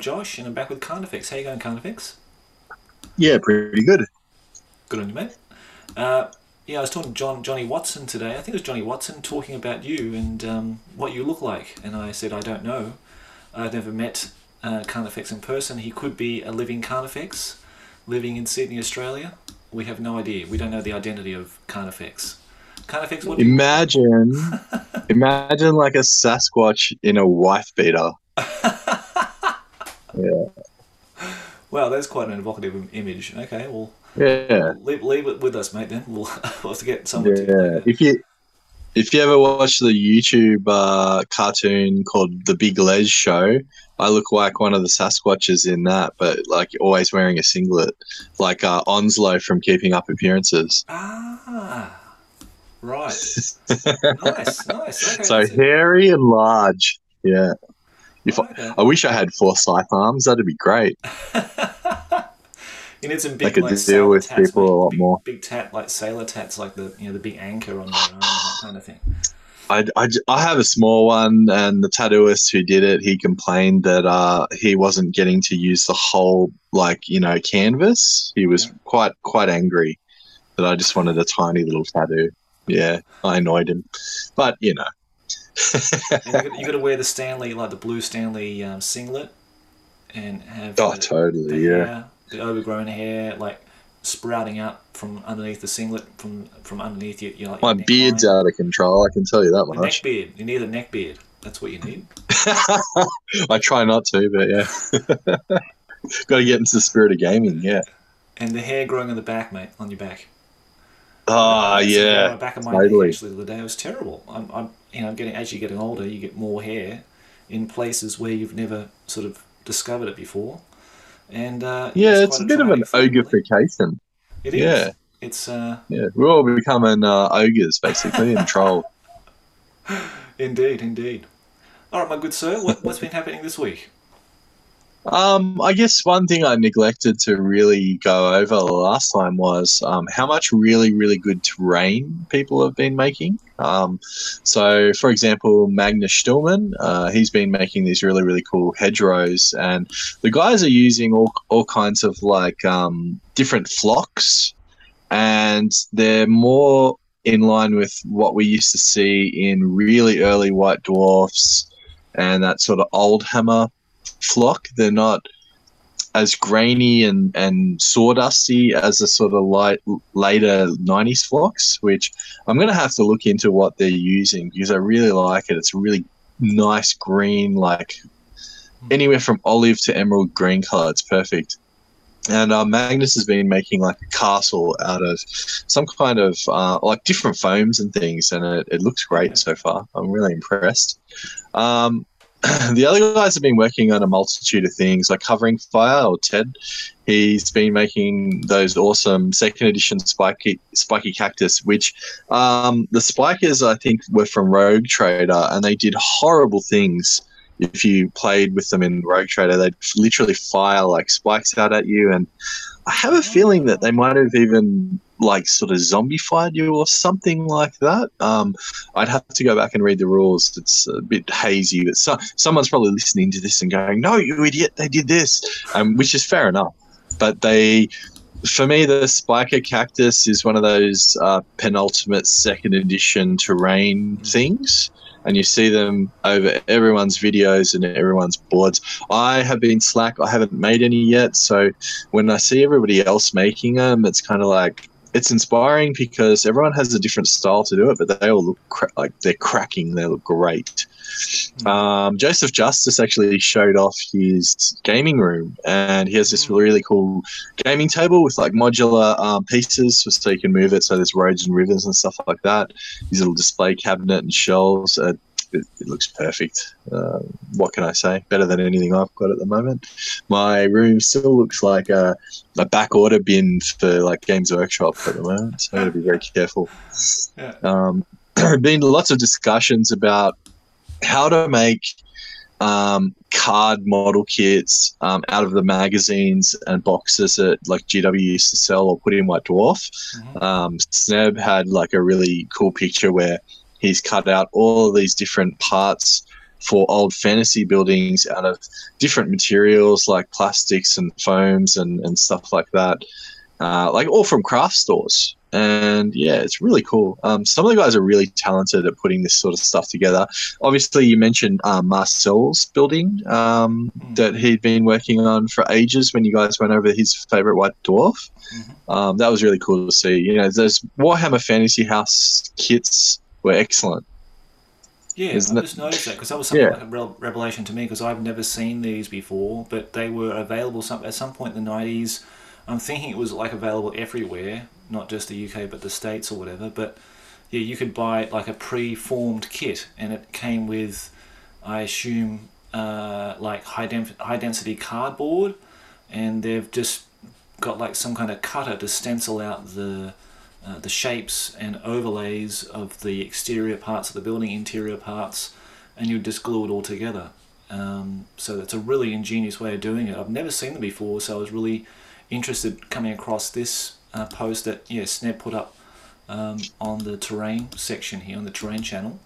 I'm Josh, and I'm back with Kharnifex. How you going, Kharnifex? Yeah, pretty good. Good on you, mate. Uh, yeah, I was talking to John, Johnny Watson today. I think it was Johnny Watson talking about you and um, what you look like. And I said, I don't know. I've never met uh, Kharnifex in person. He could be a living Carnifex living in Sydney, Australia. We have no idea. We don't know the identity of Kharnifex. Kharnifex, what do you Imagine, imagine like a Sasquatch in a wife beater. yeah, Wow, that's quite an evocative image. Okay, well, yeah, leave, leave it with us, mate. Then we'll, we'll have to get someone to. yeah. If you if you ever watch the YouTube uh, cartoon called The Big Lez Show, I look like one of the Sasquatches in that, but like always wearing a singlet, like uh, Onslow from Keeping Up Appearances. Ah, right. nice, nice. Okay, So that's it. hairy and large. Yeah. If I, Okay. I wish I had four scythe arms, that'd be great. You need some big. I big could like deal with tats, people mate. a lot big, more. Big tat like sailor tats, like the you know the big anchor on their arm, that kind of thing. I I have a small one, and the tattooist who did it, he complained that uh, he wasn't getting to use the whole like you know canvas. He was Yeah. quite quite angry that I just wanted a tiny little tattoo. Yeah, I annoyed him, but you know, you got, to wear the Stanley, like the blue Stanley um, singlet, and have oh the, the totally, yeah. hair, the overgrown hair, like sprouting out from underneath the singlet, from from underneath your, your like My your beard's out of control. I can tell you that The neck beard. You need a neck beard. That's what you need. I try not to, but yeah, got to get into the spirit of gaming. Yeah. And the hair growing on the back, mate, on your back. Ah, the on yeah. back of my totally. neck actually the other day. It was terrible. I'm, I'm, you know, getting as you're getting older, you get more hair in places where you've never sort of discovered it before. And uh, Yeah, it's quite a bit of an ogreification. It is. yeah. It's uh, Yeah, we're all becoming uh, ogres basically and troll. indeed, indeed. All right, my good sir, what, what's been happening this week? Um, I guess one thing I neglected to really go over last time was um, how much really, really good terrain people have been making. Um, so, for example, Magnus Stillman, uh, he's been making these really, really cool hedgerows, and the guys are using all, all kinds of like um, different flocks, and they're more in line with what we used to see in really early white dwarfs and that sort of old hammer flock. They're not as grainy and, and sawdusty as the sort of light later 90s flocks, which I'm going to have to look into what they're using because I really like it. It's a really nice green, like anywhere from olive to emerald green color. It's perfect. And uh, Magnus has been making like a castle out of some kind of uh, like different foams and things, and it, it looks great so far. I'm really impressed. Um, the other guys have been working on a multitude of things, like covering fire or Ted. He's been making those awesome second edition spiky spiky cactus, which um, the spikers I think were from Rogue Trader, and they did horrible things. If you played with them in Rogue Trader, they'd literally fire like spikes out at you, and I have a feeling that they might have even like sort of zombified you or something like that. Um, I'd have to go back and read the rules. It's a bit hazy, but so, someone's probably listening to this and going, "No, you idiot! They did this," um, which is fair enough. But they, for me, the spiker cactus is one of those uh, penultimate second edition terrain things. And you see them over everyone's videos and everyone's boards. I have been slack. I haven't made any yet. So when I see everybody else making them, it's kind of like it's inspiring because everyone has a different style to do it, but they all look cra- like they're cracking. They look great. Um, Joseph Justice actually showed off his gaming room, and he has this really cool gaming table with like modular um, pieces, so you can move it. So there's roads and rivers and stuff like that. His little display cabinet and shelves. Uh, it, it looks perfect. Uh, what can I say? Better than anything I've got at the moment. My room still looks like a, a back order bin for like Games Workshop at the moment, so I got to be very careful. Yeah. Um, been lots of discussions about how to make um, card model kits um, out of the magazines and boxes that like GW used to sell or put in White Dwarf. Mhm. Um, Sneb had like a really cool picture where he's cut out all of these different parts for old fantasy buildings out of different materials like plastics and foams and, and stuff like that. Uh, like all from craft stores. And yeah, it's really cool. Um, some of the guys are really talented at putting this sort of stuff together. Obviously, you mentioned um, Marcel's building um, Mm. that he'd been working on for ages when you guys went over his favorite white dwarf. Mhm. Um, that was really cool to see. You know, those Warhammer Fantasy House kits were excellent. Yeah, Isn't I it- just noticed that because that was something Yeah. like a real revelation to me because I've never seen these before, but they were available some, at some point in the 90s. I'm thinking it was like available everywhere, not just the UK but the States or whatever. But yeah, you could buy like a pre-formed kit and it came with, I assume, uh, like high, dem- high density cardboard and they've just got like some kind of cutter to stencil out the uh, the shapes and overlays of the exterior parts of the building, interior parts, and you just glue it all together. Um, so that's a really ingenious way of doing it. I've never seen them before, so I was really interested coming across this uh, post that yeah Sneb put up um, on the terrain section here on the terrain channel.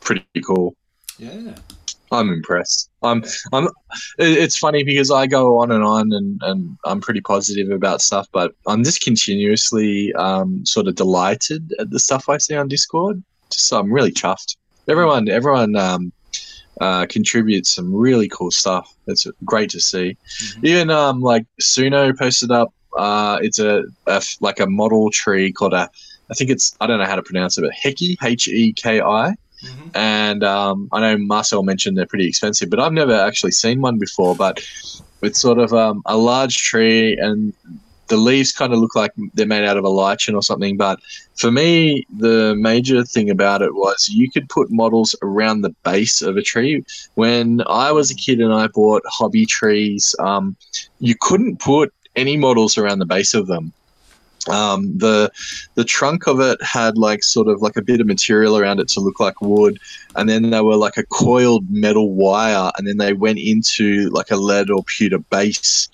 Pretty cool. Yeah. I'm impressed. I'm. I'm. It's funny because I go on and on, and, and I'm pretty positive about stuff, but I'm just continuously um, sort of delighted at the stuff I see on Discord. Just I'm really chuffed. Everyone, everyone um, uh, contributes some really cool stuff. It's great to see. Mhm. Even um, like Suno posted up. Uh, it's a, a like a model tree called a. I think it's I don't know how to pronounce it, but Heki H E K I Mhm. and um, I know Marcel mentioned they're pretty expensive, but I've never actually seen one before. But it's sort of um, a large tree, and the leaves kind of look like they're made out of a lichen or something. But for me, the major thing about it was you could put models around the base of a tree. When I was a kid and I bought hobby trees, um, you couldn't put any models around the base of them. Um, the the trunk of it had like sort of like a bit of material around it to look like wood, and then they were like a coiled metal wire, and then they went into like a lead or pewter base.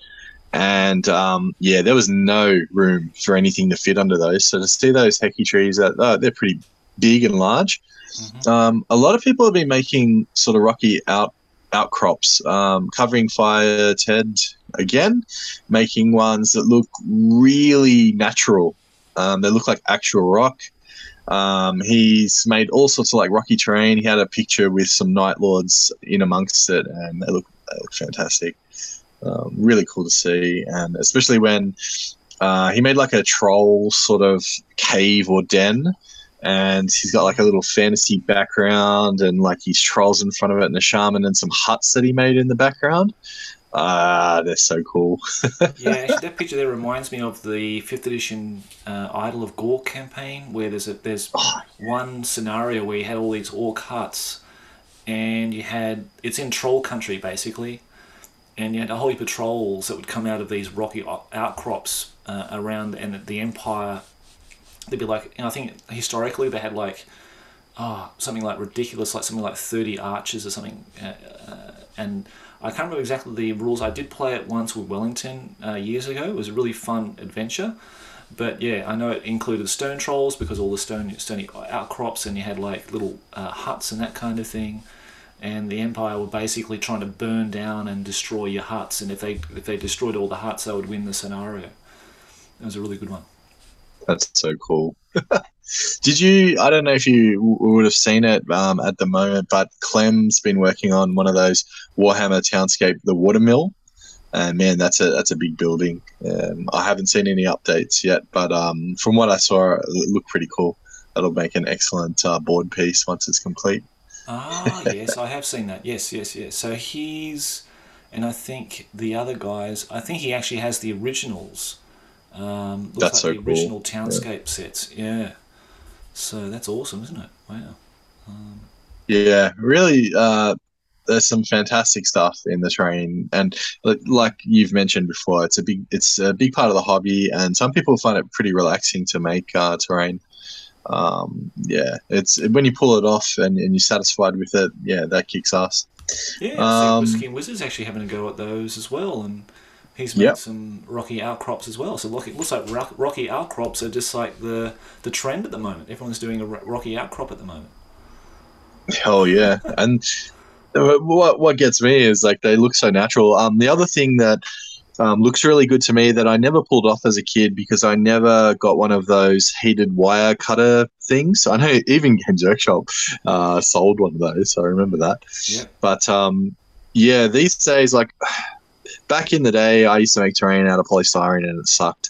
And um, yeah, there was no room for anything to fit under those. So to see those heki trees, that uh, they're pretty big and large. Mhm. Um, a lot of people have been making sort of rocky out outcrops, um, covering fire Ted again, making ones that look really natural. Um, they look like actual rock. Um, he's made all sorts of like rocky terrain. He had a picture with some night lords in amongst it, and they look they look fantastic. Um, really cool to see, and especially when uh, he made like a troll sort of cave or den, and he's got like a little fantasy background, and like his trolls in front of it, and a shaman, and some huts that he made in the background. Ah, they're so cool. yeah, that picture there reminds me of the fifth edition uh, Idol of Gork campaign, where there's a there's Oh, one scenario where you had all these orc huts, and you had it's in troll country basically, and you had a whole heap of trolls that would come out of these rocky outcrops uh, around, and the empire. They'd be like, and I think historically they had like, oh, something like ridiculous, like something like thirty archers or something, uh, uh, and I can't remember exactly the rules. I did play it once with Wellington uh, years ago. It was a really fun adventure. But yeah, I know it included stone trolls because all the stone stony outcrops, and you had like little uh, huts and that kind of thing. And the Empire were basically trying to burn down and destroy your huts. And if they if they destroyed all the huts, they would win the scenario. It was a really good one. That's so cool. Did you? I don't know if you w- would have seen it um, at the moment, but Clem's been working on one of those Warhammer Townscape, the Watermill, and man, that's a that's a big building. Um, I haven't seen any updates yet, but um, from what I saw, it looked pretty cool. That'll make an excellent uh, board piece once it's complete. Ah, yes, I have seen that. Yes, yes, yes. So he's, and I think the other guys. I think he actually has the originals. Um, looks That's like so the cool. original Townscape sets. Yeah. So that's awesome, isn't it? Wow. Um, Yeah, really. Uh, there's some fantastic stuff in the terrain, and like, you've mentioned before, it's a big it's a big part of the hobby, and some people find it pretty relaxing to make uh, terrain. Um, yeah, it's when you pull it off and, and you're satisfied with it. Yeah, that kicks ass. yeah. Um, and Wizard's actually having a go at those as well, and he's made Yep. some rocky outcrops as well. So look, it looks like rock, rocky outcrops are just like the the trend at the moment. Everyone's doing a rocky outcrop at the moment. Oh yeah, and what what gets me is like they look so natural. Um, the other thing that um, looks really good to me that I never pulled off as a kid because I never got one of those heated wire cutter things. I know even Games Workshop uh, sold one of those, so I remember that. Yeah. But um, yeah, these days, like back in the day, I used to make terrain out of polystyrene and it sucked.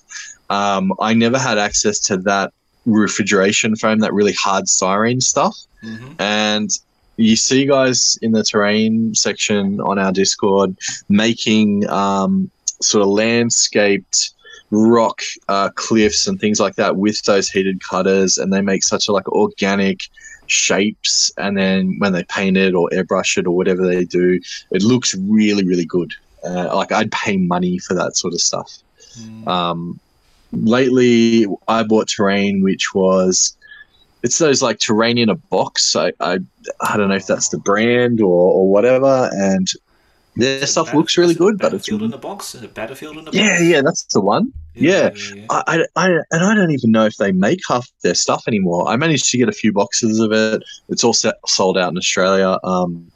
Um, I never had access to that refrigeration foam, that really hard styrene stuff. hmm And you see guys in the terrain section on our Discord making um, sort of landscaped rock uh, cliffs and things like that with those heated cutters, and they make such a like organic shapes. And then when they paint it or airbrush it or whatever they do, it looks really really good. Uh, like I'd pay money for that sort of stuff. Mm. Um, lately, I bought terrain, which was it's those like terrain in a box. I I, I don't know if that's the brand or, or whatever, and their stuff Battle- looks really good. But it's Battlefield in a box. It Battlefield in a box? yeah, yeah, that's the one. yeah. yeah. I, I, I and I don't even know if they make half their stuff anymore. I managed to get a few boxes of it. It's all set, sold out in Australia. Um,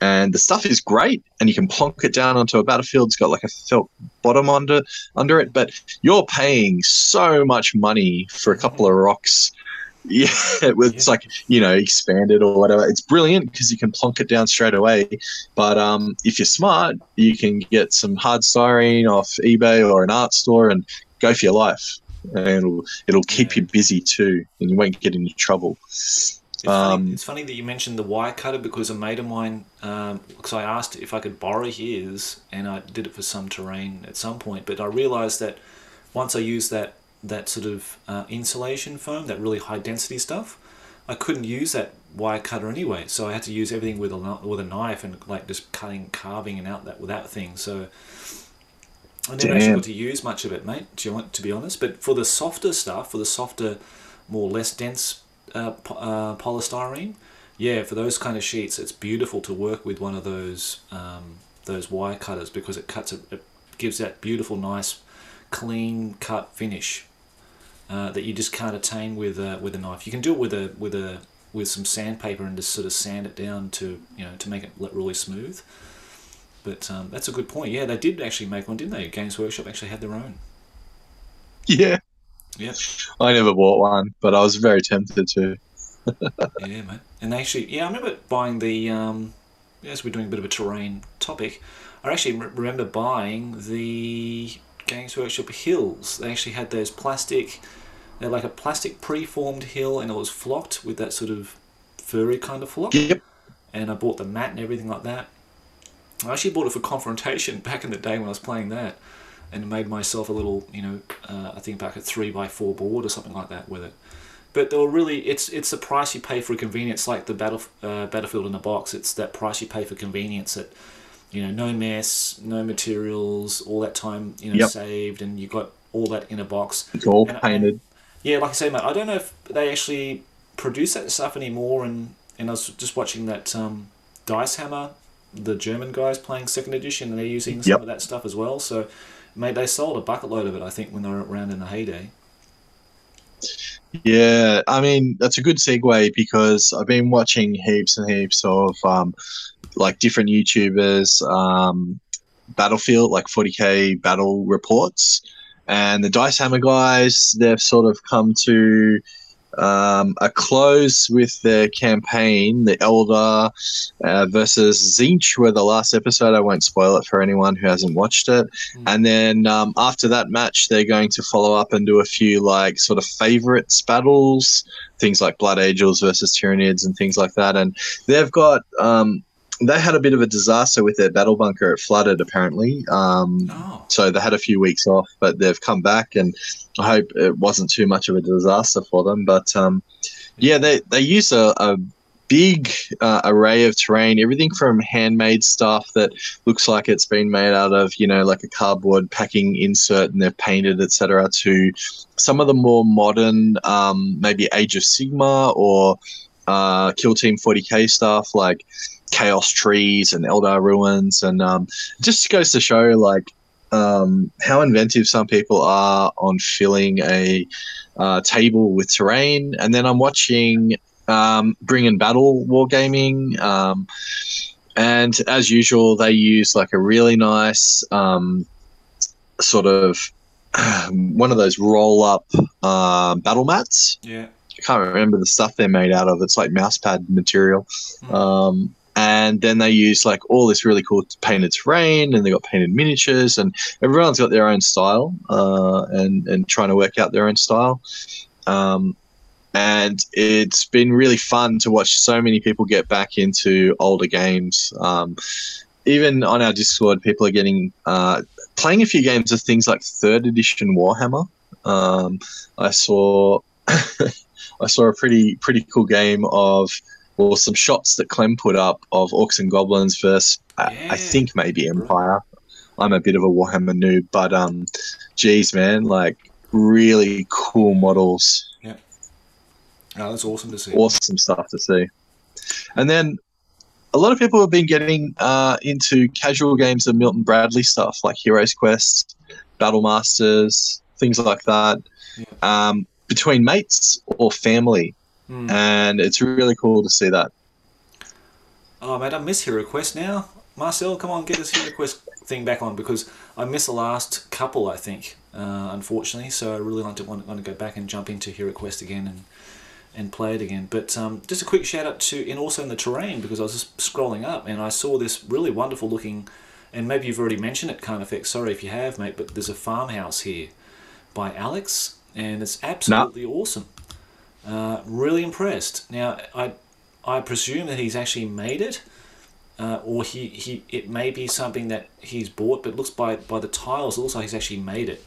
and the stuff is great, and you can plonk it down onto a battlefield. It's got like a felt bottom under under it, but you're paying so much money for a couple of rocks. Yeah, it's Yeah. like you know expanded or whatever. It's brilliant because you can plonk it down straight away. But um, if you're smart, you can get some hard styrene off eBay or an art store and go for your life. And it'll it'll keep Yeah. you busy too, and you won't get into trouble. It's, Um, funny, it's funny that you mentioned the wire cutter because a mate of mine, because I asked if I could borrow his, and I did it for some terrain at some point. But I realised that once I used that that sort of uh, insulation foam, that really high density stuff, I couldn't use that wire cutter anyway. So I had to use everything with a with a knife and like just cutting, carving, and out that without thing. So. I never actually Damn. got to use much of it, mate. To be- to be honest, but for the softer stuff, for the softer, more less dense uh, uh, polystyrene. Yeah, for those kind of sheets, it's beautiful to work with one of those um, those wire cutters because it cuts it, it gives that beautiful, nice, clean cut finish uh, that you just can't attain with a, with a knife. You can do it with a with a with some sandpaper and just sort of sand it down to you know to make it really smooth. But um, that's a good point. Yeah, they did actually make one, didn't they? Games Workshop actually had their own. Yeah, Yep. I never bought one, but I was very tempted to. yeah, mate. And actually, yeah, I remember buying the. Um, as we're doing a bit of a terrain topic, I actually re- remember buying the Games Workshop hills. They actually had those plastic. They're like a plastic pre-formed hill, and it was flocked with that sort of furry kind of flock. Yep. And I bought the mat and everything like that. I actually bought it for confrontation back in the day when I was playing that, and made myself a little, you know, uh, I think back at three by four board or something like that with it but they were really it's it's the price you pay for convenience like the battle uh, battlefield in a box it's that price you pay for convenience that you know no mess no materials all that time you know Yep. saved and you got all that in a box It's all And- painted. yeah like i say mate i don't know if they actually produce that stuff anymore and and i was just watching that um dice hammer the german guys playing second edition and they're using some Yep. of that stuff as well so mate they sold a bucket load of it i think when they were around in the heyday Yeah, I mean that's a good segue because I've been watching heaps and heaps of um, like different YouTubers, um, Battlefield, like 40k battle reports, and the Dice Hammer guys. They've sort of come to um, a close with their campaign. The Eldar uh, versus Tzeentch were the last episode. I won't spoil it for anyone who hasn't watched it. And then um, after that match, they're going to follow up and do a few like sort of favorites battles, things like Blood Angels versus Tyranids and things like that. And they've got um, they had a bit of a disaster with their battle bunker. It flooded apparently. Um, oh so they had a few weeks off, but they've come back, and I hope it wasn't too much of a disaster for them. But um, yeah, they they use a, a big uh, array of terrain, everything from handmade stuff that looks like it's been made out of you know like a cardboard packing insert, and they've painted etc. To some of the more modern, um, maybe Age of Sigmar or uh, Kill Team 40k stuff like Chaos Trees and Eldar Ruins, and um, just goes to show like um, how inventive some people are on filling a uh, table with terrain. And then I'm watching um, bring in battle wargaming. Um, and as usual, they use like a really nice um, sort of one of those roll up uh, battle mats. Yeah. I can't remember the stuff they're made out of. It's like mousepad material. Mm. Um, and then they use like all this really cool painted terrain, and they got painted miniatures, and everyone's got their own style, uh, and and trying to work out their own style. Um, and it's been really fun to watch so many people get back into older games. Um, even on our Discord, people are getting uh, playing a few games of things like third edition Warhammer. Um, I saw I saw a pretty pretty cool game of well some shots that Clem put up of Orcs and Goblins versus I, Yeah. I think maybe Empire. I'm a bit of a Warhammer noob, but um, geez, man, like really cool models Oh, that's awesome to see. awesome stuff to see. And then a lot of people have been getting uh, into casual games of Milton Bradley stuff like Heroes Quest, Battle Masters, things like that, um, between mates or family. Mm. And it's really cool to see that. Oh, mate, I miss Hero Quest now. Marcel, come on, get this Hero Quest thing back on because I missed the last couple, I think, uh, unfortunately. So I really want to, want, want to go back and jump into Hero Quest again and and play it again. But um, just a quick shout out to, and also in the terrain because I was just scrolling up and I saw this really wonderful looking, and maybe you've already mentioned it, kind of effect. Sorry if you have, mate, but there's a farmhouse here by Alex, and it's absolutely awesome. Uh, really impressed. Now I I presume that he's actually made it, uh, or he, he it may be something that he's bought, but looks by by the tiles, also he's actually made it.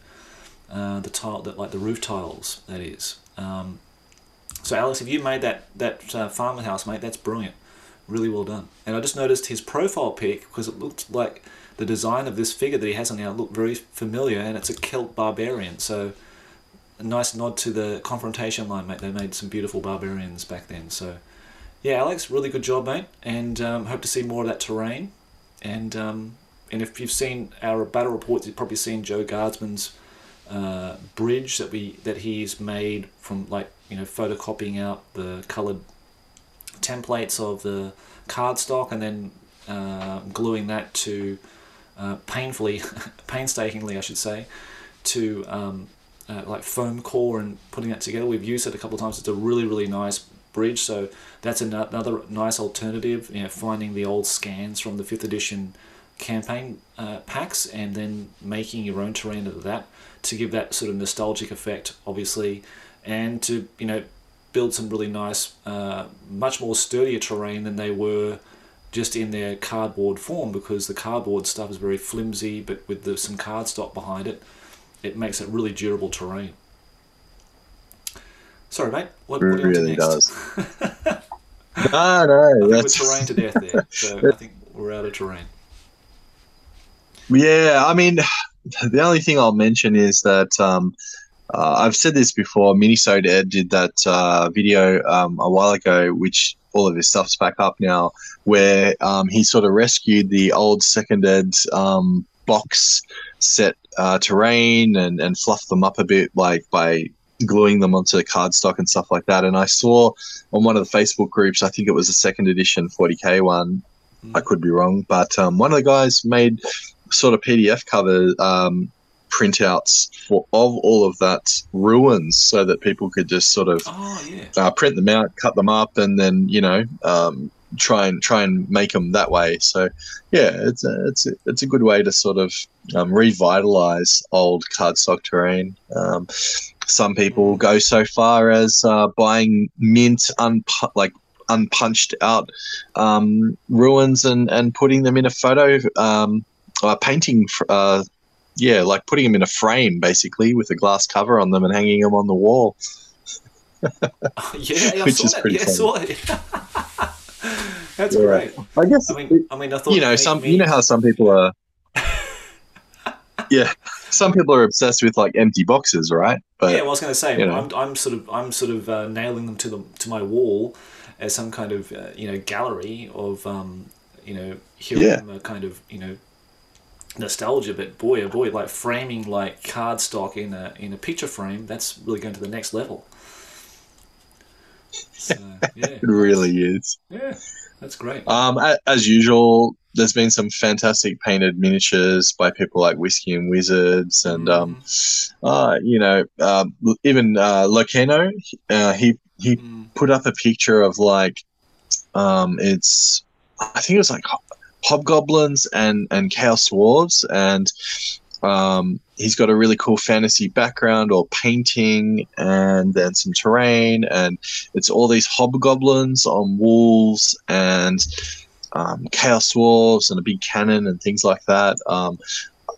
Uh, the tile that like the roof tiles that is. Um, so Alex, if you made that that uh, farmhouse, mate, that's brilliant. Really well done. And I just noticed his profile pic because it looked like the design of this figure that he has on now looked very familiar, and it's a Celt barbarian. So a nice nod to the confrontation line, mate. They made some beautiful barbarians back then. So yeah, Alex, really good job, mate, and um, hope to see more of that terrain. And um, and if you've seen our battle reports, you've probably seen Joe Guardsman's uh, bridge that we that he's made from like you know photocopying out the coloured templates of the cardstock and then uh, gluing that to uh, painfully, painstakingly, I should say, to um, uh, like foam core and putting that together. We've used it a couple of times. It's a really really nice bridge. So that's ano- another nice alternative. You know, finding the old scans from the fifth edition campaign uh, packs and then making your own terrain out of that to give that sort of nostalgic effect, obviously, and to you know build some really nice, uh, much more sturdier terrain than they were just in their cardboard form because the cardboard stuff is very flimsy, but with the, some cardstock behind it, it makes it really durable terrain. Sorry, mate. What, what are you on to really does. I no, think that's we're terrain to death there, so I think we're out of terrain. Yeah, I mean, the only thing I'll mention is that um, uh, I've said this before. Minisode Ed did that uh, video um, a while ago, which all of his stuff's back up now, where um, he sort of rescued the old second ed um, box set uh, terrain and, and fluffed them up a bit, like by gluing them onto cardstock and stuff like that. And I saw on one of the Facebook groups, I think it was a second edition 40k one. Mm. I could be wrong, but um, one of the guys made sort of PDF cover um, printouts for of all of that ruins, so that people could just sort of Oh yeah. uh, print them out, cut them up, and then you know um, try and try and make them that way. So yeah, it's a, it's a, it's a good way to sort of um, revitalize old cardstock terrain. Um, some people go so far as uh, buying mint unpu- like unpunched out um, ruins and and putting them in a photo um, uh, painting. fr- Uh, yeah, like putting them in a frame basically with a glass cover on them and hanging them on the wall. yeah, I Which saw is that. pretty yeah, I saw it. That's Yeah. great. I guess I mean, I mean, I thought you know some me- you know how some people are yeah some people are obsessed with like empty boxes right but yeah, well, I was going to say, you know. I'm, I'm sort of, I'm sort of uh, nailing them to the to my wall as some kind of, uh, you know, gallery of, um, you know, Hiroshima kind of, you know, nostalgia. But boy, oh boy, like framing like cardstock in a in a picture frame, that's really going to the next level. So, yeah, It really is. yeah, that's great. Um, as usual, there's been some fantastic painted miniatures by people like Whiskey and Wizards, and um, uh, you know, um, even uh, Locano, uh, he he Mm, put up a picture of like, um, it's I think it was like hobgoblins and and chaos dwarves, and um, he's got a really cool fantasy background or painting, and then some terrain, and it's all these hobgoblins on walls and um, chaos dwarves and a big cannon and things like that. Um,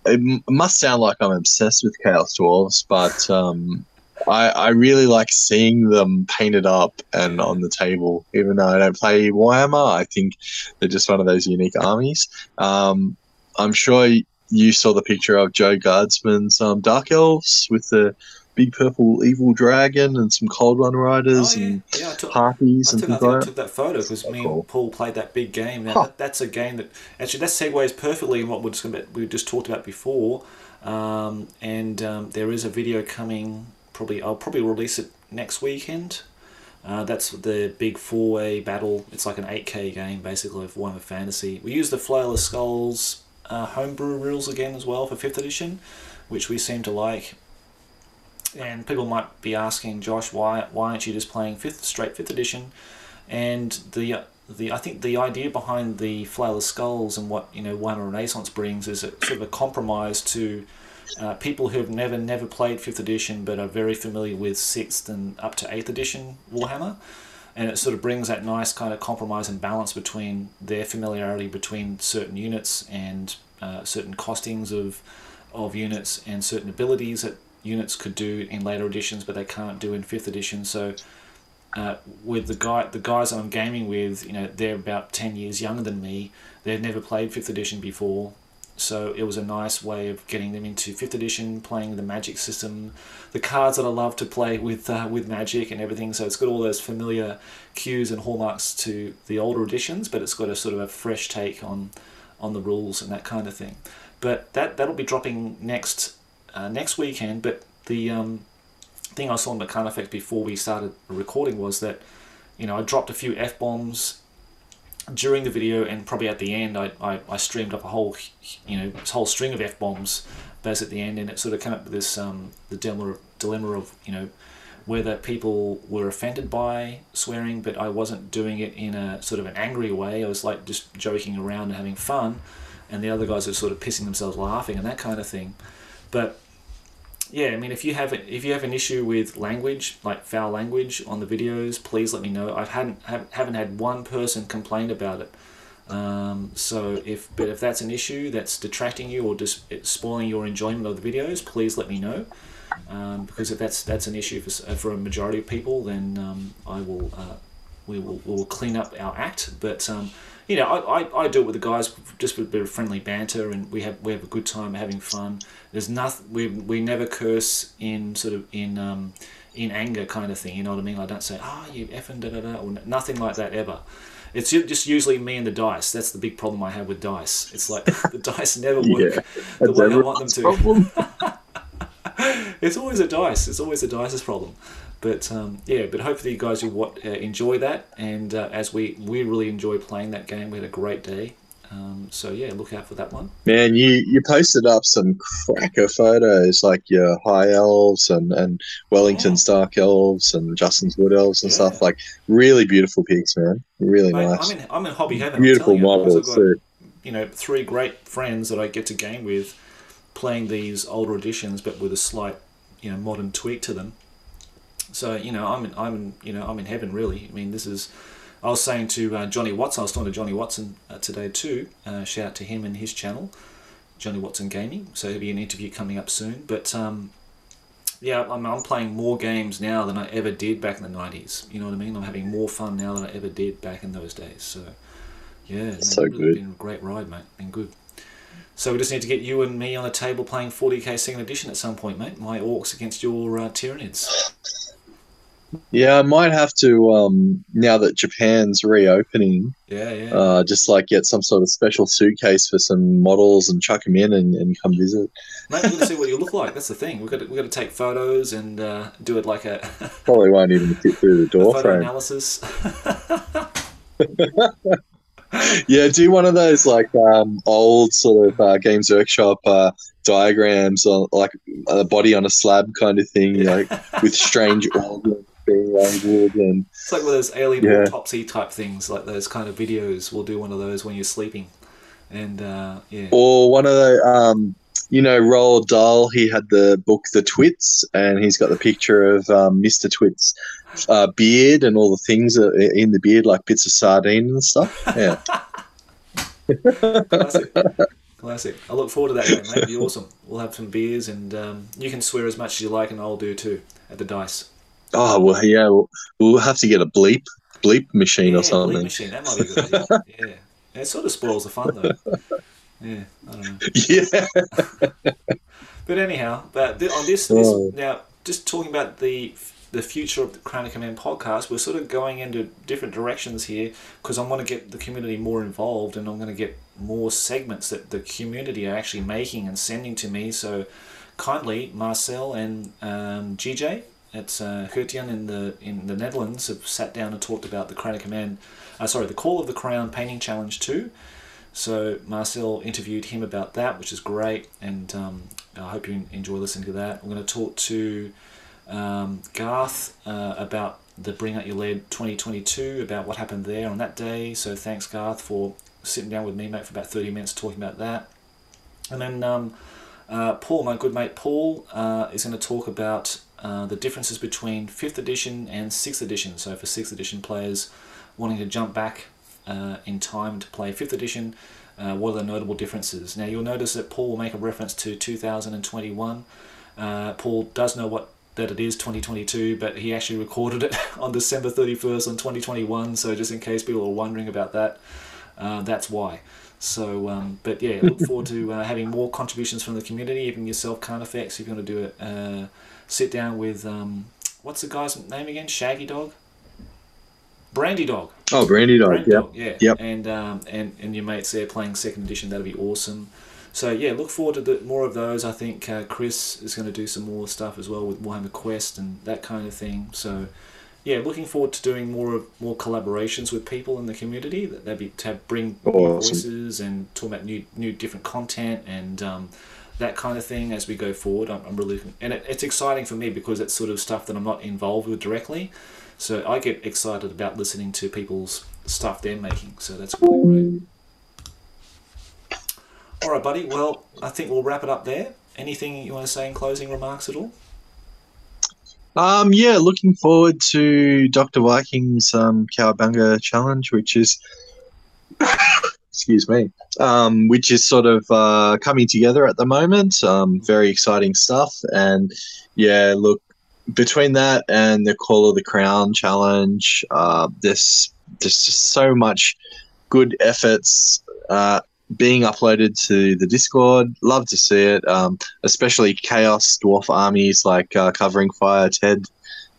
it m- must sound like I'm obsessed with chaos dwarves, but um, I, I really like seeing them painted up and on the table. Even though I don't play Warhammer, I think they're just one of those unique armies. Um, I'm sure you saw the picture of Joe Guardsman's um, Dark Elves with the big purple evil dragon and some Cold One Riders Oh, yeah. and yeah, I took, harpies I and took, I things I like that. took that photo because me cool. and Paul played that big game. Now, Huh. that, that's a game that actually that segues perfectly in what we're just we just talked about before. Um, and um, there is a video coming. Probably I'll probably release it next weekend. Uh, that's the big four-way battle. It's like an 8K game basically of Warhammer Fantasy. We use the Flail of Skulls uh, homebrew rules again as well for fifth edition, which we seem to like. And people might be asking Josh, why why aren't you just playing fifth straight fifth edition? And the the I think the idea behind the Flail of Skulls and what you know Warhammer Renaissance brings is a sort of a compromise to uh, people who have never never played fifth edition but are very familiar with sixth and up to eighth edition Warhammer. And it sort of brings that nice kind of compromise and balance between their familiarity between certain units and uh, certain costings of of units and certain abilities that units could do in later editions, but they can't do in fifth edition. So, uh, with the guy, the guys that I'm gaming with, you know, they're about ten years younger than me. They've never played fifth edition before, so it was a nice way of getting them into fifth edition, playing the Magic system, the cards that I love to play with uh, with Magic and everything. So it's got all those familiar cues and hallmarks to the older editions, but it's got a sort of a fresh take on on the rules and that kind of thing. But that that'll be dropping next uh, next weekend. But the um, thing I saw in the Mechanic Effect before we started recording was that you know I dropped a few f bombs during the video and probably at the end I, I, I streamed up a whole you know whole string of f bombs base at the end and it sort of came up with this um, the dilemma of, dilemma of you know whether people were offended by swearing but I wasn't doing it in a sort of an angry way. I was like just joking around and having fun and the other guys were sort of pissing themselves laughing and that kind of thing. But yeah, I mean, if you have if you have an issue with language, like foul language on the videos, please let me know. I hadn't have, haven't had one person complain about it. Um, so if but if that's an issue that's detracting you or just spoiling your enjoyment of the videos, please let me know. Um, because if that's that's an issue for, for a majority of people, then um, I will uh, we will we will clean up our act. But um, you know, I, I, I do it with the guys just with a bit of friendly banter, and we have we have a good time having fun. There's nothing we we never curse in sort of in um, in anger kind of thing. You know what I mean? I don't say ah you effing da da da or nothing like that ever. It's just usually me and the dice. That's the big problem I have with dice. It's like the dice never work Yeah, the way I want them to it's always a dice. It's always a dice's problem. But um, yeah, but hopefully you guys will what, uh, enjoy that. And uh, as we we really enjoy playing that game, we had a great day. Um, so yeah, look out for that one. Man, you, you posted up some cracker photos like your high elves and, and Wellington's dark elves and Justin's wood elves and Yeah. stuff. Like really beautiful pics, man. Really Mate, nice. I'm in I'm in hobby heaven. Beautiful telling you, I've models too. you know three great friends that I get to game with, playing these older editions, but with a slight you know modern tweak to them. So you know I'm in, I'm in, you know I'm in heaven really. I mean this is. I was saying to uh, Johnny Watson, I was talking to Johnny Watson uh, today too. Uh, shout out to him and his channel, Johnny Watson Gaming. So there'll be an interview coming up soon. But um, yeah, I'm, I'm playing more games now than I ever did back in the 90s. You know what I mean? I'm having more fun now than I ever did back in those days. So yeah, no, So it's good. Been a great ride, mate. Been good. So we just need to get you and me on a table playing 40k second edition at some point, mate. My orcs against your uh, Tyranids. Yeah, I might have to um, now that Japan's reopening. Yeah, yeah. Uh, just like get some sort of special suitcase for some models and chuck them in and, and come visit. Mate, gonna see what you look like. That's the thing. We've got to, we've got to take photos and uh, do it like a, Probably won't even fit through the door photo frame. analysis. Yeah, do one of those like um, old sort of uh, Games Workshop uh, diagrams, on, like a body on a slab kind of thing, like with strange organs being and It's like one of those alien Yeah. autopsy type things, like those kind of videos. We'll do one of those when you're sleeping, and uh, yeah, or one of the um, you know Roald Dahl. He had the book The Twits, and he's got the picture of um, Mister Twits. Uh, beard and all the things in the beard, like bits of sardine and stuff. Yeah, classic, classic. I look forward to that, mate. It'll be awesome. We'll have some beers, and um, you can swear as much as you like, and I'll do too at the dice. Oh well, yeah. We'll, we'll have to get a bleep bleep machine yeah, or bleep something. machine. That might be good idea. Yeah, it sort of spoils the fun though. Yeah, I don't know. Yeah. But anyhow, but th- on this, this Oh. now, just talking about the the future of the Crown of Command podcast, we're sort of going into different directions here because I want to get the community more involved, and I'm going to get more segments that the community are actually making and sending to me. So, kindly, Marcel and um, GJ at uh, in the in the Netherlands have sat down and talked about the Crown of Command, uh, sorry, the Call of the Crown painting challenge too. So Marcel interviewed him about that, which is great, and um, I hope you enjoy listening to that. I'm going to talk to um, Garth uh, about the Bring Out Your Lead 2022, about what happened there on that day. So thanks, Garth, for sitting down with me, mate, for about 30 minutes talking about that. And then um, uh, Paul, my good mate Paul, uh, is going to talk about uh, the differences between 5th edition and 6th edition. So for 6th edition players wanting to jump back uh, in time to play 5th edition, uh, what are the notable differences? Now you'll notice that Paul will make a reference to 2021. Uh, Paul does know what that it is 2022, but he actually recorded it on December 31st on 2021. So just in case people are wondering about that, uh, that's why. So, um, but yeah, look forward to having more contributions from the community, even yourself, Effects, if you want to do it. Sit down with, um, what's the guy's name again? Shaggy Dog? Brandy Dog. Oh, Brandy Dog. Brandy Yep. Dog, yeah. Yep. And, um, and, and your mates there playing second edition, that'll be awesome. So yeah, look forward to the, more of those. I think uh, Chris is going to do some more stuff as well with Warhammer Quest and that kind of thing. So yeah, looking forward to doing more of more collaborations with people in the community. That they'd be to bring new Awesome. voices and talk about new new different content and um, that kind of thing as we go forward. I'm, I'm really and it, it's exciting for me because it's sort of stuff that I'm not involved with directly. So I get excited about listening to people's stuff they're making. So that's really great. All right, buddy. Well, I think we'll wrap it up there. Anything you want to say in closing remarks at all? Um, yeah, looking forward to Dr. Viking's um, Cowabunga challenge, which is, excuse me, um, which is sort of uh, coming together at the moment. Um, very exciting stuff. And yeah, look, between that and the Call of the Crown challenge, uh, there's, there's just so much good efforts uh, being uploaded to the Discord. Love to see it. Um, especially Chaos Dwarf armies like uh, Covering Fire Ted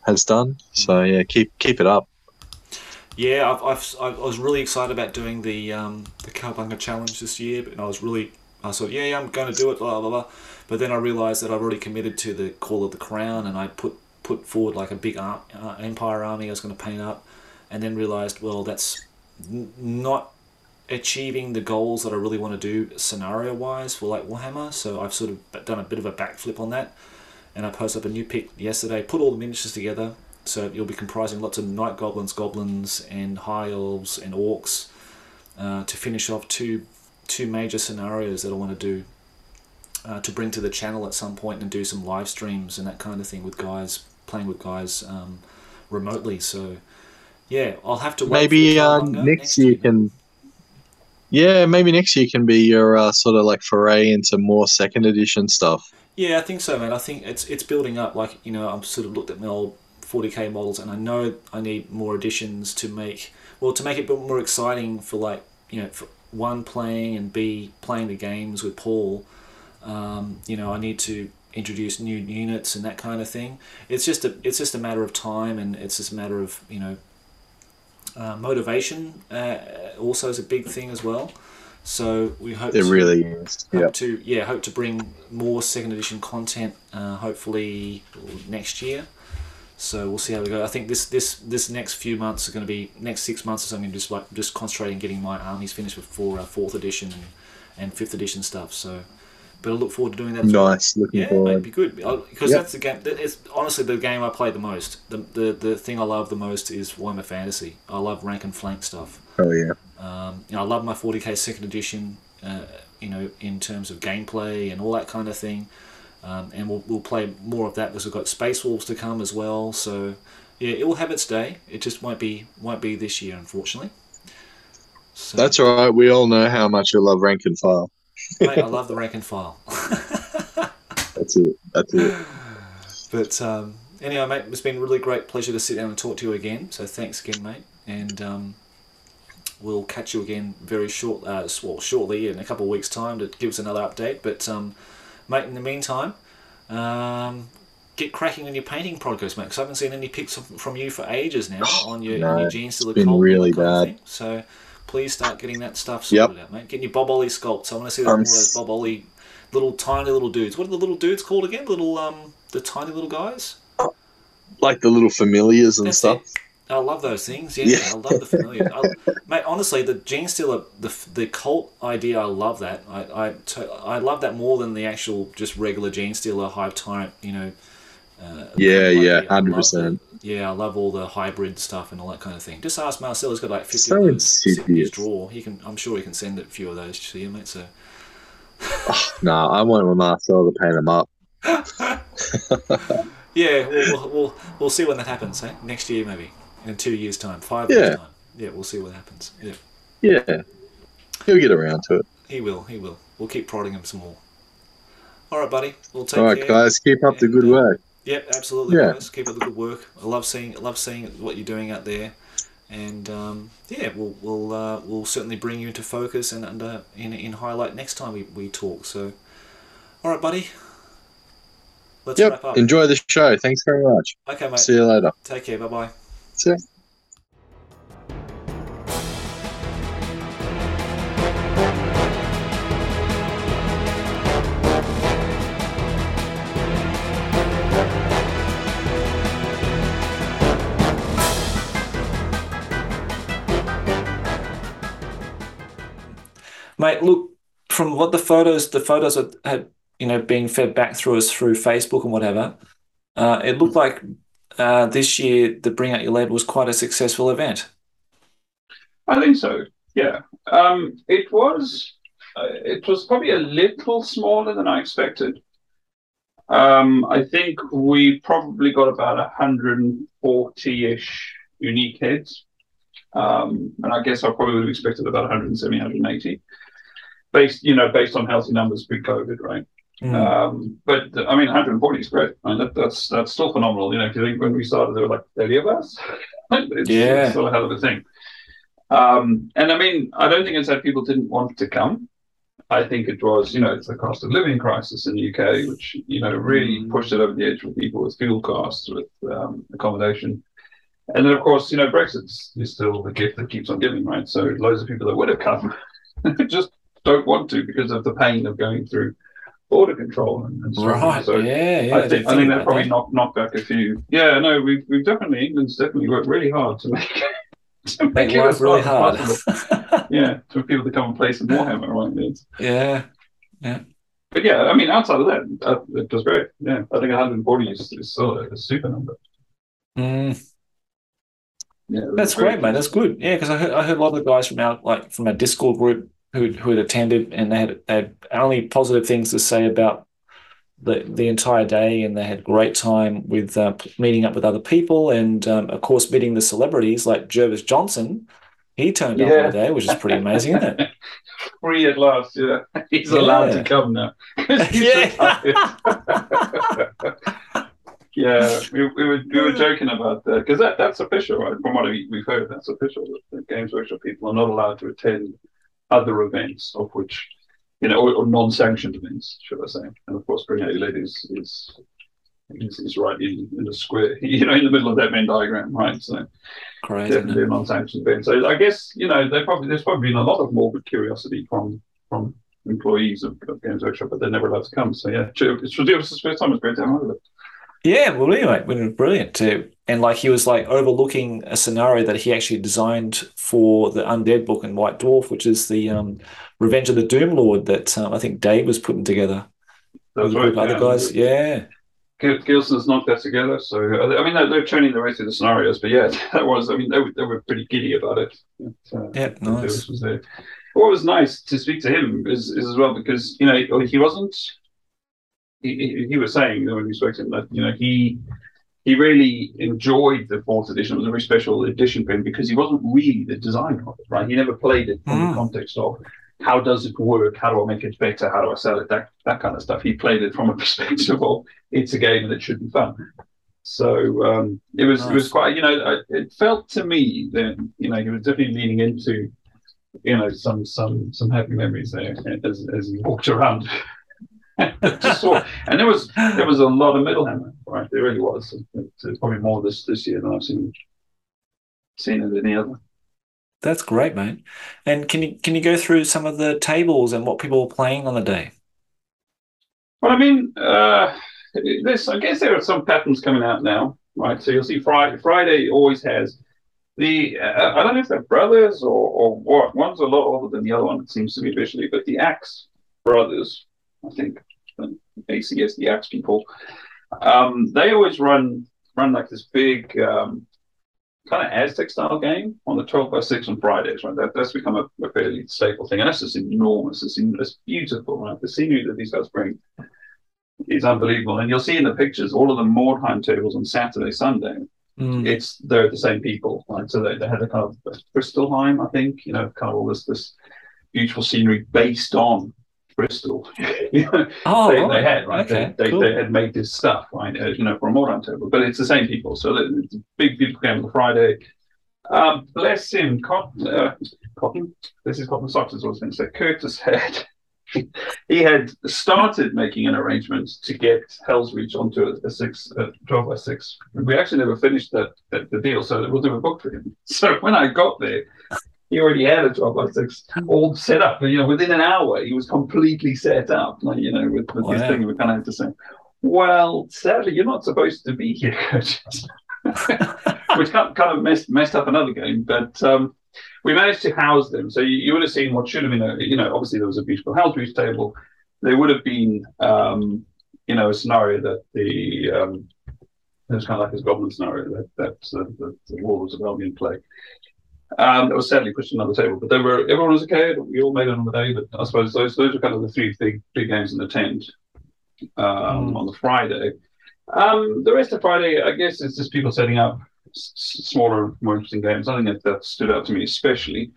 has done. So yeah, keep keep it up. Yeah, I've, I've, I was really excited about doing the um, the Cowabunga challenge this year, but I was really I thought, yeah, yeah, I'm going to do it, blah blah blah. But then I realised that I've already committed to the Call of the Crown, and I put put forward like a big ar- uh, Empire army I was going to paint up, and then realised, well, that's n- not achieving the goals that I really want to do scenario wise for like Warhammer. So I've sort of done a bit of a backflip on that, and I posted up a new pick yesterday. Put all the miniatures together, so you'll be comprising lots of night goblins, goblins, and high elves and orcs uh, to finish off two two major scenarios that I want to do. Uh, to bring to the channel at some point and do some live streams and that kind of thing with guys playing with guys um, remotely. So yeah, I'll have to wait Maybe uh, Cowabunga next year week. can. Yeah, maybe next year can be your uh, sort of like foray into more second edition stuff. Yeah, I think so, man. I think it's it's building up. Like you know, I'm sort of looked at my old 40k models, and I know I need more additions to make well to make it a bit more exciting for like you know, for one playing and b playing the games with Paul. Um, you know, I need to introduce new units and that kind of thing. It's just a it's just a matter of time, and it's just a matter of you know uh, motivation. Uh, also is a big thing as well. So we hope It to, really is. hope to yeah hope to bring more second edition content uh, hopefully next year. So we'll see how we go. I think this this this next few months are going to be next six months or something. Just like just concentrating on getting my armies finished before uh, fourth edition and, and fifth edition stuff. So, but I look forward to doing that. well. Nice. Looking Yeah, forward. mate, be good because Yep. that's the game. It's honestly the game I play the most. The, the the thing I love the most is Warhammer Fantasy. I love rank and flank stuff. Oh yeah. Um, you know, I love my 40k second edition. Uh, you know, in terms of gameplay and all that kind of thing. Um, and we'll, we'll play more of that because we've got Space Wolves to come as well. So yeah, it will have its day. It just won't be won't be this year, unfortunately. So, That's all right. We all know how much you love rank and file. mate, I love the rank and file. That's it. That's it. But um, anyway, mate, it's been a really great pleasure to sit down and talk to you again. So thanks again, mate, and um, we'll catch you again very short, uh, well, shortly in a couple of weeks' time to give us another update. But um, mate, in the meantime, um, get cracking on your painting progress, mate. Because I haven't seen any pics of, from you for ages now on your, No, on your Gene Stealer been cult really that kind of bad. So please start getting that stuff Yep. sorted out, mate. Getting your Bob Olley sculpts. I want to see of those Bob Olley little tiny little dudes. What are the little dudes called again? Little um, the tiny little guys. Like the little familiars and That's stuff. it. I love those things. Yeah, Yeah. I love the familiar. I, mate, honestly, the Gene Stealer, the the cult idea, I love that. I I, to- I love that more than the actual just regular Gene Stealer Hive Tyrant. You know. Uh, Yeah, yeah. Love 100%. Yeah, I love all the hybrid stuff and all that kind of thing. Just ask Marcel. He's got like fifty So of those in his drawer. He can. I'm sure he can send a few of those to you, mate. So. Nah, I want Marcel to paint them up. Yeah, we'll, we'll, we'll, we'll see when that happens, eh? Next year, maybe. In two years' time. Five Yeah. years' time. Yeah, we'll see what happens. Yeah. Yeah. He'll get around to it. He will, he will. We'll keep prodding him some more. All right, buddy. We'll take care. All right, care. guys, keep up the good uh, work. Yep, absolutely, Yeah. guys. Keep up the good work. I love seeing, I love seeing what you're doing out there, and um, yeah, we'll we'll uh, we'll certainly bring you into focus and under in in highlight next time we, we talk. So, all right, buddy. Let's Yep. wrap up. Enjoy the show. Thanks very much. Okay, mate. See you later. Take care. Bye bye. Mate, look from what the photos, the photos had, had you know being fed back through us through Facebook and whatever. Uh, it looked like uh, this year the Bring Out Your Lead was quite a successful event. I think so. Yeah. Um, it was. Uh, it was probably a little smaller than I expected. Um, I think we probably got about 140-ish unique heads. Um, and I guess I probably would have expected about 170, 180. Based, you know, based on healthy numbers pre-COVID, right? Um, but I mean, 140 is great. I mean, that, that's that's still phenomenal. You know, if you think when we started, there were like 30 of us. it's, Yeah. it's still a hell of a thing. Um, and I mean, I don't think it's that people didn't want to come. I think it was, you know, it's the cost of living crisis in the UK, which you know really Mm. pushed it over the edge for people with fuel costs, with um, accommodation. And then, of course, you know, Brexit is still the gift that keeps on giving, right? So loads of people that would have come just don't want to because of the pain of going through border control and, and. Right. So yeah. Yeah. I think I think that about probably knocked knocked back a few. Yeah, no, we've we've definitely England's definitely worked really hard to make to Make it life really hard yeah, for people to come and play some Warhammer, right? It's, yeah. Yeah. But yeah, I mean, outside of that, uh, it was great. Yeah, I think 140 is, is still a, a super number. Mm. Yeah, That's very great, mate. That's good. Yeah, because I heard, I heard a lot of the guys from our like from our Discord group who who had attended, and they had they had only positive things to say about the the entire day, and they had great time with uh, meeting up with other people, and um, of course meeting the celebrities like Jervis Johnson. He turned up Yeah. all day, which is pretty amazing, isn't it? Free at last, yeah. He's Yeah. allowed to come now. Yeah. yeah, we, we were we were joking about that because that, that's official, right? From what we, we've heard, that's official. that The Games Workshop people are not allowed to attend other events, of which you know, or, or non-sanctioned events, should I say? And of course, Premier League is is is, is right in, in the square, you know, in the middle of that Venn diagram, right? So Crazy. definitely a non-sanctioned event. So I guess you know, they probably there's probably been a lot of morbid curiosity from from employees of, of Games Workshop, but they're never allowed to come. So yeah, it's it was the first time. It's great to have over. Yeah, well, anyway, it was brilliant too. And like he was like overlooking a scenario that he actually designed for the Undead book in White Dwarf, which is the um, Revenge of the Doom Lord that um, I think Dave was putting together. That's right. Other yeah. guys, yeah. Gilson's knocked that together. So I mean, they're, they're turning the way through the scenarios, but yeah, that was. I mean, they were, they were pretty giddy about it. uh, yeah, nice. Was. What was nice to speak to him is, is as well because you know he wasn't. He, he was saying you know, when we spoke to him that you know he he really enjoyed the fourth edition. It was a very special edition for him because he wasn't really the designer of it, right? He never played it from Mm. the context of how does it work? How do I make it better? How do I sell it? That that kind of stuff. He played it from a perspective of it's a game and it should be fun. So um, it was it was quite you know it felt to me that you know he was definitely leaning into you know some some some happy memories there as as he walked around. And there was there was a lot of Middlehammer, right? There really was. It's probably more this this year than I've seen seen it any other. That's great, mate. And can you can you go through some of the tables and what people were playing on the day? Well, I mean, uh, this I guess there are some patterns coming out now, right? So you'll see Friday. Friday always has the uh, I don't know if they're brothers or or what. One's a lot older than the other one. It seems to be visually, but the Axe brothers, I think, the ACS, the Axe people, um, they always run run like this big. Um, Kind of Aztec style game on the 12 by 6 on Fridays, right? That, that's become a, a fairly staple thing. And that's just enormous. It's, it's beautiful, right? The scenery that these guys bring is unbelievable. And you'll see in the pictures all of the Mordheim tables on Saturday, Sunday. Mm. It's they're the same people, right? So they, they had a kind of Bristolheim, I think, you know, kind of all this this beautiful scenery based on Bristol. you know, Oh, they, right. they had right. Okay, they, they, cool. they had made this stuff right, you know, for a Mordheim table, but it's the same people. So it's a big, beautiful game on Friday. Um, bless him, Cotton. Uh, Cotton. This is Cotton Socks. Is what I was going to say. Curtis had. He had started making an arrangement to get Hell's Reach onto a, a six, a 12 by 6. We actually never finished that, that the deal, so it was never booked for him. So when I got there, he already had a 12 by 6 all set up. You know, within an hour, he was completely set up, like, you know, with, with his Wow. thing. We kind of had to say, well, sadly, you're not supposed to be here, Curtis. Which kind of messed, messed up another game. But um, we managed to house them. So you, you would have seen what should have been a, you know, obviously there was a beautiful house reach table. There would have been, um, you know, a scenario that the, um, it was kind of like this goblin scenario that, that uh, the, the Warlords of Albion play. Um, that was sadly pushed another table, but they were everyone was okay. We all made it on the day, but I suppose those those were kind of the three big big games in the tent um, Mm. on the Friday. Um, the rest of Friday, I guess, it's just people setting up s- s- smaller, more interesting games. Nothing that, that stood out to me especially.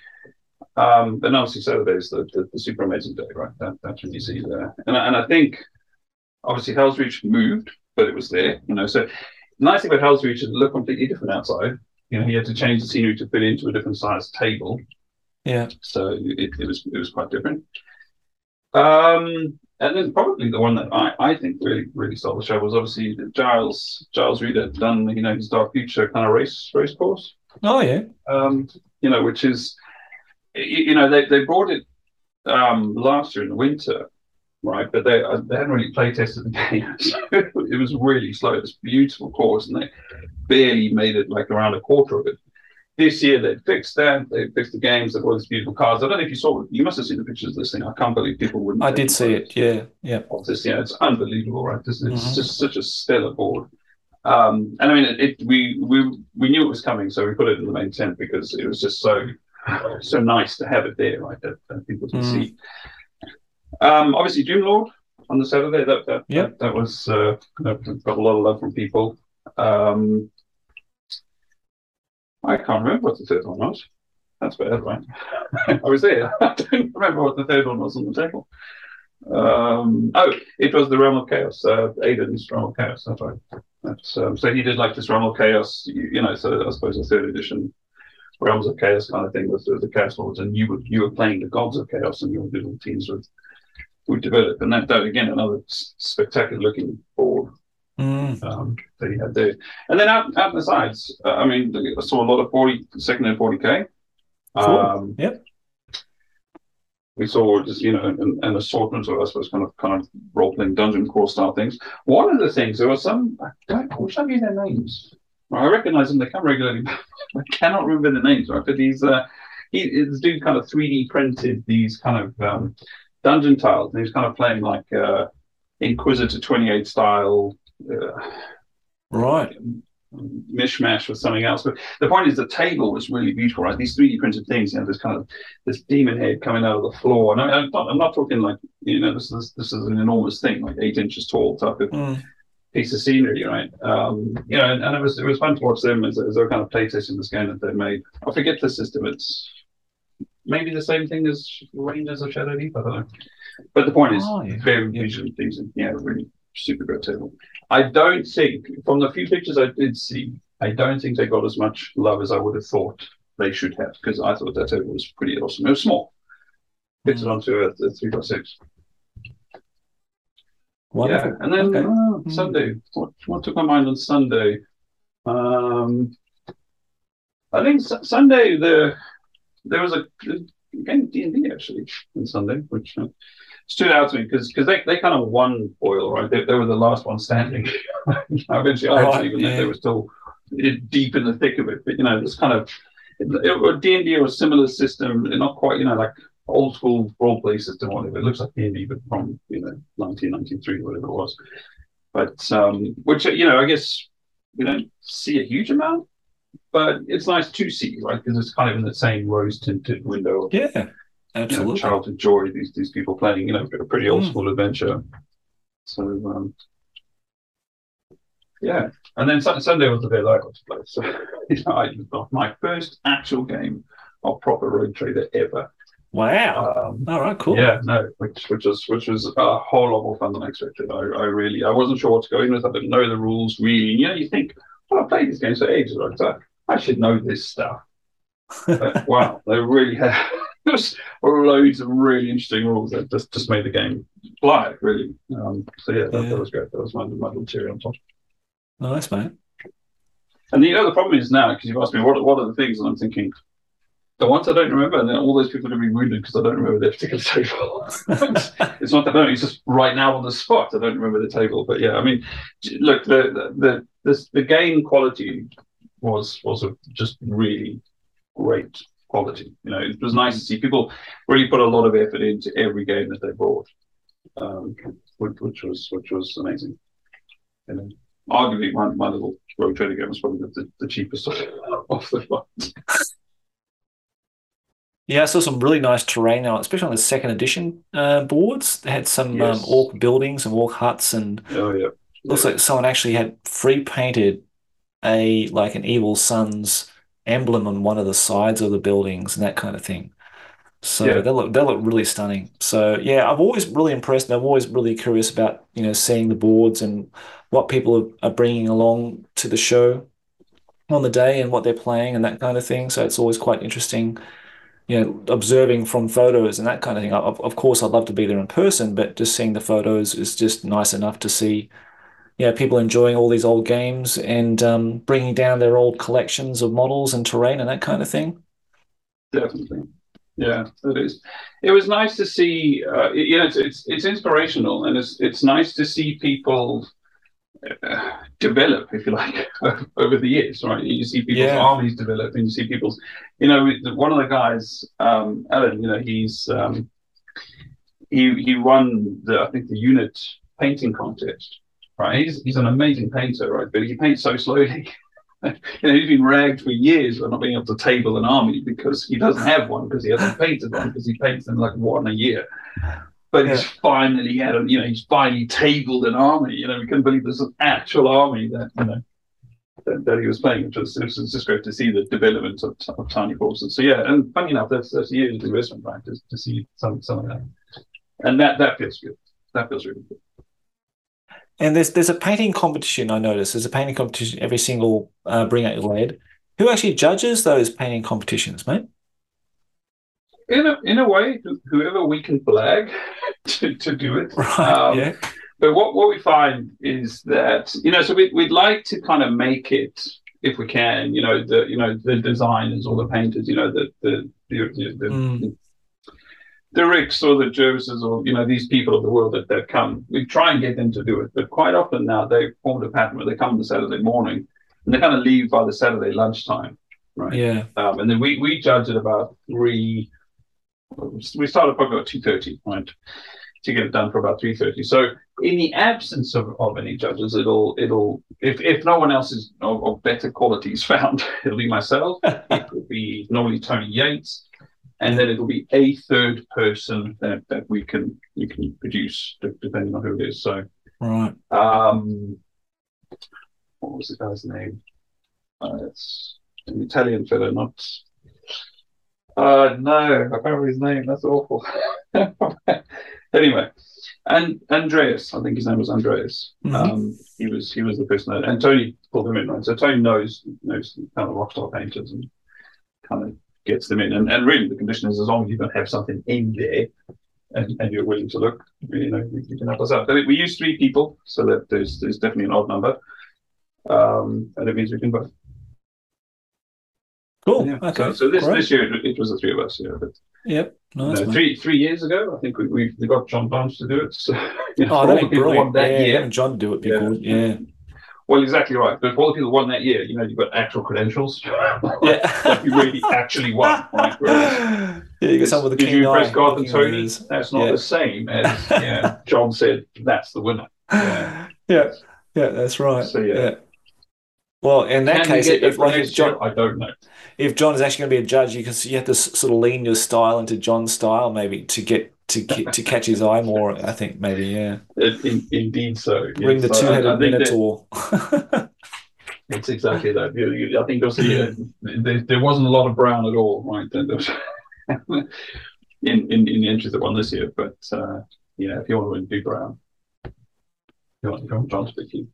Um, and obviously Saturday is the, the, the super amazing day, right? That, that's what you see there. And, I- and I think obviously Hell's Reach moved, but it was there, you know. So the nice thing about Hell's Reach is it looked completely different outside. You know, he had to change the scenery to fit into a different size table. Yeah. So it, it was it was quite different. Um, and then probably the one that I, I think really really stole the show was obviously Giles Giles Reed had done you know his Dark Future kind of race race course. Oh, yeah. Um, you know, which is you know they, they brought it um, last year in the winter, right? But they uh, they hadn't really play tested the game. So it was really slow. This beautiful course, and they barely made it like around a quarter of it. This year they fixed that. They fixed the games. They've got these beautiful cars. I don't know if you saw it. You must have seen the pictures of this thing. I can't believe people wouldn't. I did see it. Yeah. Yeah. this. Yeah, it's unbelievable, right? This, it's Mhm. just such a stellar board. Um, and I mean, it, it, we we we knew it was coming, so we put it in the main tent because it was just so so nice to have it there, right? That, that people can Mm. see. Um, obviously, Doom Lord on the Saturday. That that Yep. that, that was uh, got a lot of love from people. Um, I can't remember what the third one was. That's bad, right? I was there. I don't remember what the third one was on the table. Um, oh, it was the Realm of Chaos. Uh, Aiden's Realm of Chaos. That's right. That's um, so he did like this Realm of Chaos. You, you know, so I suppose a third edition Realms of Chaos kind of thing with the, the Chaos Lords, and you were you were playing the Gods of Chaos, and you were doing teams with would develop. And that, that again, another spectacular looking board Mm. um, that he had there. And then out, out in the sides, uh, I mean, I saw a lot of 40, second and 40K. Cool. Um, Yep. We saw just, you know, an, an assortment of, I suppose, kind of kind of role playing dungeon core style things. One of the things, there were some, I, don't, I wish I knew their names. I recognize them, they come regularly, but I cannot remember the names, right? But these, uh, he, this dude kind of 3D printed these kind of um, dungeon tiles, and he was kind of playing like uh, Inquisitor 28 style uh, Right. mishmash with something else. But the point is, the table was really beautiful, right? These 3D printed things, you know, this kind of this demon head coming out of the floor. And I, am not, I'm not talking like, you know, this is this is an enormous thing, like eight inches tall type of Mm. piece of scenery, right? Um, you know, and, and it was it was fun to watch them as, as they're kind of playtesting this game that they made. I forget the system. It's maybe the same thing as Rangers of Shadow Deep. I don't know. But the point is, Oh, yeah. very Yeah. visually pleasing. Yeah, really super great table. I don't think, from the few pictures I did see, I don't think they got as much love as I would have thought they should have because I thought that table was pretty awesome. It was small. Fits it Mm. onto a, a three by six. Wonderful. Yeah, and then Okay. uh, Mm. Sunday. What, what took my mind on Sunday? Um, I think Su- Sunday the there was a game D and D actually on Sunday, which uh, stood out to me because because they, they kind of won BOYL, right? They, they were the last one standing. Eventually, I Right, leave, they- they were still deep in the thick of it. But you know, this kind of D and D or a similar system, not quite, you know, like old school role play system, whatever. It looks like D and D, but from you know 1993, whatever it was. But um, which you know, I guess we don't see a huge amount, but it's nice to see, right? Because it's kind of in the same rose tinted window of Yeah. you know, Absolutely. childhood joy. These these people playing, you know, a pretty old Mm. school adventure. So um, yeah, and then Sunday was the day that I got to play. So you know, I got my first actual game of proper Rogue Trader ever. Wow. Um, All right. Cool. yeah, no, which which was which was a whole lot more fun than I expected. I, I really I wasn't sure what to go in with. I didn't know the rules really. You know, you think, I've played these games for ages? So I should know this stuff. But wow, they really had loads of really interesting rules that just just made the game fly, really. Um, so yeah, that, Yeah. that was great. That was my, my little cherry on top. Nice, mate. And you know the problem is now because you've asked me what what are the things, and I'm thinking the ones I don't remember, and then all those people are going to be wounded because I don't remember their particular table. it's not that I don't. It's just right now on the spot. I don't remember the table. But yeah, I mean, look, the the the, the game quality was was a just really great quality. You know, it was nice to see people really put a lot of effort into every game that they brought, um, which, was which was amazing. And then arguably, my, my little Rogue Trader game was probably the, the, the cheapest of the lot. Yeah, I saw some really nice terrain on, especially on the second edition uh, boards. They had some um, orc buildings and orc huts, and Oh yeah, looks like someone actually had free painted a like an Evil Sunz emblem on one of the sides of the buildings and that kind of thing. So Yeah. they look they look really stunning. So yeah, I've always really impressed. and I'm always really curious about you know seeing the boards and what people are, are bringing along to the show on the day and what they're playing and that kind of thing. So it's always quite interesting, you know, observing from photos and that kind of thing. Of, of course, I'd love to be there in person, but just seeing the photos is just nice enough to see, you know, people enjoying all these old games and um, bringing down their old collections of models and terrain and that kind of thing. definitely. Yeah, it is. It was nice to see. Uh, you know, it's, it's it's inspirational, and it's it's nice to see people uh, develop, if you like, over the years. Right? You see people's Yeah. armies develop, and you see people's. You know, one of the guys, um, Alan. You know, he's um, he he won the I think the unit painting contest. Right? He's he's an amazing painter, right? But he paints so slowly. you know, he's been ragged for years for not being able to table an army because he doesn't have one because he hasn't painted one because he paints them like one a year. But he's finally had a, you know, he's finally tabled an army. You know, we couldn't believe there's an actual army that, you know, that, that he was playing, which was, it was just great to see the development of, of tiny forces. So yeah, and funny enough, that's that's years of the investment practice to see some some of that, and that that feels good. That feels really good. And there's there's a painting competition I noticed. There's a painting competition every single uh, Bring Out Your Lead. Who actually judges those painting competitions, mate? In a in a way, whoever we can flag to, to do it. Right. Um, yeah. But what, what we find is that you know, so we, we'd like to kind of make it if we can, you know, the you know the designers or the painters, you know, the the the, the, the, Mm. the Ricks or the Jervises or you know these people of the world that, that come. We try and get them to do it, but quite often now they formed a pattern where they come on the Saturday morning and they kind of leave by the Saturday lunchtime, right? Yeah. Um, and then we we judge at about three. We started probably about two thirty, right, to get it done for about three thirty. So in the absence of, of any judges, it'll it'll if if no one else is of, of better quality is found, it'll be myself. it will be normally Tony Yates, and then it'll be a third person that, that we can we can produce depending on who it is. So Right. um, what was the guy's name? Uh, it's an Italian fellow, not. Uh, no, I can't remember his name. That's awful. anyway, and Andreas, I think his name was Andreas. Mhm. Um, he was he was the person that, and Tony pulled them in, right? So Tony knows knows kind of rockstar painters and kind of gets them in. And, and really, the condition is as long as you don't have something in there and, and you're willing to look, you know, you, you can help us out. But we use three people, so that there's there's definitely an odd number. Um, and it means we can vote. Cool. Yeah. Okay. So, so this Great. this year it, it was the three of us. Yeah, but Yep. Nice. no, three three years ago, I think we we, we got John Blanche to do it. So, you know, Oh, all that'd the be people who won that yeah, year. having John do it be Yeah. good. Yeah. Well, exactly right. But for all the people won that year, you know, you've got actual credentials. Yeah. like you really actually won, right? Whereas yeah, you got some with the Did you eye press God and Tony? That's not Yeah. the same as yeah. John said that's the winner. Yeah. yeah, yeah, that's right. So, yeah. Well, in that Can case, get if for like if? John, I don't know. If John is actually going to be a judge, you can you have to sort of lean your style into John's style, maybe to get to to catch his eye more. I think maybe yeah. In, indeed, so Ring the Yes, I- I two-headed think that- minotaur. It's exactly that. You, you, I think there was a, there, there wasn't a lot of brown at all, right? Was in, in in the entries that won this year, but uh, yeah, if you want to win, do brown. You want, you want John to pick you.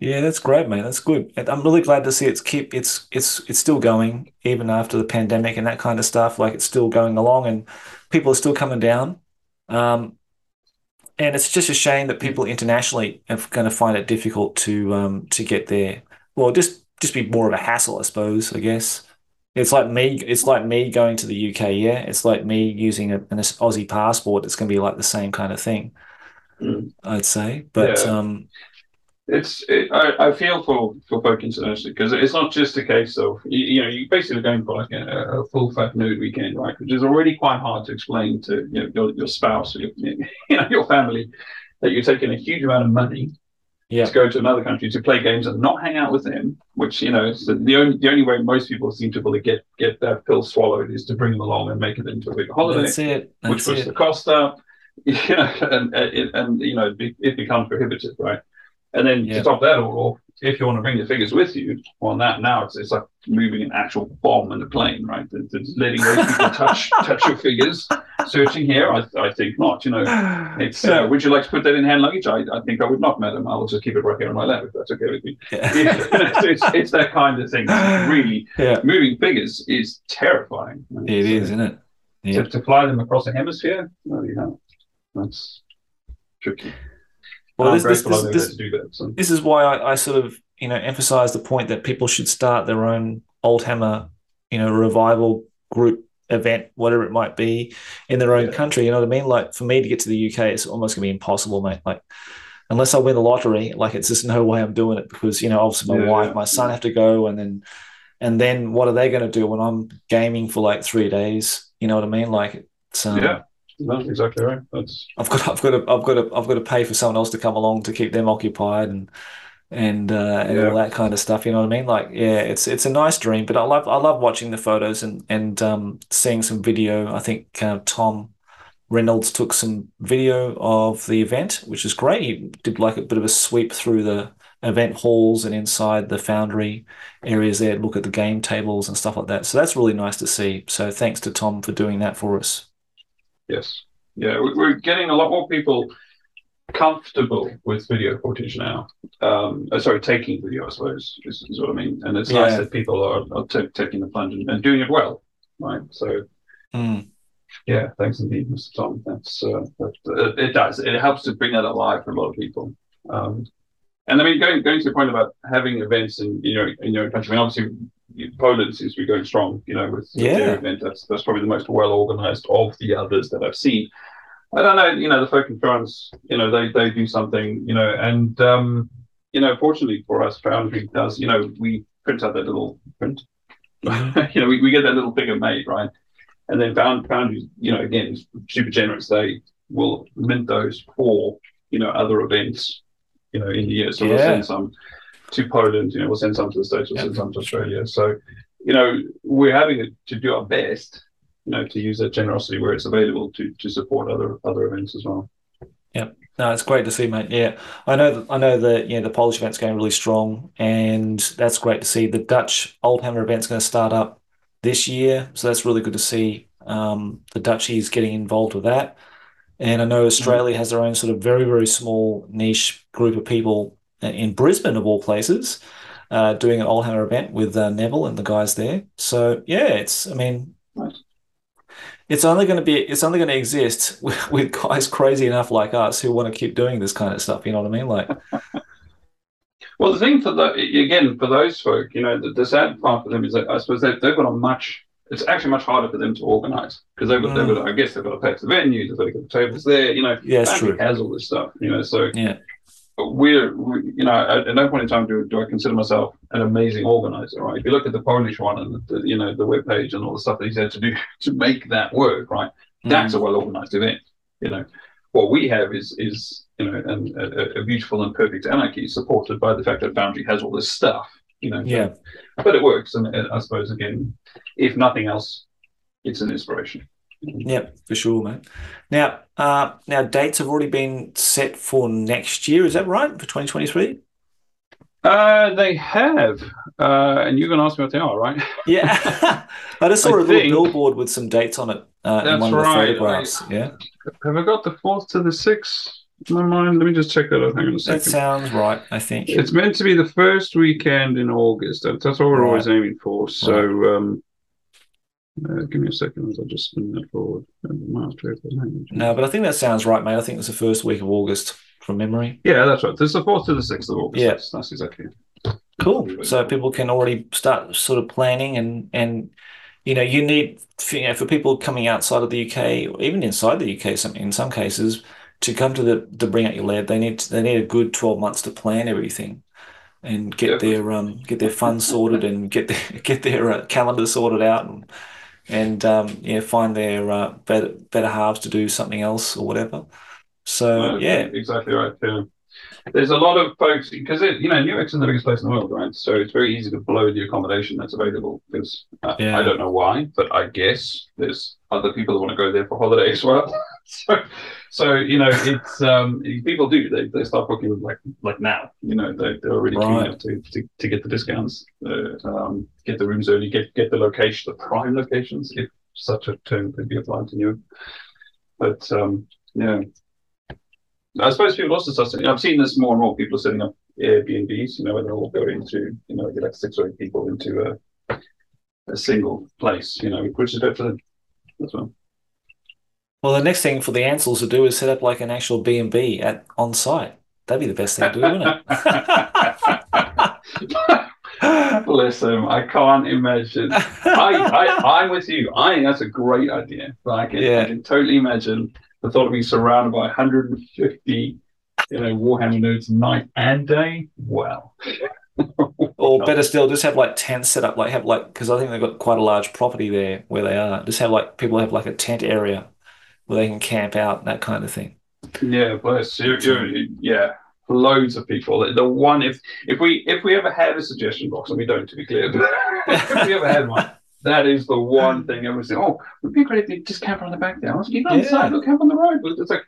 Yeah, that's great, mate. That's good. And I'm really glad to see it's keep it's it's it's still going even after the pandemic and that kind of stuff. Like it's still going along and people are still coming down. Um, and it's just a shame that people internationally are going to find it difficult to um to get there. Well, just just be more of a hassle, I suppose, I guess. It's like me it's like me going to the UK, yeah. It's like me using a, an Aussie passport. It's going to be like the same kind of thing, Mm. I'd say. But Yeah. um It's it, I, I feel for for folk internationally because it's not just a case of you, you know you're basically going for like a, a full fat nude weekend, right? Which is already quite hard to explain to you know your, your spouse or your, you know your family that you're taking a huge amount of money yeah. to go to another country to play games and not hang out with them, which you know is the, the only the only way most people seem to really get get that pill swallowed is to bring them along and make it into a big holiday, That's it. which puts the cost up, you know, and and, and you know it becomes prohibitive, right? And then Yeah. to top that all off, if you want to bring the figures with you, on that now it's, it's like moving an actual bomb in a plane, right? It's, it's letting those people touch touch your figures. Searching here, I, I think not. You know, it's uh, would you like to put that in hand luggage? I, I think I would not, madam. I will just keep it right here on my lap if that's okay with you. Yeah. it's, it's that kind of thing. It's really Yeah, moving figures is terrifying. it is, isn't it? Yeah. To, to fly them across a hemisphere, oh, yeah, that's tricky. Well, this, this, this, that. So. this is why I, I sort of, you know, emphasize the point that people should start their own Old Hammer, you know, revival group event, whatever it might be, in their own Yeah. country. You know what I mean? Like for me to get to the UK, it's almost gonna be impossible, mate. Like unless I win the lottery, like it's just no way I'm doing it because you know, obviously my Yeah. wife, my son have to go, and then and then what are they going to do when I'm gaming for like three days? You know what I mean? Like it's um, Yeah, that's exactly right. That's I've got I've got to I've got to I've got to pay for someone else to come along to keep them occupied and and uh, and Yeah. all that kind of stuff. You know what I mean? Like, yeah, it's it's a nice dream. But I love I love watching the photos and and um, seeing some video. I think uh, Tom Reynolds took some video of the event, which is great. He did like a bit of a sweep through the event halls and inside the foundry areas there, look at the game tables and stuff like that. So that's really nice to see. So thanks to Tom for doing that for us. Yes, yeah. we- We're getting a lot more people comfortable with video footage now. Um, uh, sorry, taking video, I suppose, is, is what I mean. And it's nice that people are, are ta- taking the plunge and, and doing it well, right? So Mm. Yeah, thanks indeed, Mr. Tom. That's uh, that, uh, it does. It helps to bring that alive for a lot of people. Um, and I mean, going going to the point about having events in you know in your country. I mean, obviously Poland seems to be going strong. You know, with Yeah. their event. That's that's probably the most well organized of the others that I've seen. I don't know. You know, the folk in France. You know, they they do something. You know, and um, you know, fortunately for us, Foundry does. You know, we print out that little print. you know, we, we get that little figure made, right? And then Found Foundry, you know, again, super generous. They will mint those for you know other events, you know, in the year. So we'll send some to Poland. You know, we'll send some to the States. We'll Yeah. send some to Australia. So, you know, we're having to do our best, you know, to use that generosity where it's available to to support other other events as well. Yeah, no, it's great to see, mate. Yeah, I know. That, I know that you know the Polish event's going really strong, and that's great to see. The Dutch Old Oldhammer event's going to start up this year, so that's really good to see. Um, the Dutchies getting involved with that, and I know Australia has their own sort of very very small niche group of people in Brisbane of all places, uh, doing an Oldhammer event with uh, Neville and the guys there. So yeah, it's. I mean, Nice. it's only going to be it's only going to exist with, with guys crazy enough like us who want to keep doing this kind of stuff. You know what I mean? Like, Well, the thing for the again for those folk, you know, the, the sad part for them is that I suppose they've, they've got a much. It's actually much harder for them to organise because they've got, they've got. Mm. I guess they've got to pay for the venue, they've got to get the tables there. You know, yeah, it's true. has all this stuff. You know, so Yeah. we're we, you know at, at no point in time do, do I consider myself an amazing organizer. Right? If you look at the Polish one and the, you know the web page and all the stuff that he's had to do to make that work, right? Mm. That's a well organized event. You know, what we have is is you know an, a, a beautiful and perfect anarchy supported by the fact that Foundry has all this stuff. You know, Yeah. but it works, and, I suppose again, if nothing else, it's an inspiration. Yep, for sure, mate. Now, uh, now dates have already been set for next year. Is that right? For 2023? Uh, they have, uh, and you're going to ask me what they are, right? Yeah. I just saw I a little billboard with some dates on it uh, in That's one of the photographs. Yeah. Have I got the fourth to the sixth in my mind? Let me just check that out. Hang on a second. That sounds right, I think. It's meant to be the first weekend in August. That- That's what we're always aiming for. So, um, uh, give me a second as I just spin that forward. No, but I think that sounds right, mate. I think it's the first week of August from memory. Yeah, that's right. This is the fourth to the sixth of August. Yeah. That's, that's exactly it. Cool. So people can already start sort of planning and and you know you need you know for people coming outside of the UK or even inside the UK some in some cases to come to the to bring out your lab they need they need a good 12 months to plan everything and get Definitely. their um get their funds sorted and get their get their uh, calendar sorted out and and um yeah find their uh, better better halves to do something else or whatever. So Uh, yeah, exactly right. Yeah. There's a lot of folks because you know Newark's the biggest place in the world, right? So it's very easy to blow the accommodation that's available. Because uh, Yeah. I don't know why, but I guess there's other people that want to go there for holiday as well. so, so you know, it's um, people do they, they start booking like like now. You know, they they're already keen Right. to, to to get the discounts, uh, um, get the rooms early, get get the location, the prime locations, if such a term could be applied to you. But um, yeah. I suppose people also start. I've seen this more and more. People are setting up Airbnbs. You know, where they'll all go into, you know, get like six or eight people into a a single place. You know, which is better as well. well the next thing for the Ansells to do is set up like an actual B and B at on site. That'd be the best thing to do, wouldn't it? Bless them. I can't imagine. I, I, I'm with you. I think that's a great idea. But I can, Yeah. I can totally imagine the thought of being surrounded by 150, you know, Warhammer nerds night and day. Wow. Or better still, just have like tents set up, like have like because I think they've got quite a large property there where they are. Just have like people have like a tent area where they can camp out, that kind of thing. Yeah, bless you. yeah, loads of people. The- one if if we if we ever had a suggestion box, and we don't, to be clear, but if we ever had one, that is the one thing everyone say. Oh, it'd be great if you just camp on the back there. I was like, you go on the Yeah. side, look, camp on the road. But it's like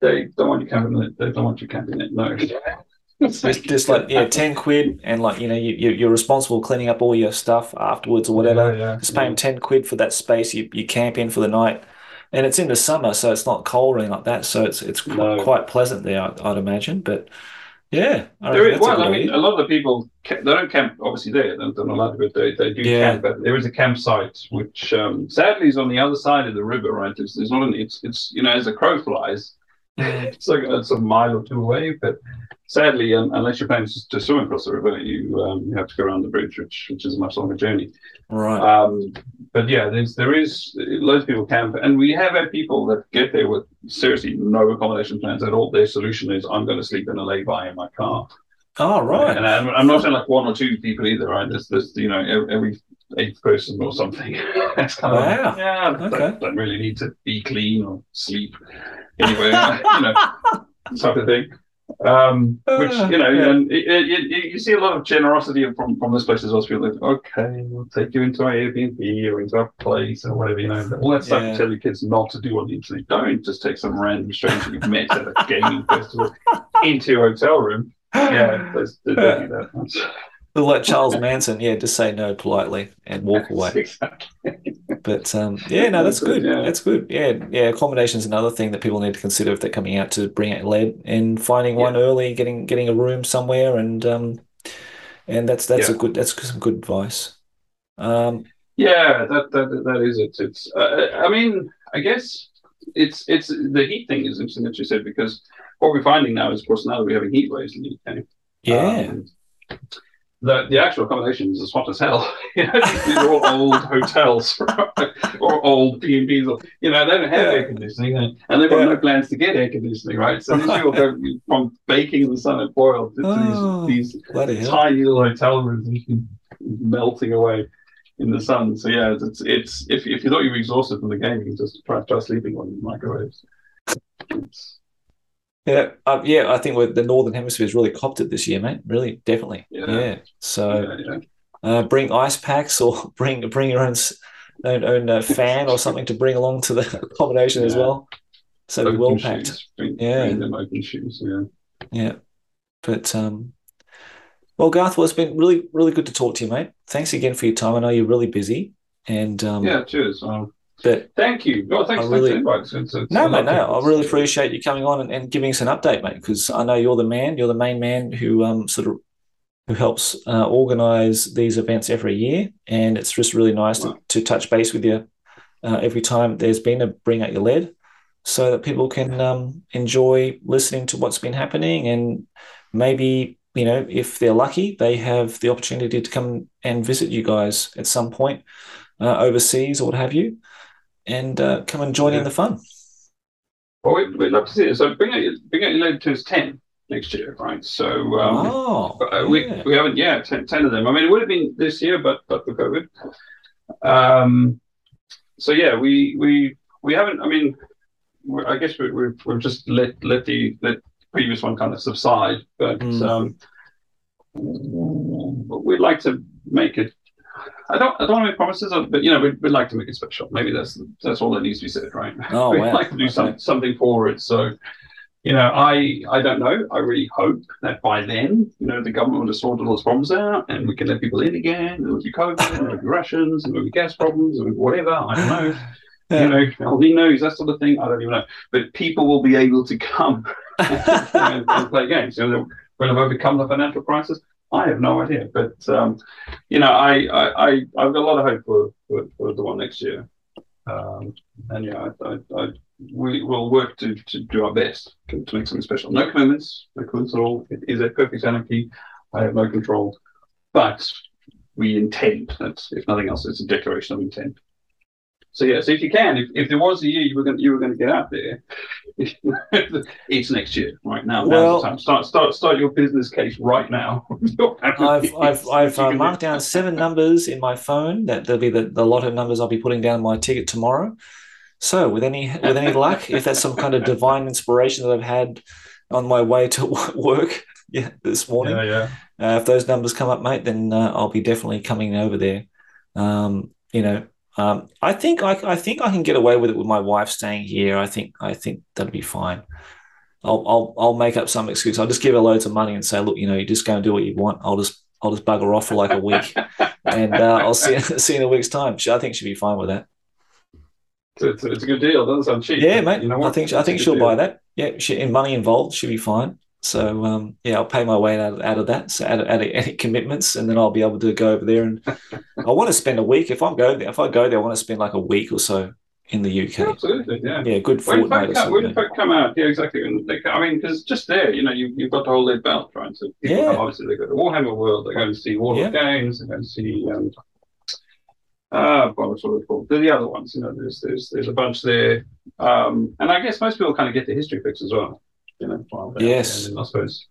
they don't want you camping. it. They don't want you camping it. No. It's Just, just like yeah, ten quid, and like you know you you- you're responsible cleaning up all your stuff afterwards or whatever. Yeah, yeah, Just pay them ten quid for that space you you camp in for the night, and it's in the summer, so it's not cold or anything like that. So it's it's quite, No. quite pleasant there, I'd, I'd imagine. But Yeah, I There is, well, I mean, a lot of the people they don't camp obviously there. They're they're not allowed to, but they, they do Yeah. camp. But there is a campsite which um, sadly is on the other side of the river. Right? It's, it's not. An, it's it's you know as a crow flies, Mm. it's like it's a mile or two away. But sadly, um, unless you're planning to, to swim across the river, you um, you have to go around the bridge, which which is a much longer journey. Right. Um, but yeah, there's there is loads of people camp, and we have had people that get there with seriously no accommodation plans at all. Their solution is I'm going to sleep in a lay-by in my car. oh, right. And I'm, I'm not saying like one or two people either, right? There's, there's you know, every, eighth person or something. That's kind of Wow. yeah, Okay. don't, don't really need to be clean or sleep anywhere, you know, type of thing. Um, which you know, Yeah. and it, it, it, you see a lot of generosity from from this place as well. People like, okay, we'll take you into our Airbnb or into our place or whatever, you know, all that stuff. Yeah. You tell your kids not to do on the internet. Don't just take some random stranger you've met at a gaming festival into your hotel room. Yeah, they, they don't do that. Like Charles Manson, yeah, just say no politely and walk away. Exactly. But um, yeah, no, that's good. Yeah. That's good. Yeah, yeah. Accommodation is another thing that people need to consider if they're coming out to bring out lead and finding one early, getting getting a room somewhere, and um, and that's that's a good that's some good advice. Um, Yeah, that that that is it. It's uh, I mean, I guess it's it's the heat thing is interesting that you said because what we're finding now is, of course, now that we're having heat waves in the UK, yeah, um, the the actual accommodations is hot as hell. you know, these are all old hotels or old B and B's. You know, they don't have Yeah. air conditioning, and, and they've got Yeah. no plans to get air conditioning, right? So these people go from baking in the sun at BOYL to Oh. these, these tiny little hotel rooms and you melting away in the sun. So yeah, it's it's if if you thought you were exhausted from the game, you can just try try sleeping on the microwaves. It's, Yeah, uh, yeah. I think the northern hemisphere has really copped it this year, mate. Really, definitely. Yeah. Yeah. So yeah, uh, bring ice packs or bring bring your own own, own uh, fan or something to bring along to the accommodation as well. So Open well shoes. packed. Bring, Yeah. bring them open shoes. Yeah. Yeah. But um well Garth, well it's been really, really good to talk to you, mate. Thanks again for your time. I know you're really busy. And um yeah. Cheers. Um, but thank you. Well, thanks, I really- for the invite. It's, it's, no, mate, no. I really appreciate you coming on and, and giving us an update, mate, because I know you're the man, you're the main man who um sort of who helps uh, organize these events every year. And it's just really nice Wow. to, to touch base with you uh, every time there's been a bring out your lead so that people can um, enjoy listening to what's been happening and maybe you know if they're lucky they have the opportunity to come and visit you guys at some point uh, overseas or what have you and uh, come and join in the fun Well, we'd, we'd love to see it. So bring your- bring your lead to us ten next year, right? So um, oh Uh, we we haven't yeah 10, 10 of them. I mean, it would have been this year, but but for COVID. Um, so yeah, we we we haven't. I mean, I guess we, we've we've just let let the let previous one kind of subside, but Mm. um, we'd like to make it. I don't I don't want to make promises, but you know, we'd, we'd like to make it special. Maybe that's that's all that needs to be said, right? Oh, we'd wow. like to do some, something for it. So you know, I I don't know. I really hope that by then, you know, the government will have sorted all those problems out, and we can let people in again. There will be COVID, there will be Russians, there will be gas problems, be whatever. I don't know. Yeah. You know, El Ninos, that sort of thing. I don't even know. But people will be able to come and, and play games. You know, we'll have overcome the financial crisis. I have no idea, but um, you know, I, I, I I've got a lot of hope for, for, for the one next year. Um, and yeah, I, I, I, we will work to, to do our best to, to make something special. No commitments, no commitments at all. It is a perfect anarchy. I have no control, but we intend. That's if nothing else, it's a declaration of intent. So yeah, so if you can, if, if there was a year you were going you were going to get out there, it's next year, right now. Well- Now's the time. Start start start your business case right now. I've I've I've uh, marked down seven numbers in my phone that there'll be the, the lot of numbers I'll be putting down my ticket tomorrow. So with any with any luck, if that's some kind of divine inspiration that I've had on my way to work, yeah, this morning, Yeah, yeah. uh, if those numbers come up, mate, then uh, I'll be definitely coming over there. Um, you know, um, I think I, I think I can get away with it with my wife staying here. I think I think that'll be fine. I'll I'll I'll make up some excuse. I'll just give her loads of money and say, look, you know, you just go and do what you want. I'll just I'll just bugger off for like a week, and uh, I'll see see you in a week's time. She, I think she'll be fine with that. It's, a good deal. Doesn't sound cheap. Yeah, mate. You know I think I think she'll deal. buy that. Yeah, she, and money involved, she'll be fine. So um, yeah, I'll pay my way out, out of that. So out of, out of any commitments, and then I'll be able to go over there. And I want to spend a week. If I'm go there, if I go there, I want to spend like a week or so in the UK. Absolutely, yeah. Yeah, good fortnight. come, when folk come out, yeah, exactly. When they I mean, because just there, you know, you, you've got the whole lead belt, right? So people Yeah. obviously they go to Warhammer World, they go and see War Yeah. of Games, they go and see, um, uh, what was it called? The other ones, you know, there's, there's, there's a bunch there. Um, and I guess most people kind of get the history fix as well, you know, while they're Yes. And I suppose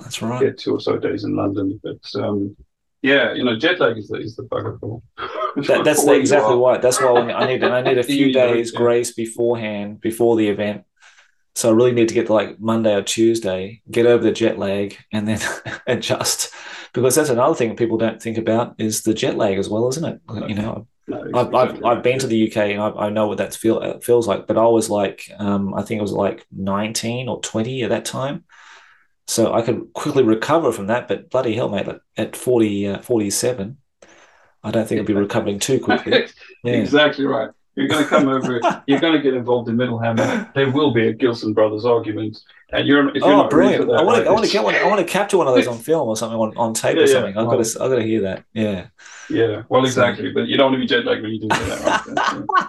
That's right. get two or so days in London, but, um, yeah, you know, jet lag is the, is the bugger for. That, that's the, exactly why. That's why I need I need a few know, days yeah. grace beforehand before the event. So I really need to get to like Monday or Tuesday, get over the jet lag, and then adjust. Because that's another thing people don't think about is the jet lag as well, isn't it? You know, No, I've, I've. I've been to the UK and I, I know what that feel uh, feels like, but I was like, um, I think it was like 19 or 20 at that time. So I could quickly recover from that, but bloody hell, mate, at 40, uh, 47, I don't think I'll be recovering too quickly. Yeah. Exactly right. You're going to come over. You're going to get involved in Middlehammer. There will be a Gilson brothers argument, and you're if you're Oh, not brilliant! that, I want right, to, I want to get one. I want to capture one of those on film or something on, on tape Yeah, or yeah. something. I've got to, I've got to hear that. Yeah. Yeah, well, exactly. But you don't want to be jet lagged when you do that, right?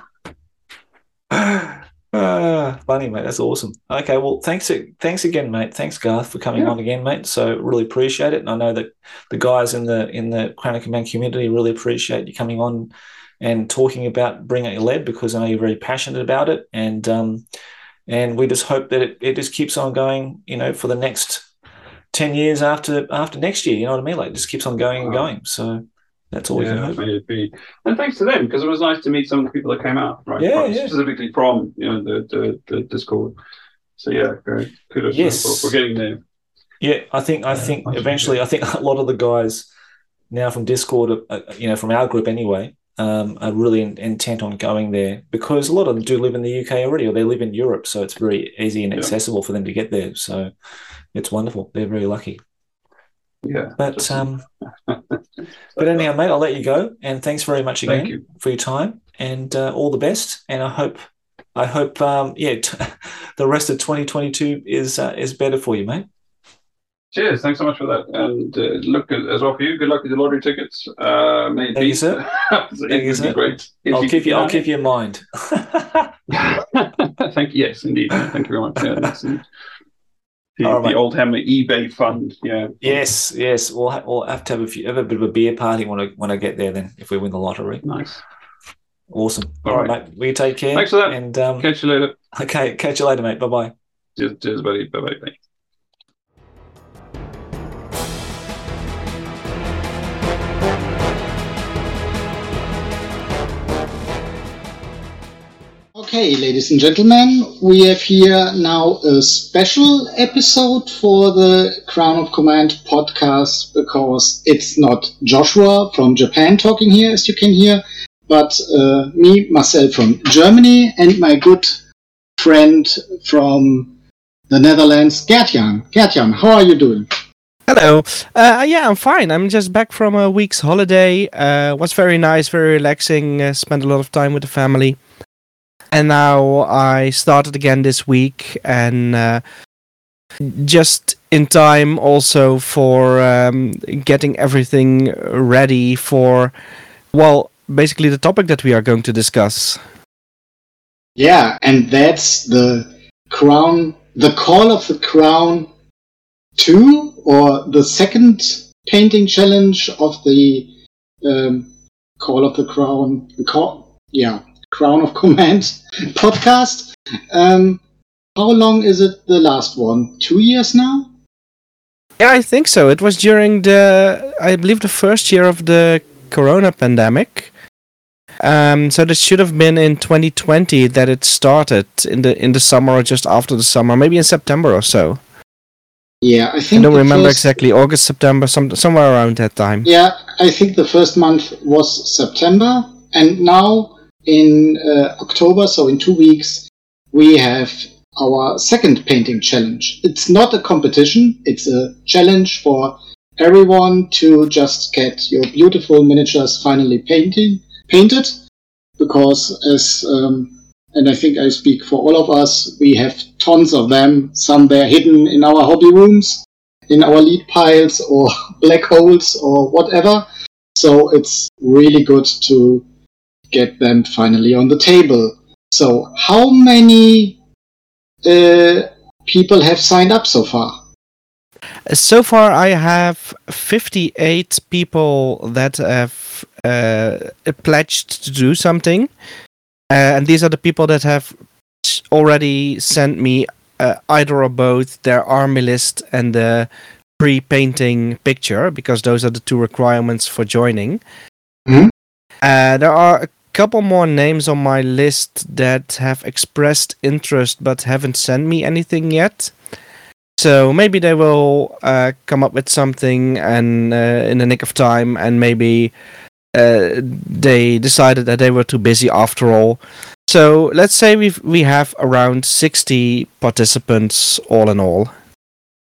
Ah, funny, mate. That's awesome. Okay, well, thanks, thanks again, mate. Thanks, Garth, for coming Yeah. on again, mate. So really appreciate it, and I know that the guys in the in the Crown of Command community really appreciate you coming on and talking about Bring bringing your lead because I know you're very passionate about it, and um, and we just hope that it, it just keeps on going, you know, for the next ten years after after next year. You know what I mean? Like, it just keeps on going and going. So that's all we can hope. be. And thanks to them because it was nice to meet some of the people that came out, right? Yeah, From- yeah. Specifically from you know the the, the Discord. So yeah, great. kudos Yes. for, for getting there. Yeah, I think I Yeah, think eventually I think a lot of the guys now from Discord, uh, you know, from our group anyway, um, are really in, intent on going there because a lot of them do live in the UK already, or they live in Europe, so it's very easy and Yeah. accessible for them to get there. So it's wonderful. They're very lucky. Yeah. But um, but anyhow, mate, I'll let you go, and thanks very much again you. for your time, and uh, all the best. And I hope. I hope, um, yeah, t- the rest of 2022 is uh, is better for you, mate. Cheers. Thanks so much for that. And uh, look as well for you. Good luck with the lottery tickets. Uh, Thank you, sir. Thank you, sir. great. if I'll you keep you. I'll keep you in mind. Thank you. Yes, indeed. Thank you very much. Yeah, that's the, right, the old Hammer eBay fund. Yeah. yes, yes. We'll, ha- we'll have to have a few, have a bit of a beer party when I when I get there. Then, if we win the lottery, Nice. awesome. All All right, mate. We take care. Thanks for that. And um, Catch you later. okay, catch you later, mate. Bye bye. Cheers, cheers buddy. Bye bye. Okay, ladies and gentlemen, we have here now a special episode for the Crown of Command podcast because it's not Joshua from Japan talking here, as you can hear, but uh, me, myself from Germany, and my good friend from the Netherlands, Gertjan. Gertjan, how are you doing? Hello. Uh, yeah, I'm fine. I'm just back from a week's holiday. Uh, was very nice, very relaxing. Uh, spent a lot of time with the family, and now I started again this week, and uh, just in time also for um, getting everything ready for, well, basically the topic that we are going to discuss. Yeah, and that's the Crown, the Call of the Crown 2, or the second painting challenge of the um, Call of the Crown, the call, yeah, Crown of Command podcast. Um, how long is it the last one? Two years now? Yeah, I think so. It was during the, I believe, the first year of the Corona pandemic. Um, so this should have been in 2020 that it started in the in the summer or just after the summer, maybe in September or so. Yeah, I think I don't remember first- exactly. August, September, some somewhere around that time. Yeah, I think the first month was September, and now in uh, October, so in two weeks, we have our second painting challenge. It's not a competition, it's a challenge for everyone to just get your beautiful miniatures finally painting painted because as um, and I think I speak for all of us, we have tons of them. Some they're hidden in our hobby rooms, in our lead piles, or black holes, or whatever. So it's really good to get them finally on the table. So, how many uh, people have signed up so far? So far, I have 58 people that have uh, pledged to do something. Uh, and these are the people that have already sent me uh, either or both their army list and the pre painting picture, because those are the two requirements for joining. Uh, there are a couple more names on my list that have expressed interest but haven't sent me anything yet. So maybe they will uh, come up with something and uh, in the nick of time, and maybe uh, they decided that they were too busy after all. So let's say we we have around sixty participants all in all.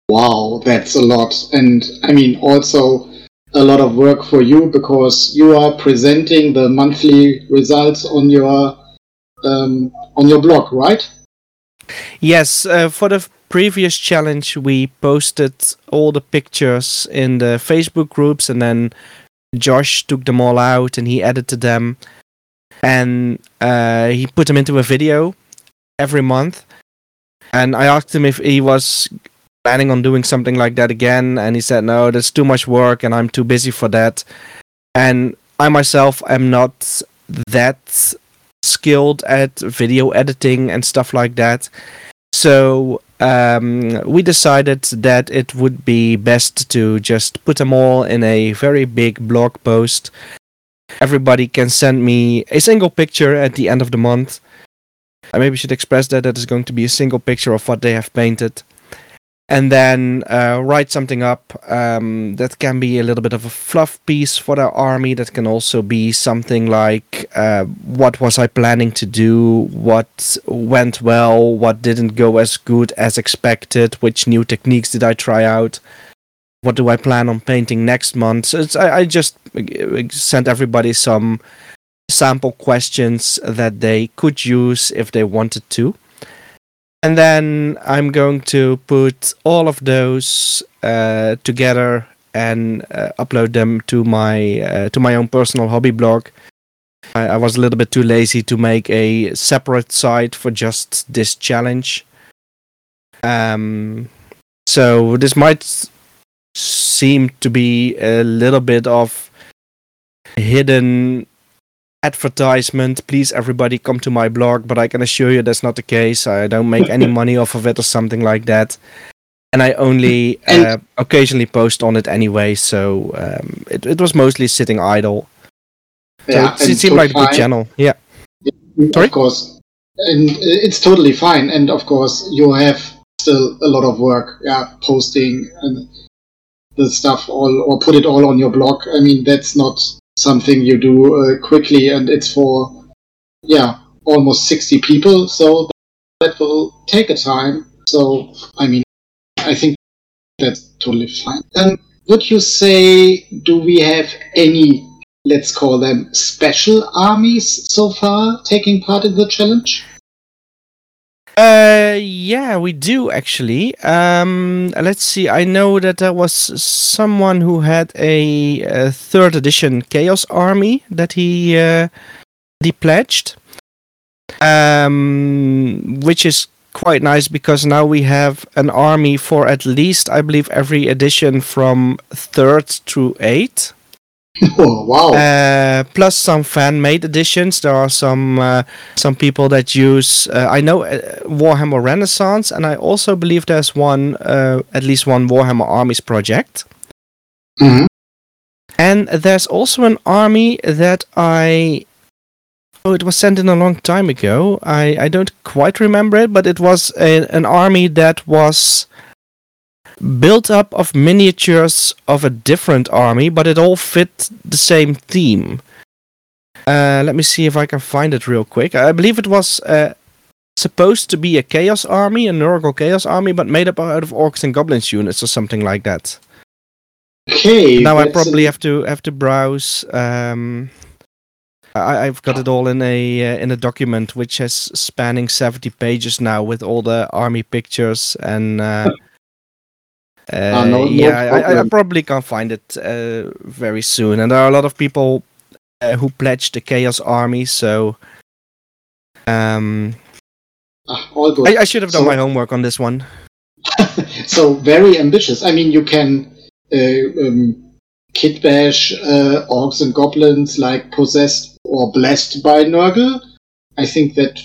Wow, that's a lot. And I mean, also a lot of work for you because you are presenting the monthly results on your um, on your blog, right? Yes, uh, for the previous challenge, we posted all the pictures in the Facebook groups, and then Josh took them all out and he edited them, and uh, he put them into a video every month. And I asked him if he was planning on doing something like that again, and he said no, that's too much work, and I'm too busy for that. And I myself am not that skilled at video editing and stuff like that. So um, we decided that it would be best to just put them all in a very big blog post. Everybody can send me a single picture at the end of the month. I maybe should express that that is going to be a single picture of what they have painted. And then uh, write something up um, that can be a little bit of a fluff piece for their army. That can also be something like uh, what was I planning to do, what went well, what didn't go as good as expected, which new techniques did I try out, what do I plan on painting next month. So I, I just uh, sent everybody some sample questions that they could use if they wanted to. And then I'm going to put all of those uh, together and uh, upload them to my uh, to my own personal hobby blog. I, I was a little bit too lazy to make a separate site for just this challenge. Um, so this might seem to be a little bit of hidden advertisement. Please, everybody, come to my blog. But I can assure you that's not the case. I don't make any money off of it or something like that. And I only And- uh, occasionally post on it anyway. So um, it, it was mostly sitting idle. So it, it seemed like a good channel. Yeah. Sorry? Of course, and it's totally fine. And of course, you have still a lot of work. Yeah, posting and the stuff all or put it all on your blog. I mean, that's not something you do uh, quickly, and it's for yeah almost sixty people. So that will take a time. So I mean, I think that's totally fine. And would you say do we have any let's call them special armies so far taking part in the challenge? Uh, yeah, we do actually. Um, let's see. I know that there was someone who had a, uh third edition Chaos Army that he uh, he pledged, um, which is quite nice because now we have an army for at least I believe every edition from third to eighth. Oh wow! Uh, plus some fan-made editions. There are some uh, some people that use. Uh, I know uh, Warhammer Renaissance, and I also believe there's one, uh, at least one Warhammer Armies project. Mhm. And there's also an army that I. Oh, it was sent in a long time ago. I, I don't quite remember it, but it was a, an army that was built up of miniatures of a different army, but it all fit the same theme. Uh, let me see if I can find it real quick. I believe it was uh, supposed to be a Chaos army, a Nurgle Chaos army, but made up out of Orcs and Goblins units or something like that. Okay. now I probably a- have to have to browse. Um, I, I've got it all in a uh, in a document which has spanning seventy pages now with all the army pictures and. Uh, uh, no- no yeah, I, I, I probably can't find it uh, very soon, and there are a lot of people uh, who pledged the Chaos Army. So, um, Ah. I, I should have done So- my homework on this one. so very ambitious. I mean, you can uh, um, kit bash uh, orcs and goblins like possessed or blessed by Nurgle. I think that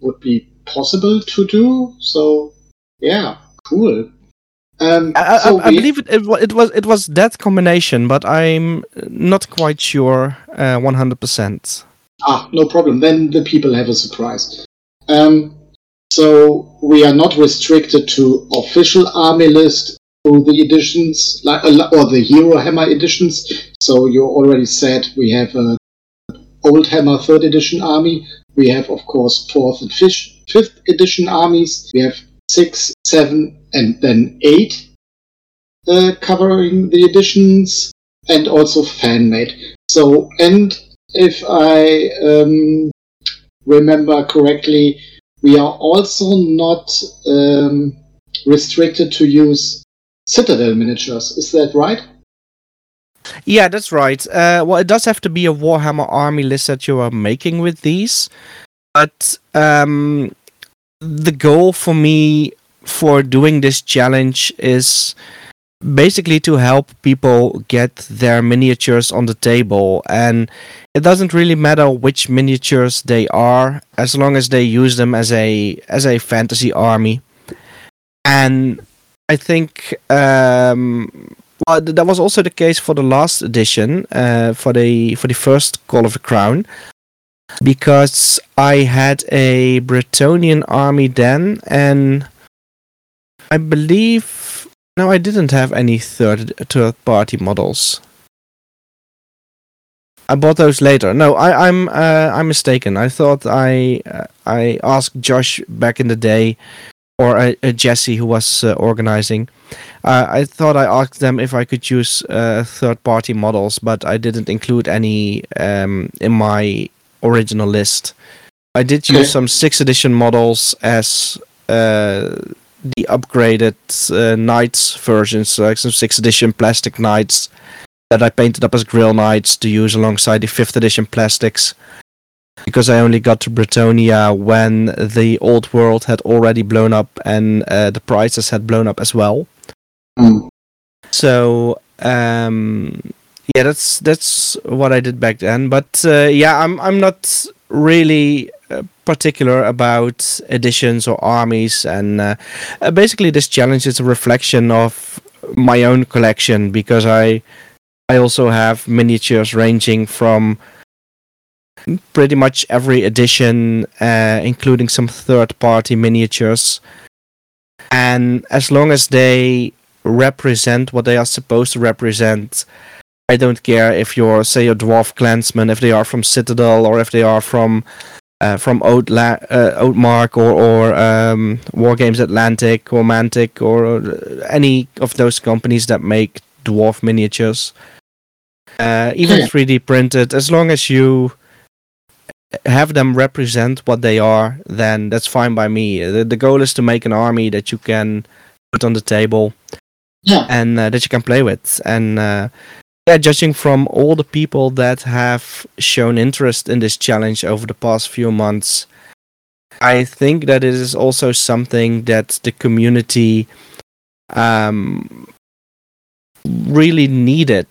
would be possible to do. So yeah, cool. Um, I, I, so I we- believe it, it, it was it was that combination, but I'm not quite sure uh, one hundred percent. Ah, no problem. Then the people have a surprise. Um, so we are not restricted to official army list through the editions, like uh, or the Herohammer editions. So you already said we have a Oldhammer third edition army. We have, of course, fourth and fifth edition armies. We have six, seven, and then eight uh, covering the editions, and also fan made. So and if I um, remember correctly, we are also not um, restricted to use Citadel miniatures. Is that right? Yeah, that's right. Uh, well, it does have to be a Warhammer army list that you are making with these, but um, the goal for me for doing this challenge is basically to help people get their miniatures on the table. And it doesn't really matter which miniatures they are as long as they use them as a as a fantasy army. And i think um well, th- that was also the case for the last edition, uh, for the for the first Call of the Crown, because I had a Bretonnian army then, and I believe no, I didn't have any third third party models. I bought those later. No, I, I'm uh, I'm mistaken. I thought I uh, I asked Josh back in the day, or uh, uh, Jesse who was uh, organizing. Uh, I thought I asked them if I could use uh, third-party models, but I didn't include any um, in my original list. I did use Okay. some sixth edition models as uh, the upgraded uh, knights versions, like some sixth edition plastic knights that I painted up as Grail Knights to use alongside the fifth edition plastics. Because I only got to Bretonnia when the old world had already blown up and uh, the prices had blown up as well. Hmm. So um, yeah, that's that's what I did back then. But uh, yeah, I'm I'm not really uh, particular about editions or armies, and uh, uh, basically this challenge is a reflection of my own collection because I I also have miniatures ranging from pretty much every edition, uh, including some third-party miniatures. And as long as they represent what they are supposed to represent. I don't care if you're, say, a dwarf clansman, if they are from Citadel or if they are from uh, from Old La- uh, or or um, Wargames Atlantic or Mantic or uh, any of those companies that make dwarf miniatures, uh, even Yeah. 3D printed. As long as you have them represent what they are, then that's fine by me. The, the goal is to make an army that you can put on the table Yeah. and uh, that you can play with. And uh, yeah, judging from all the people that have shown interest in this challenge over the past few months, I think that it is also something that the community um, really needed.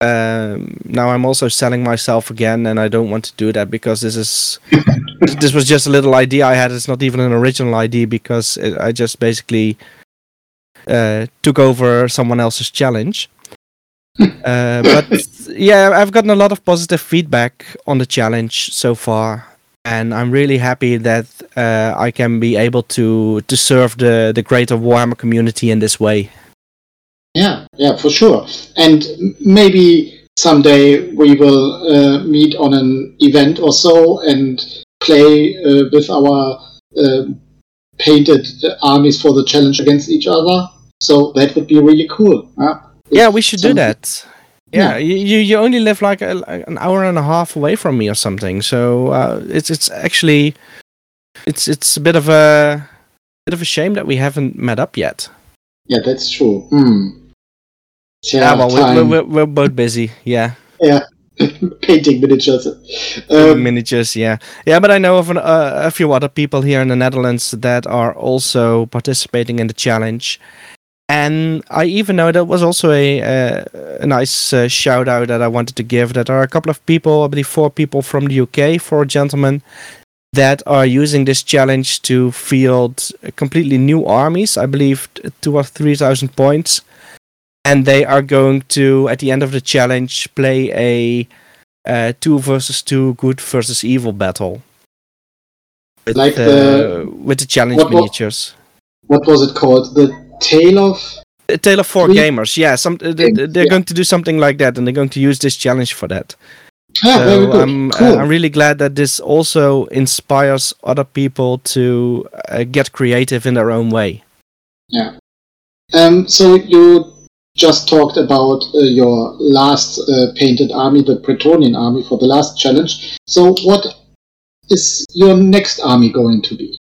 Um, now I'm also selling myself again, and I don't want to do that because this is this was just a little idea I had. It's not even an original idea because it, I just basically uh, took over someone else's challenge. Uh, but yeah, I've gotten a lot of positive feedback on the challenge so far, and I'm really happy that uh, I can be able to to serve the the greater Warhammer community in this way. Yeah, yeah, for sure. And maybe someday we will uh, meet on an event or so and play uh, with our uh, painted armies for the challenge against each other. So that would be really cool. huh? Yeah, we should do that. Yeah, you, you you only live like a, like an hour and a half away from me or something. So uh, it's it's actually it's it's a bit of a bit of a shame that we haven't met up yet. Yeah, that's true. Hmm. Yeah, well, we're, we're, we're both busy. Yeah. Yeah. Painting miniatures. Um, miniatures, yeah, yeah. But I know of an, uh, a few other people here in the Netherlands that are also participating in the challenge, and I even know that was also a a, a nice uh, shout out that I wanted to give. That are a couple of people, I believe four people from the UK, four gentlemen that are using this challenge to field completely new armies. I believe two or three thousand points and they are going to at the end of the challenge play a uh, two versus two good versus evil battle with, like the, uh, with the challenge what, miniatures what was it called the tale of a tale of four three? gamers yeah some they, are yeah. going to do something like that and they're going to use this challenge for that Ah, so very good. I'm, uh, cool. I'm really glad that this also inspires other people to uh, get creative in their own way. Yeah. Um, so you just talked about uh, your last uh, painted army, the Bretonnian army, for the last challenge. So, what is your next army going to be?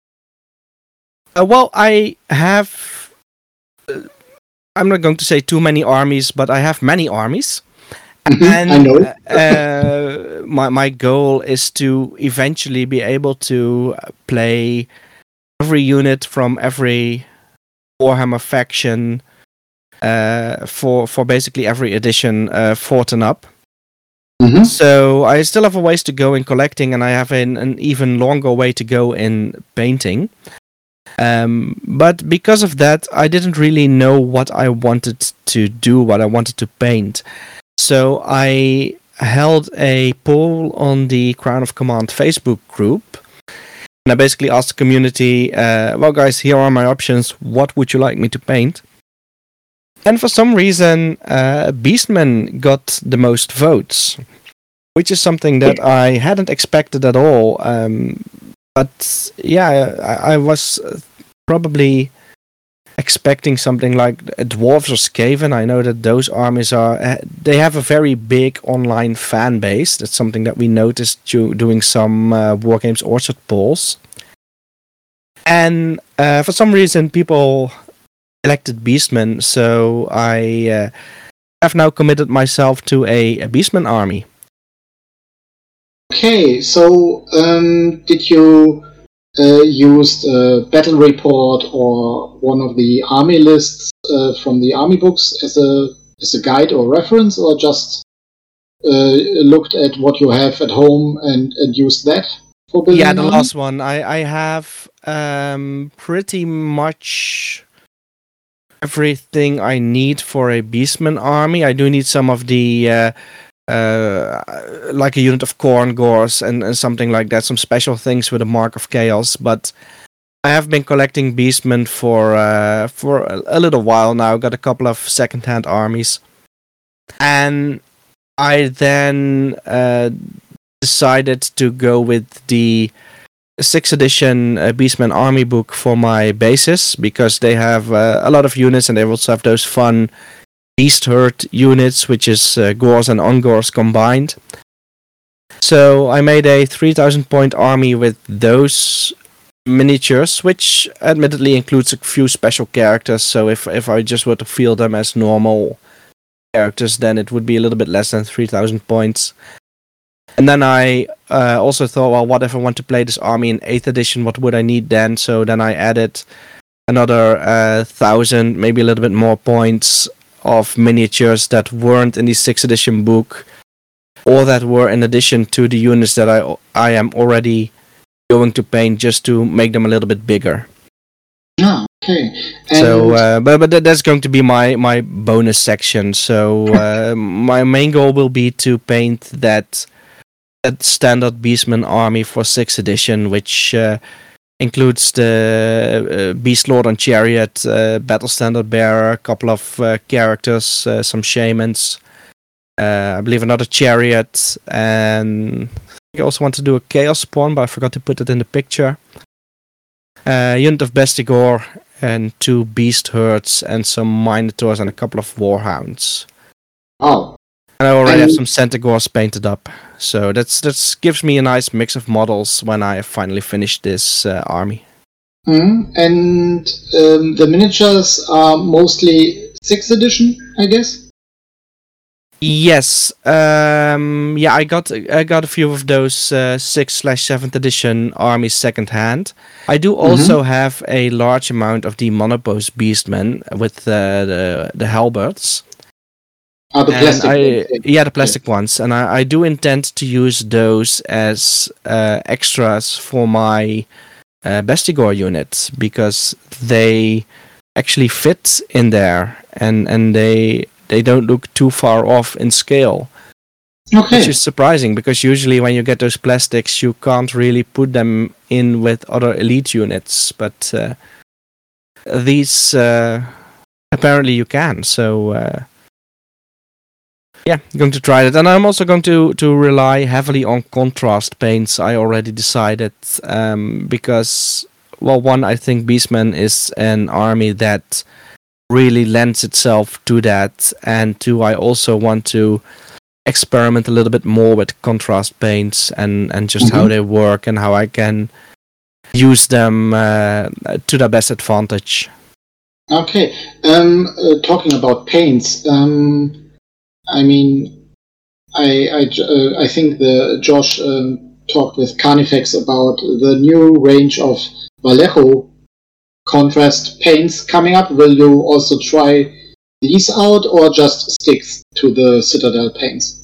Uh, well, I have. Uh, I'm not going to say too many armies, but I have many armies. Mm-hmm, and I know. uh, my my goal is to eventually be able to play every unit from every Warhammer faction uh, for for basically every edition uh, fought and up. Mm-hmm. So I still have a ways to go in collecting, and I have an, an even longer way to go in painting. Um, but because of that, I didn't really know what I wanted to do, what I wanted to paint. So I held a poll on the Crown of Command Facebook group. And I basically asked the community, uh, well, guys, here are my options. What would you like me to paint? And for some reason, uh, Beastman got the most votes, which is something that I hadn't expected at all. Um, but yeah, I, I, was probably expecting something like Dwarves or Skaven. I know that those armies are uh, they have a very big online fan base. That's something that we noticed doing some uh, Wargames Orchard polls. And uh, for some reason, people elected beastmen so I uh, have now committed myself to a, a Beastman army. Okay, so um, did you uh, use a battle report or one of the army lists uh, from the army books as a as a guide or reference, or just uh, looked at what you have at home and, and used that for building? Yeah, the last one. I I have um, pretty much everything I need for a Beastman army. I do need some of the uh, like a unit of Khorne Gors and, and something like that, some special things with a Mark of Chaos. But I have been collecting Beastmen for uh, for a, a, little while now. Got a couple of second-hand armies, and I then uh, decided to go with the sixth edition uh, Beastman Army book for my bases because they have uh, a lot of units and they also have those fun Herd units, which is uh, Gors and Ungors combined. So I made a 3000 point army with those miniatures, which admittedly includes a few special characters. So if if I just were to feel them as normal characters, then it would be a little bit less than 3000 points. And then I uh, also thought, well, what if I want to play this army in 8th edition? What would I need then? So then I added another uh, thousand, maybe a little bit more points of miniatures that weren't in the 6th edition book or that were in addition to the units that I, I am already going to paint just to make them a little bit bigger. Oh, okay. And so, uh, but but that's going to be my my bonus section. So uh, my main goal will be to paint that that standard Beastman army for sixth edition, which uh, includes the uh, Beast Lord and Chariot, uh, Battle Standard Bearer, a couple of uh, characters, uh, some shamans, uh, I believe another Chariot, and I also want to do a Chaos Spawn, but I forgot to put it in the picture. A unit of Bestigor and two Beast Herds and some Minotaurs and a couple of Warhounds. Oh, And I already have some Centaurs painted up, so that's that's gives me a nice mix of models when I finally finish this uh, army. Mhm. And um, the miniatures are mostly sixth edition, I guess. Yes, um, yeah, I got I got a few of those uh, sixth slash seventh edition armies second hand. I do also have a large amount of the Monopose Beastmen with uh, the the halberds. Are the plastic? I, yeah, the plastic ones, and I, I do intend to use those as uh, extras for my uh, Bestigor unit because they actually fit in there, and and they they don't look too far off in scale, Okay. which is surprising because usually when you get those plastics, you can't really put them in with other elite units, but uh, these uh, apparently you can. So. Yeah, going to try that, and I'm also going to to rely heavily on contrast paints. I already decided um, because, well, one, I think Beastman is an army that really lends itself to that, and two, I also want to experiment a little bit more with contrast paints and and just how Mhm. they work and how I can use them uh, to their best advantage. Okay. Um, uh, talking about paints, um, I mean, I I, uh, I think the Josh um, talked with Kharnifex about the new range of Vallejo contrast paints coming up. Will you also try these out, or just stick to the Citadel paints?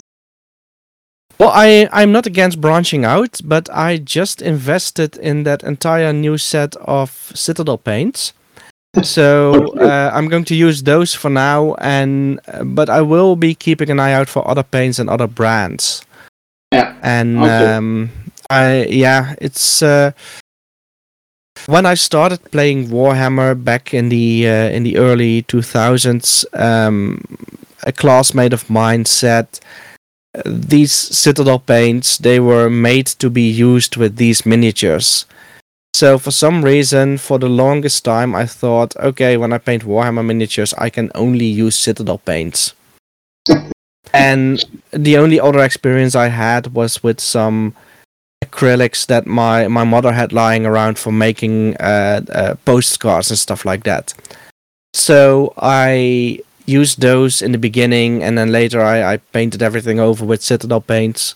Well, I I'm not against branching out, but I just invested in that entire new set of Citadel paints. So uh, I'm going to use those for now, and uh, but I will be keeping an eye out for other paints and other brands. Yeah. And Okay. um, I yeah, it's uh, when I started playing Warhammer back in the uh, in the early 2000s. Um, a classmate of mine said these citadel paints they were made to be used with these miniatures so for some reason for the longest time i thought okay when i paint warhammer miniatures i can only use citadel paints. And the only other experience i had was with some acrylics that my my mother had lying around for making uh, uh, postcards and stuff like that. So i used those in the beginning and then later I, I painted everything over with citadel paints.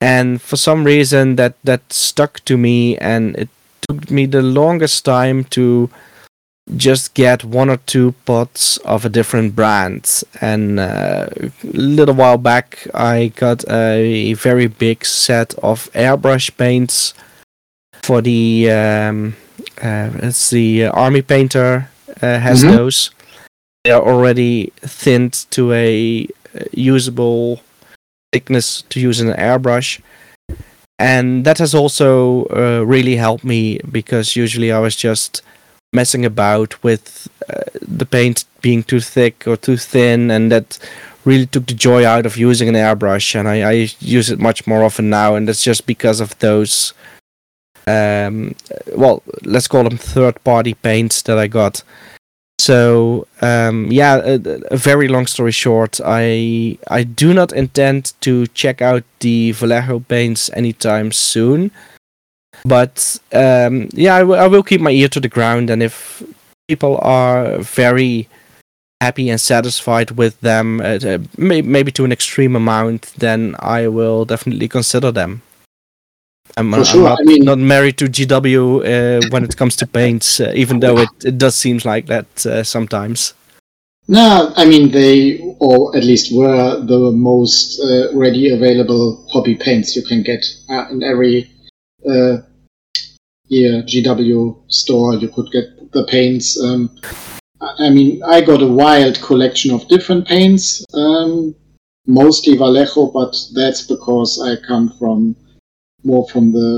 And for some reason that that stuck to me and it took me the longest time to just get one or two pots of a different brand. And uh, a little while back i got a very big set of airbrush paints for the um, uh, it's the army painter uh, has Mhm. those. They are already thinned to a uh, usable thickness to use in an airbrush and that has also uh, really helped me because usually i was just messing about with uh, the paint being too thick or too thin and that really took the joy out of using an airbrush. And i, I use it much more often now and that's just because of those um, well let's call them third party paints that i got so um, yeah, a, a very long story short, I I do not intend to check out the Vallejo paints anytime soon. But um, yeah, I will keep my ear to the ground, and if people are very happy and satisfied with them, uh, uh, may, maybe to an extreme amount, then I will definitely consider them. I'm, For I'm not, I mean- not married to GW uh, when it comes to paints, uh, even though it, it does seem like that uh, sometimes. No, I mean they, or at least were the most uh, ready available hobby paints you can get uh, in every uh, yeah GW store. You could get the paints. Um, I I mean, I got a wild collection of different paints, um, mostly Vallejo, but that's because I come from more from the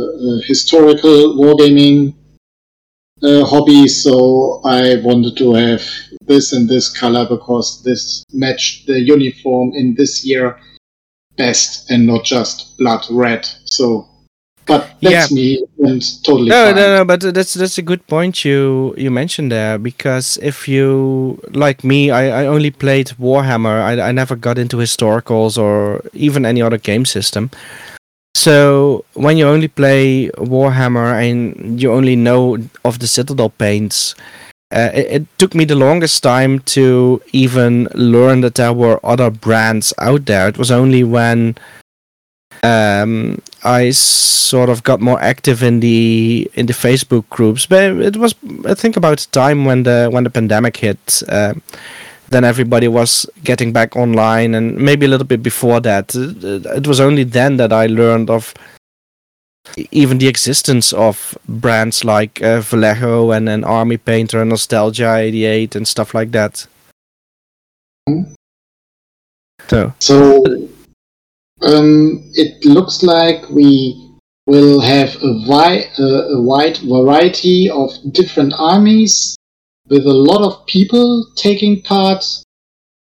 uh, historical wargaming uh, hobby, so I wanted to have this and this color because this matched the uniform in this year best and not just blood red. So But that's me and totally no, fine. no, no. But that's that's a good point you you mentioned there because if you like me, I, I only played Warhammer. I I never got into historicals or even any other game system. So when you only play Warhammer and you only know of the Citadel paints, uh, it, it, took me the longest time to even learn that there were other brands out there. It was only when um, I sort of got more active in the in the Facebook groups. But it was I think about the time when the when the pandemic hit. Uh, then everybody was getting back online, and maybe a little bit before that. It was only then that I learned of even the existence of brands like uh, Vallejo and, and Army Painter and Nostalgia 88 and stuff like that. So, so um, it looks like we will have a, wi- uh, a wide variety of different armies with a lot of people taking part.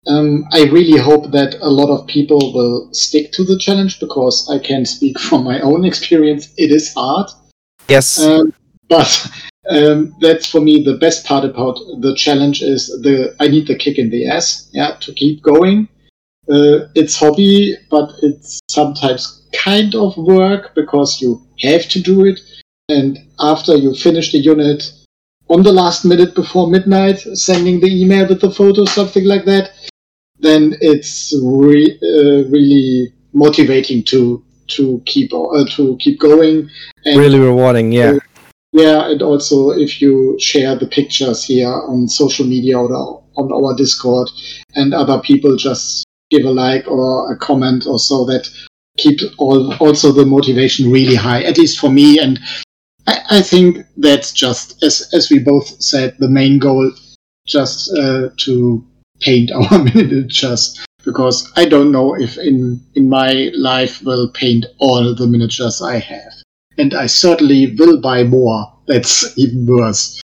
Um, I really hope that a lot of people will stick to the challenge because I can speak from my own experience. It is hard. Yes. Um, but um, that's for me the best part about the challenge is the I need the kick in the ass, yeah, to keep going. Uh, it's hobby, but it's sometimes kind of work because you have to do it. And after you finish the unit, on the last minute before midnight, sending the email with the photo, something like that, then it's re- uh, really motivating to to keep uh, to keep going. And really rewarding, yeah. Uh, yeah, and also if you share the pictures here on social media or on our Discord, and other people just give a like or a comment or so, that keeps all also the motivation really high. At least for me, and I, I think that's just as as we both said, the main goal, just uh, to paint our miniatures because I don't know if in in my life will paint all the miniatures I have, and I certainly will buy more. That's even worse.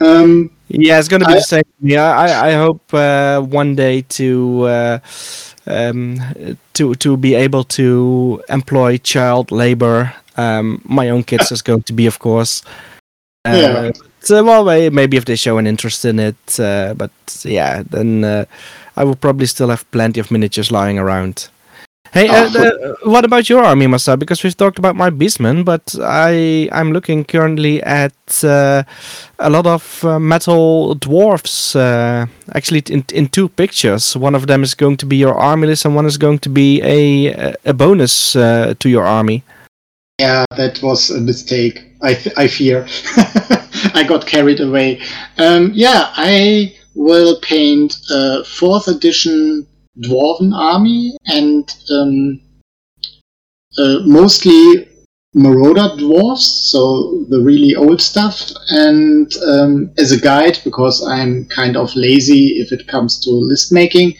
Um, yeah, it's gonna be I, the same. Yeah, I I hope uh, one day to. Uh, um, to to be able to employ child labor um, my own kids is going to be, of course. Uh, yeah. So, well, maybe if they show an interest in it, uh, but yeah, then uh, I will probably still have plenty of miniatures lying around. Hey, uh, oh. what about your army, Masa? Because we've talked about my beastmen, but I I'm looking currently at uh, a lot of uh, metal dwarfs. actually, in in two pictures. One of them is going to be your army list, and one is going to be a a bonus to your army. Yeah, that was a mistake. I, th- I fear. I got carried away. Um, yeah, I will paint a fourth edition Dwarven army and um, uh, mostly Marauder dwarves, so the really old stuff. And um, as a guide, because I'm kind of lazy if it comes to list making,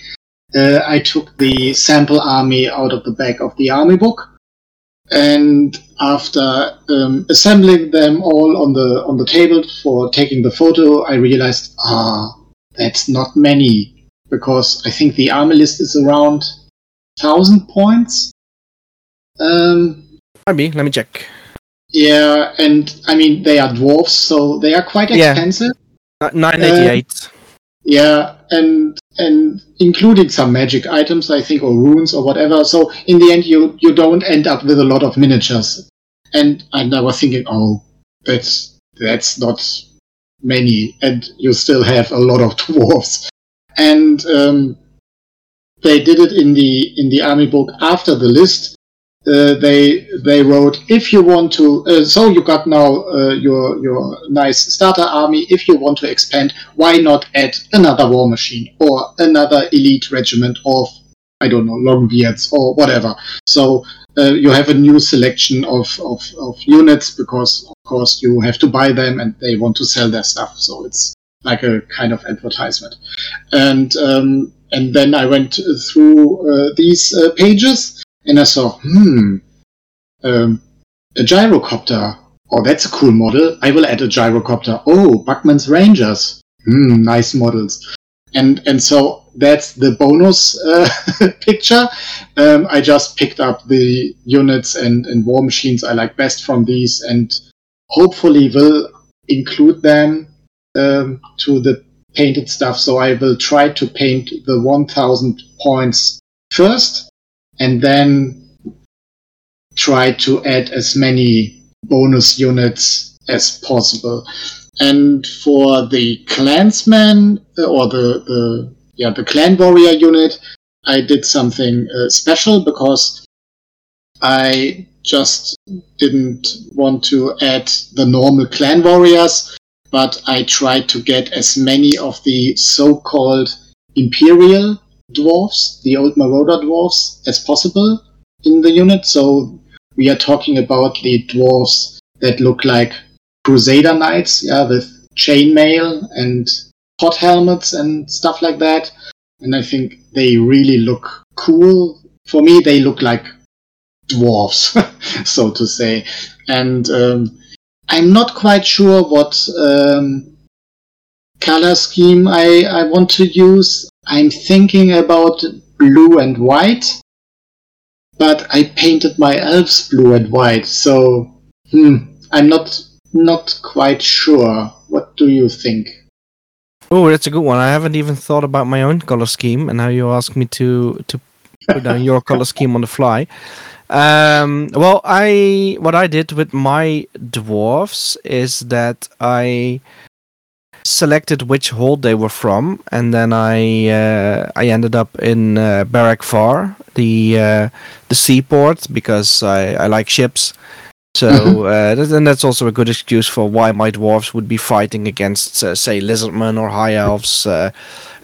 uh, I took the sample army out of the back of the army book and after um, assembling them all on the on the table for taking the photo, I realized ah, that's not many because I think the army list is around thousand points. Um, Maybe let me check. Yeah, and I mean they are dwarfs, so they are quite expensive. Yeah. Nine eighty eight. Uh, yeah, and and including some magic items, I think, or runes or whatever. So in the end, you you don't end up with a lot of miniatures. And and I was thinking, oh, that's that's not many, and you still have a lot of dwarves. And um, they did it in the in the army book after the list, uh, they they wrote if you want to uh, so you got now uh, your your nice starter army. If you want to expand why not add another war machine or another elite regiment of i don't know longbeards or whatever? So uh, you have a new selection of, of, of units because of course you have to buy them and they want to sell their stuff. So it's like a kind of advertisement. And um, and then i went through uh, these pages and I saw, hmm, um, a gyrocopter. Oh, that's a cool model. I will add a gyrocopter. Oh, Bugman's Rangers. Hmm, nice models. and and so that's the bonus uh, picture. Um, I just picked up the units and, and war machines I like best from these, and hopefully will include them um, to the painted stuff. So I will try to paint the 1000 points first, and then try to add as many bonus units as possible. And for the clansman uh, or the, the yeah the clan warrior unit, I did something uh, special because I just didn't want to add the normal clan warriors, but I tried to get as many of the so-called imperial dwarfs, the old marauder dwarfs, as possible in the unit. So we are talking about the dwarfs that look like crusader knights, yeah, with chainmail and pot helmets and stuff like that. And I think they really look cool. For me, they look like dwarfs, so to say. And um, I'm not quite sure what um, color scheme I, I want to use. I'm thinking about blue and white, but I painted my elves blue and white, so hmm, I'm not not quite sure. What do you think? Oh, that's a good one. I haven't even thought about my own color scheme, and now you ask me to to put down your color scheme on the fly. Um, well, I what I did with my dwarfs is that I selected which hold they were from, and then I uh, I ended up in uh, Barak Varr, the uh, the seaport, because I, I like ships. So uh, that, and that's also a good excuse for why my dwarves would be fighting against, uh, say, lizardmen or high elves. Uh,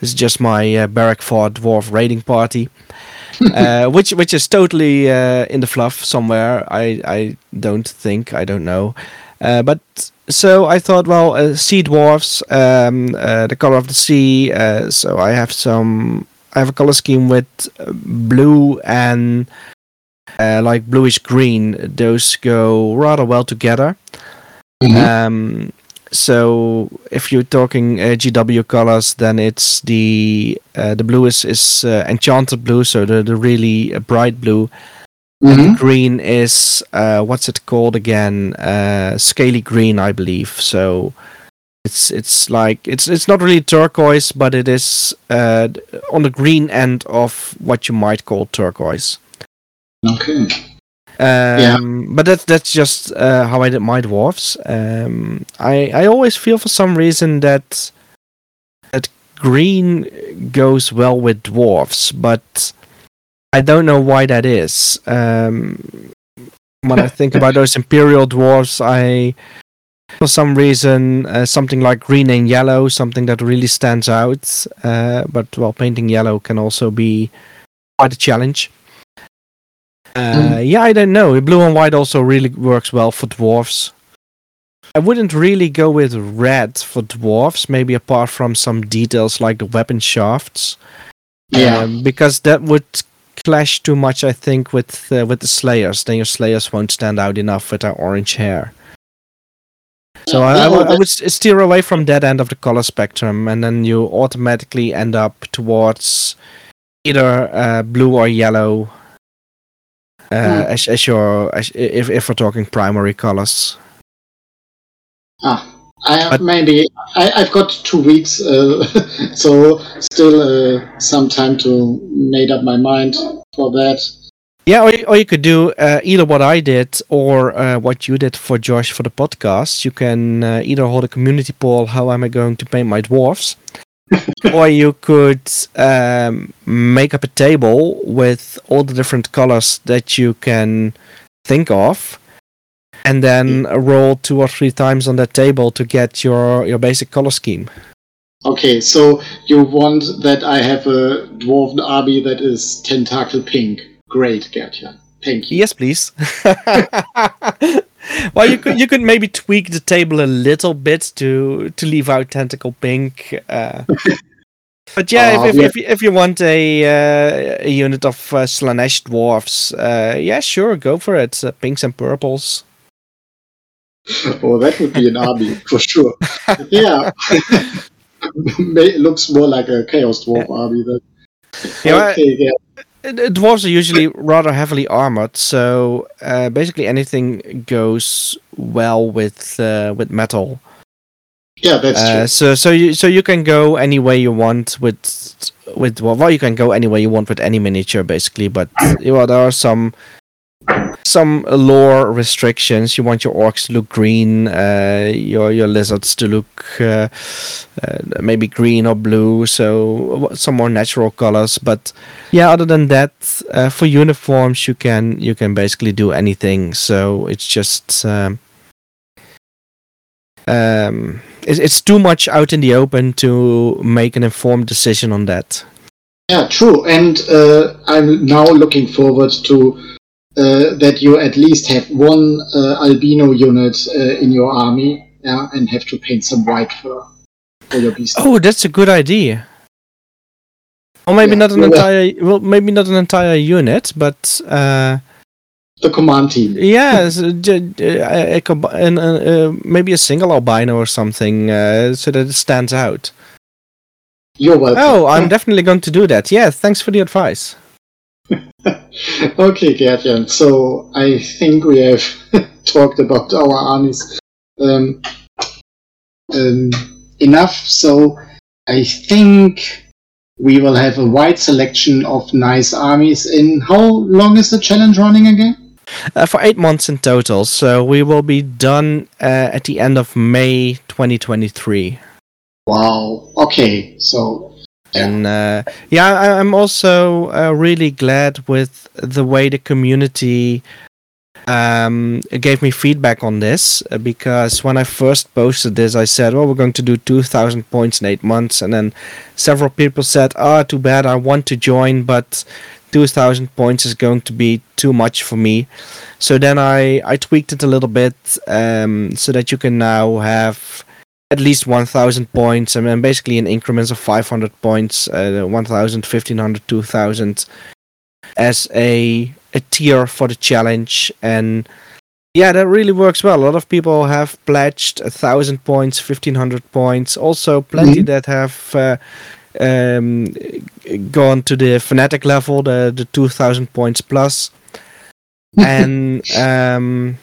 it's just my uh, Barak Varr dwarf raiding party. uh, which which is totally uh, in the fluff somewhere. I I don't think I don't know, uh, but so I thought, well, uh, sea dwarfs, um, uh, the color of the sea. Uh, so I have some. I have a color scheme with uh, blue and uh, like bluish green. Those go rather well together. Um, so if you're talking uh, GW colors, then it's the uh, the blue is is uh, enchanted blue, so the the really uh, bright blue. The green is uh, what's it called again? Uh, scaly green, I believe. So it's it's like it's it's not really turquoise, but it is uh, on the green end of what you might call turquoise. Okay. Um, But that's that's just uh, how I did my dwarfs. Um, I I always feel for some reason that that green goes well with dwarfs, but I don't know why that is. Um, when I think about those imperial dwarfs, I for some reason uh, something like green and yellow, something that really stands out. Uh, but well, painting yellow can also be quite a challenge. Uh, yeah, I don't know. Blue and white also really works well for dwarfs. I wouldn't really go with red for dwarfs, maybe apart from some details like the weapon shafts. Yeah. Um, because that would clash too much, I think, with uh, with the slayers. Then your slayers won't stand out enough with their orange hair. So I, I, would- I would steer away from that end of the color spectrum, and then you automatically end up towards either uh, blue or yellow. Uh, Hmm. as, as your as, if if we're talking primary colors. Ah, I have maybe I, I've got two weeks, uh, so still uh, some time to made up my mind for that. Yeah, or, you- or you could do uh, either what I did or uh, what you did for Josh for the podcast. You can uh, either hold a community poll, how am I going to paint my dwarfs? or you could um, make up a table with all the different colors that you can think of. And then roll two or three times on that table to get your, your basic color scheme. Okay, so you want that I have a dwarven army that is tentacle pink. Great, Gertjan. Thank you. Yes, please. well, you could you could maybe tweak the table a little bit to to leave out tentacle pink. Uh, but yeah, Oh, if, if, yeah. if you- if you want a uh, a unit of uh, Slaanesh dwarfs, uh, yeah, sure, go for it. Uh, pinks and purples. Oh, that would be an army for sure. yeah. it looks more like a Chaos Dwarf army than. Yeah, okay, yeah. Dwarves are usually rather heavily armored, so uh, basically anything goes well with uh, with metal. Yeah, that's uh, true. So so you so you can go any way you want with with well, you can go any way you want with any miniature basically, but you know, there are some some lore restrictions. You want your orcs to look green, uh, your your lizards to look uh, uh, maybe green or blue, so some more natural colors. But yeah, other than that, uh, for uniforms you can you can basically do anything. So it's just. Um, um, it's, too much out in the open to make an informed decision on that. Yeah, true. And uh, I'm now looking forward to uh, that you at least have one uh, albino unit uh, in your army, yeah, and have to paint some white fur for your beast. Oh, that's a good idea. Or maybe yeah, not an entire, well, maybe not an entire unit, but uh, the command team. Yeah, a, a, maybe a single albino or something, uh, so that it stands out. You're welcome. Oh, I'm definitely going to do that. Yeah, thanks for the advice. okay, Gertjan. So I think we have talked about our armies um, um, enough. So I think we will have a wide selection of nice armies. In how long is the challenge running again? Uh, for eight months in total. So we will be done uh, at the end of May 2023. Wow. Okay. So and uh, yeah, I, am also uh, really glad with the way the community um, gave me feedback on this uh, because when I first posted this, I said, "Well, we're going to do 2,000 points in eight months," and then several people said, "Ah, oh, too bad. I want to join, but 2,000 points is going to be too much for me." So then I I tweaked it a little bit um, so that you can now have at least 1000 points. And basically in increments of 500 points uh, 1000 1500 2000 as a a tier for the challenge. And yeah that really works well. A lot of people have pledged thousand points 1500 points. Also plenty mm-hmm. that have uh, um, gone to the fanatic level the the 2000 points plus. And um,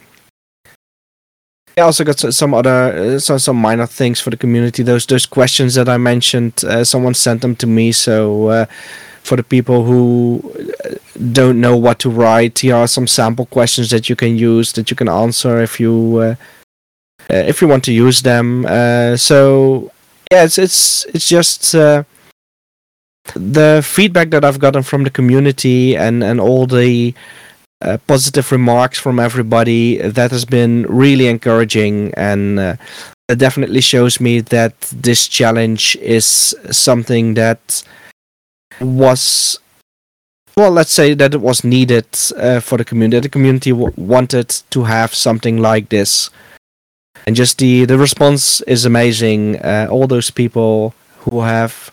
I also got some other uh, some some minor things for the community. Those those questions that I mentioned, uh, someone sent them to me. So uh, for the people who uh, don't know what to write, here are some sample questions that you can use that you can answer if you uh, uh, if you want to use them. so yeah, it's it's it's just the feedback that I've gotten from the community and and all the uh, positive remarks from everybody. That has been really encouraging, and uh, it definitely shows me that this challenge is something that was. Well, let's say that it was needed uh, for the community. The community w- wanted to have something like this, and just the the response is amazing. Uh, all those people who have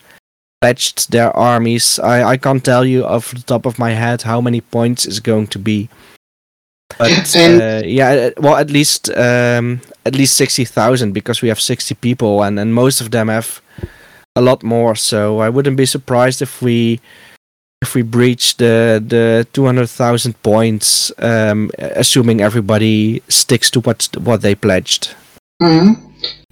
pledged their armies. I, I can't tell you off the top of my head how many points is going to be. But uh, yeah, uh, well, at least um, at least sixty thousand because we have sixty people, and, and most of them have a lot more. So I wouldn't be surprised if we if we breach the the two hundred thousand points, um, assuming everybody sticks to what what they pledged. Mm-hmm.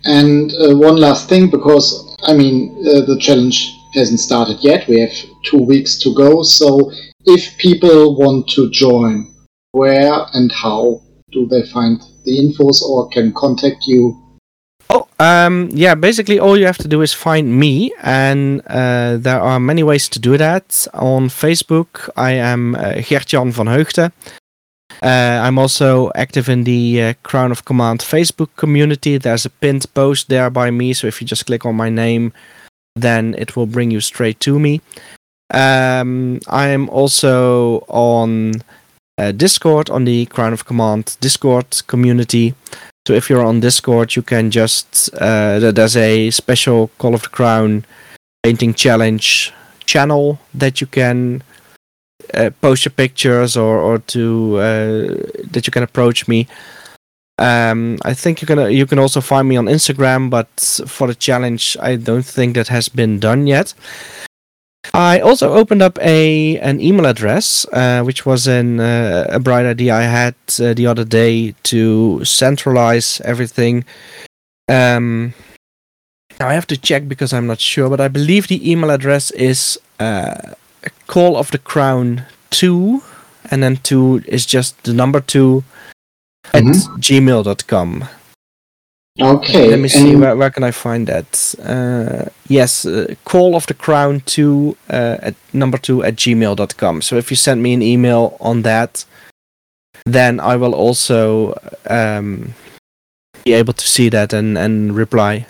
And uh, one last thing, because I mean uh, the challenge hasn't started yet. We have two weeks to go. So if people want to join, where and how do they find the infos or can contact you? Oh, um, yeah. Basically, all you have to do is find me, and uh, there are many ways to do that. On Facebook, I am uh, Gertjan van Heugden. Uh, I'm also active in the uh, Crown of Command Facebook community. There's a pinned post there by me, so if you just click on my name, then it will bring you straight to me. Um, I'm also on uh, Discord on the Crown of Command Discord community. So if you're on Discord, you can just uh, there's a special Call of the Crown painting challenge channel that you can uh, post your pictures or or to uh, that you can approach me. Um, I think you can you can also find me on Instagram, but for the challenge, I don't think that has been done yet. I also opened up a an email address, uh, which was an, uh, a bright idea I had uh, the other day to centralize everything. Um, now I have to check because I'm not sure, but I believe the email address is uh, Call of the Crown two, and then two is just the number two at Mhm. gmail.com. Okay. Let me see and- where, where can I find that? Uh, yes, uh, call of the crown two uh, at number two at gmail.com. So if you send me an email on that, then I will also um, be able to see that and, and reply.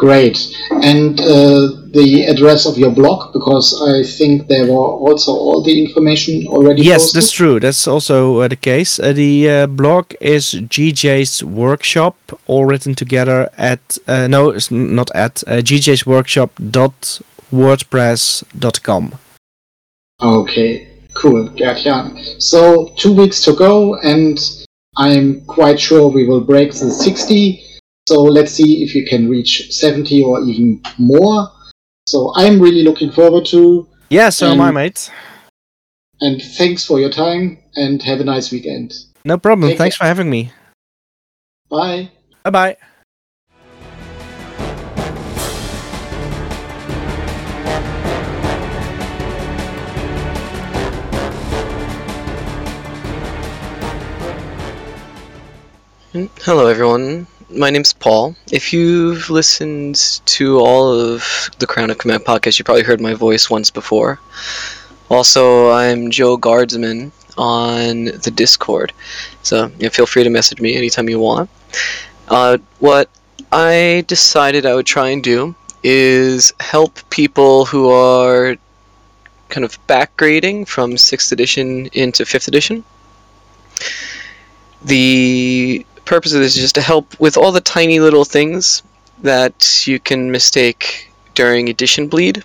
Great. And uh, the address of your blog, because I think there were also all the information already Yes, posted. that's true. That's also uh, the case. Uh, the uh, blog is GJ's Workshop, all written together at uh, no, it's not at uh, GJ's Workshop dot wordpress.com. Okay, cool. Gertjan. So two weeks to go, and I'm quite sure we will break the 60. So let's see if you can reach 70 or even more. So I'm really looking forward to. Yeah, so am I, mate. And thanks for your time, and have a nice weekend. No problem. take Thanks for having me. Bye. Bye bye. Hello, everyone. My name's Paul. If you've listened to all of the Crown of Command podcast, you probably heard my voice once before. Also, I'm Joe Guardsman on the Discord, so feel free to message me anytime you want. Uh, what I decided I would try and do is help people who are kind of backgrading from 6th edition into 5th edition. The purpose of this is just to help with all the tiny little things that you can mistake during edition bleed.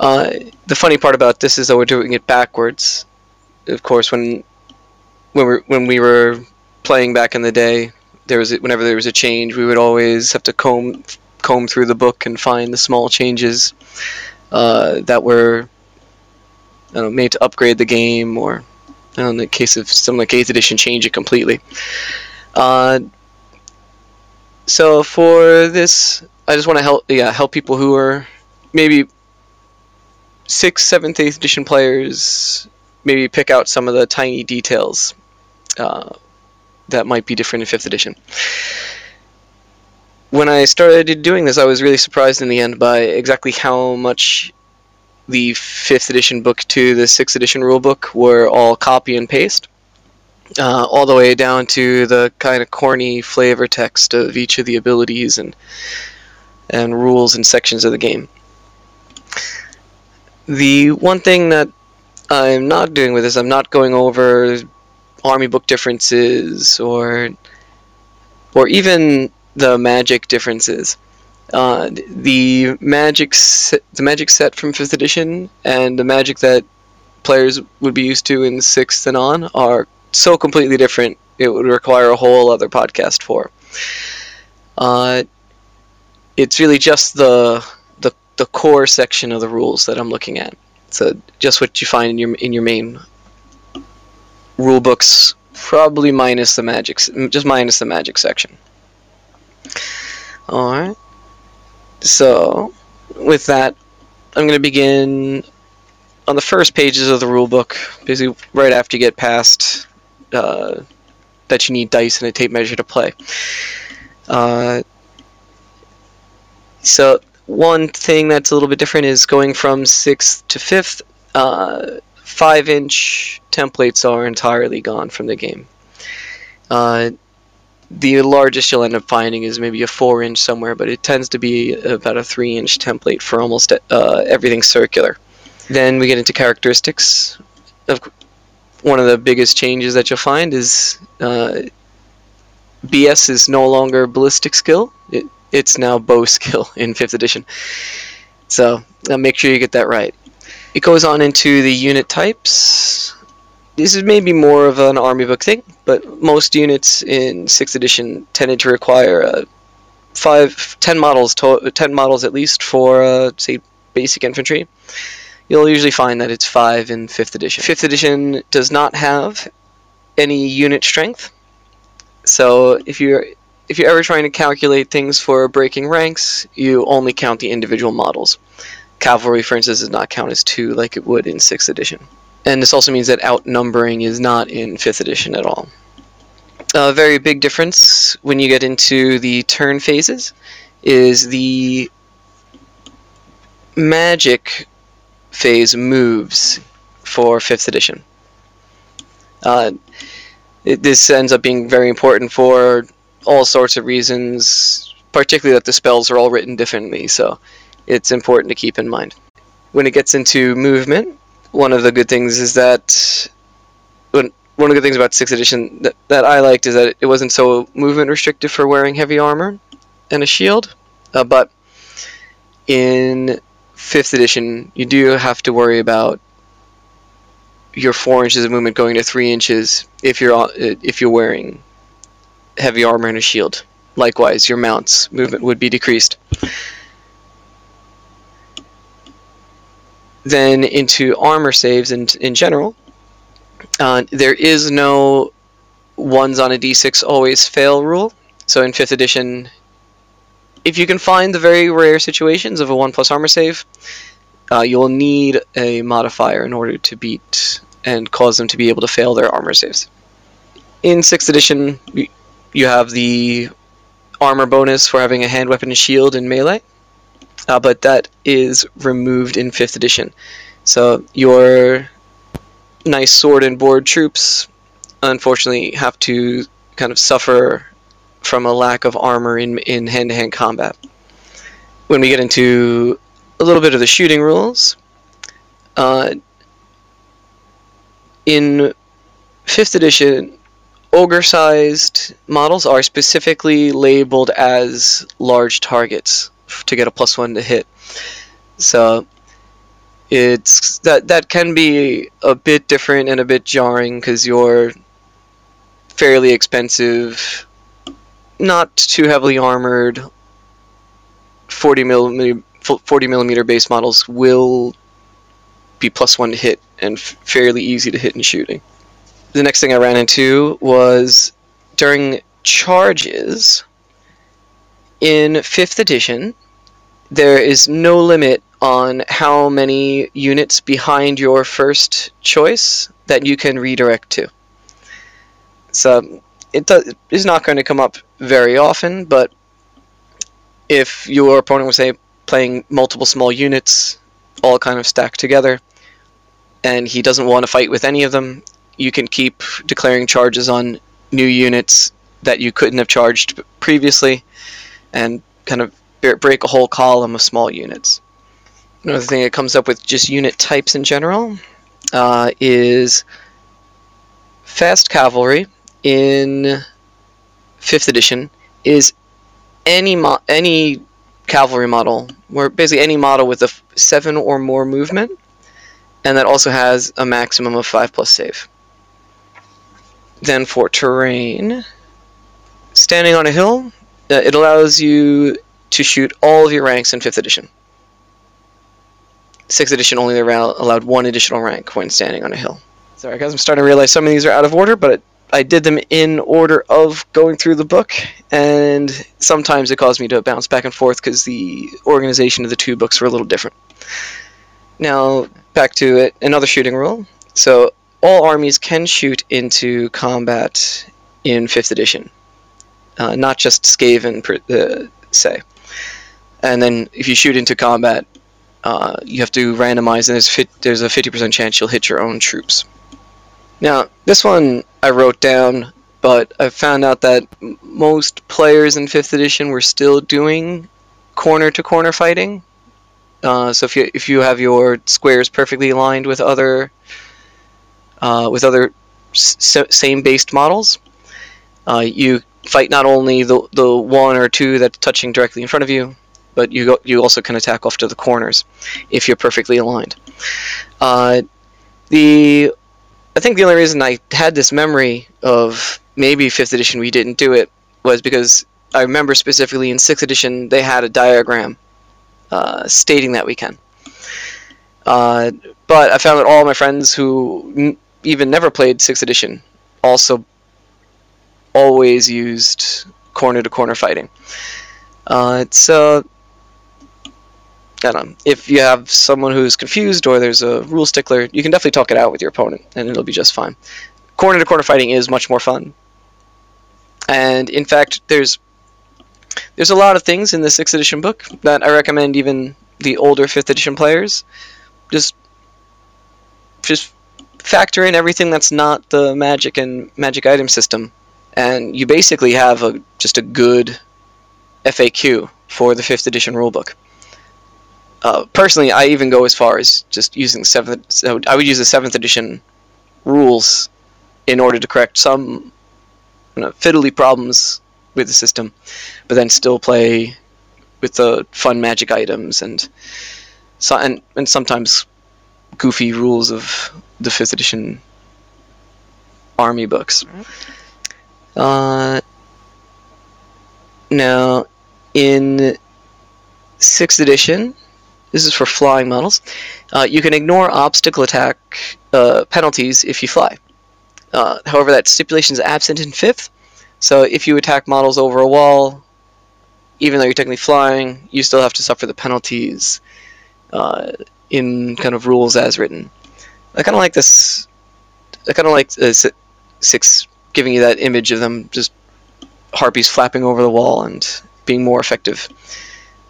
Uh, the funny part about this is that we're doing it backwards. Of course, when when we when we were playing back in the day, there was a, whenever there was a change, we would always have to comb comb through the book and find the small changes uh, that were made to upgrade the game or in the case of something like 8th edition, change it completely. Uh, so for this, I just want to help, yeah, help people who are maybe 6th, 7th, 8th edition players, maybe pick out some of the tiny details uh, that might be different in 5th edition. When I started doing this, I was really surprised in the end by exactly how much the fifth edition book to the sixth edition rulebook were all copy and paste, uh, all the way down to the kind of corny flavor text of each of the abilities and and rules and sections of the game. The one thing that I'm not doing with this, I'm not going over army book differences or or even the magic differences uh, the magic set, the magic set from fifth edition and the magic that players would be used to in sixth and on are so completely different. It would require a whole other podcast for. Uh, it's really just the, the the core section of the rules that I'm looking at. So just what you find in your in your main rule books, probably minus the magic, just minus the magic section. All right. So, with that, I'm going to begin on the first pages of the rulebook, basically right after you get past uh, that you need dice and a tape measure to play. Uh, so, one thing that's a little bit different is going from 6th to 5th. Uh, 5 inch templates are entirely gone from the game. Uh, the largest you'll end up finding is maybe a four inch somewhere, but it tends to be about a three inch template for almost uh, everything circular. Then we get into characteristics. Of one of the biggest changes that you'll find is uh, BS is no longer ballistic skill. It, it's now bow skill in fifth edition. So uh, make sure you get that right. It goes on into the unit types. This is maybe more of an army book thing, but most units in sixth edition tended to require uh, five, ten models, to- ten models at least for uh, say basic infantry. You'll usually find that it's five in fifth edition. Fifth edition does not have any unit strength, so if you're if you're ever trying to calculate things for breaking ranks, you only count the individual models. Cavalry, for instance, does not count as two like it would in sixth edition and this also means that outnumbering is not in 5th edition at all. A very big difference when you get into the turn phases is the magic phase moves for 5th edition. Uh, it, this ends up being very important for all sorts of reasons, particularly that the spells are all written differently, so it's important to keep in mind. When it gets into movement, one of the good things is that when, one of the good things about sixth edition that, that I liked is that it wasn't so movement restrictive for wearing heavy armor and a shield, uh, but in fifth edition you do have to worry about your four inches of movement going to three inches if you're if you're wearing heavy armor and a shield. Likewise, your mount's movement would be decreased. Then into armor saves in, in general, uh, there is no ones on a d6 always fail rule. So in 5th edition, if you can find the very rare situations of a 1 plus armor save, uh, you'll need a modifier in order to beat and cause them to be able to fail their armor saves. In 6th edition, you have the armor bonus for having a hand weapon and shield in melee uh, but that is removed in 5th edition. So your nice sword and board troops unfortunately have to kind of suffer from a lack of armor in in hand-to-hand combat. When we get into a little bit of the shooting rules, uh, in 5th edition, ogre-sized models are specifically labeled as large targets to get a plus one to hit. So it's that that can be a bit different and a bit jarring because you're fairly expensive, not too heavily armored. 40 millimeter 40 millimeter base models will be plus one to hit and fairly easy to hit in shooting. The next thing I ran into was during charges in 5th edition, there is no limit on how many units behind your first choice that you can redirect to. So it is not going to come up very often, but if your opponent was say playing multiple small units, all kind of stacked together, and he doesn't want to fight with any of them, you can keep declaring charges on new units that you couldn't have charged previously, and kind of break a whole column of small units. Another thing that comes up with just unit types in general uh, is fast cavalry in fifth edition is any any cavalry model, or basically any model with a f- seven or more movement, and that also has a maximum of five plus save. Then for terrain, standing on a hill, uh, it allows you to shoot all of your ranks in 5th edition. 6th edition only allowed one additional rank when standing on a hill. Sorry guys, I'm starting to realize some of these are out of order, but I did them in order of going through the book, and sometimes it caused me to bounce back and forth because the organization of the two books were a little different. Now, back to it, another shooting rule. So, all armies can shoot into combat in 5th edition, uh, not just Skaven, per, uh, say and then if you shoot into combat, uh, you have to randomize, and there's, fit, there's a 50% chance you'll hit your own troops. Now, this one I wrote down, but I found out that most players in 5th edition were still doing corner to corner fighting. Uh, so if you if you have your squares perfectly aligned with other uh, with other s- same based models, uh, you fight not only the the one or two that's touching directly in front of you, but you go, you also can attack off to the corners if you're perfectly aligned. Uh, the I think the only reason I had this memory of maybe fifth edition we didn't do it was because I remember specifically in sixth edition they had a diagram uh, stating that we can. Uh, but I found that all my friends who n- even never played sixth edition also always used corner to corner fighting. Uh, so I don't know. If you have someone who's confused or there's a rule stickler, you can definitely talk it out with your opponent, and it'll be just fine. Corner to corner fighting is much more fun, and in fact, there's there's a lot of things in the sixth edition book that I recommend even the older fifth edition players just just factor in everything that's not the magic and magic item system, and you basically have a just a good FAQ for the fifth edition rulebook. Uh, personally, I even go as far as just using seventh. So I would use the seventh edition rules in order to correct some you know, fiddly problems with the system, but then still play with the fun magic items and so and, and sometimes goofy rules of the fifth edition army books. Uh, now, in sixth edition, this is for flying models. Uh, you can ignore obstacle attack uh, penalties if you fly. Uh, however, that stipulation is absent in fifth. So if you attack models over a wall, even though you're technically flying, you still have to suffer the penalties uh, in kind of rules as written. I kind of like this. I kind of like uh, six giving you that image of them just harpies flapping over the wall and being more effective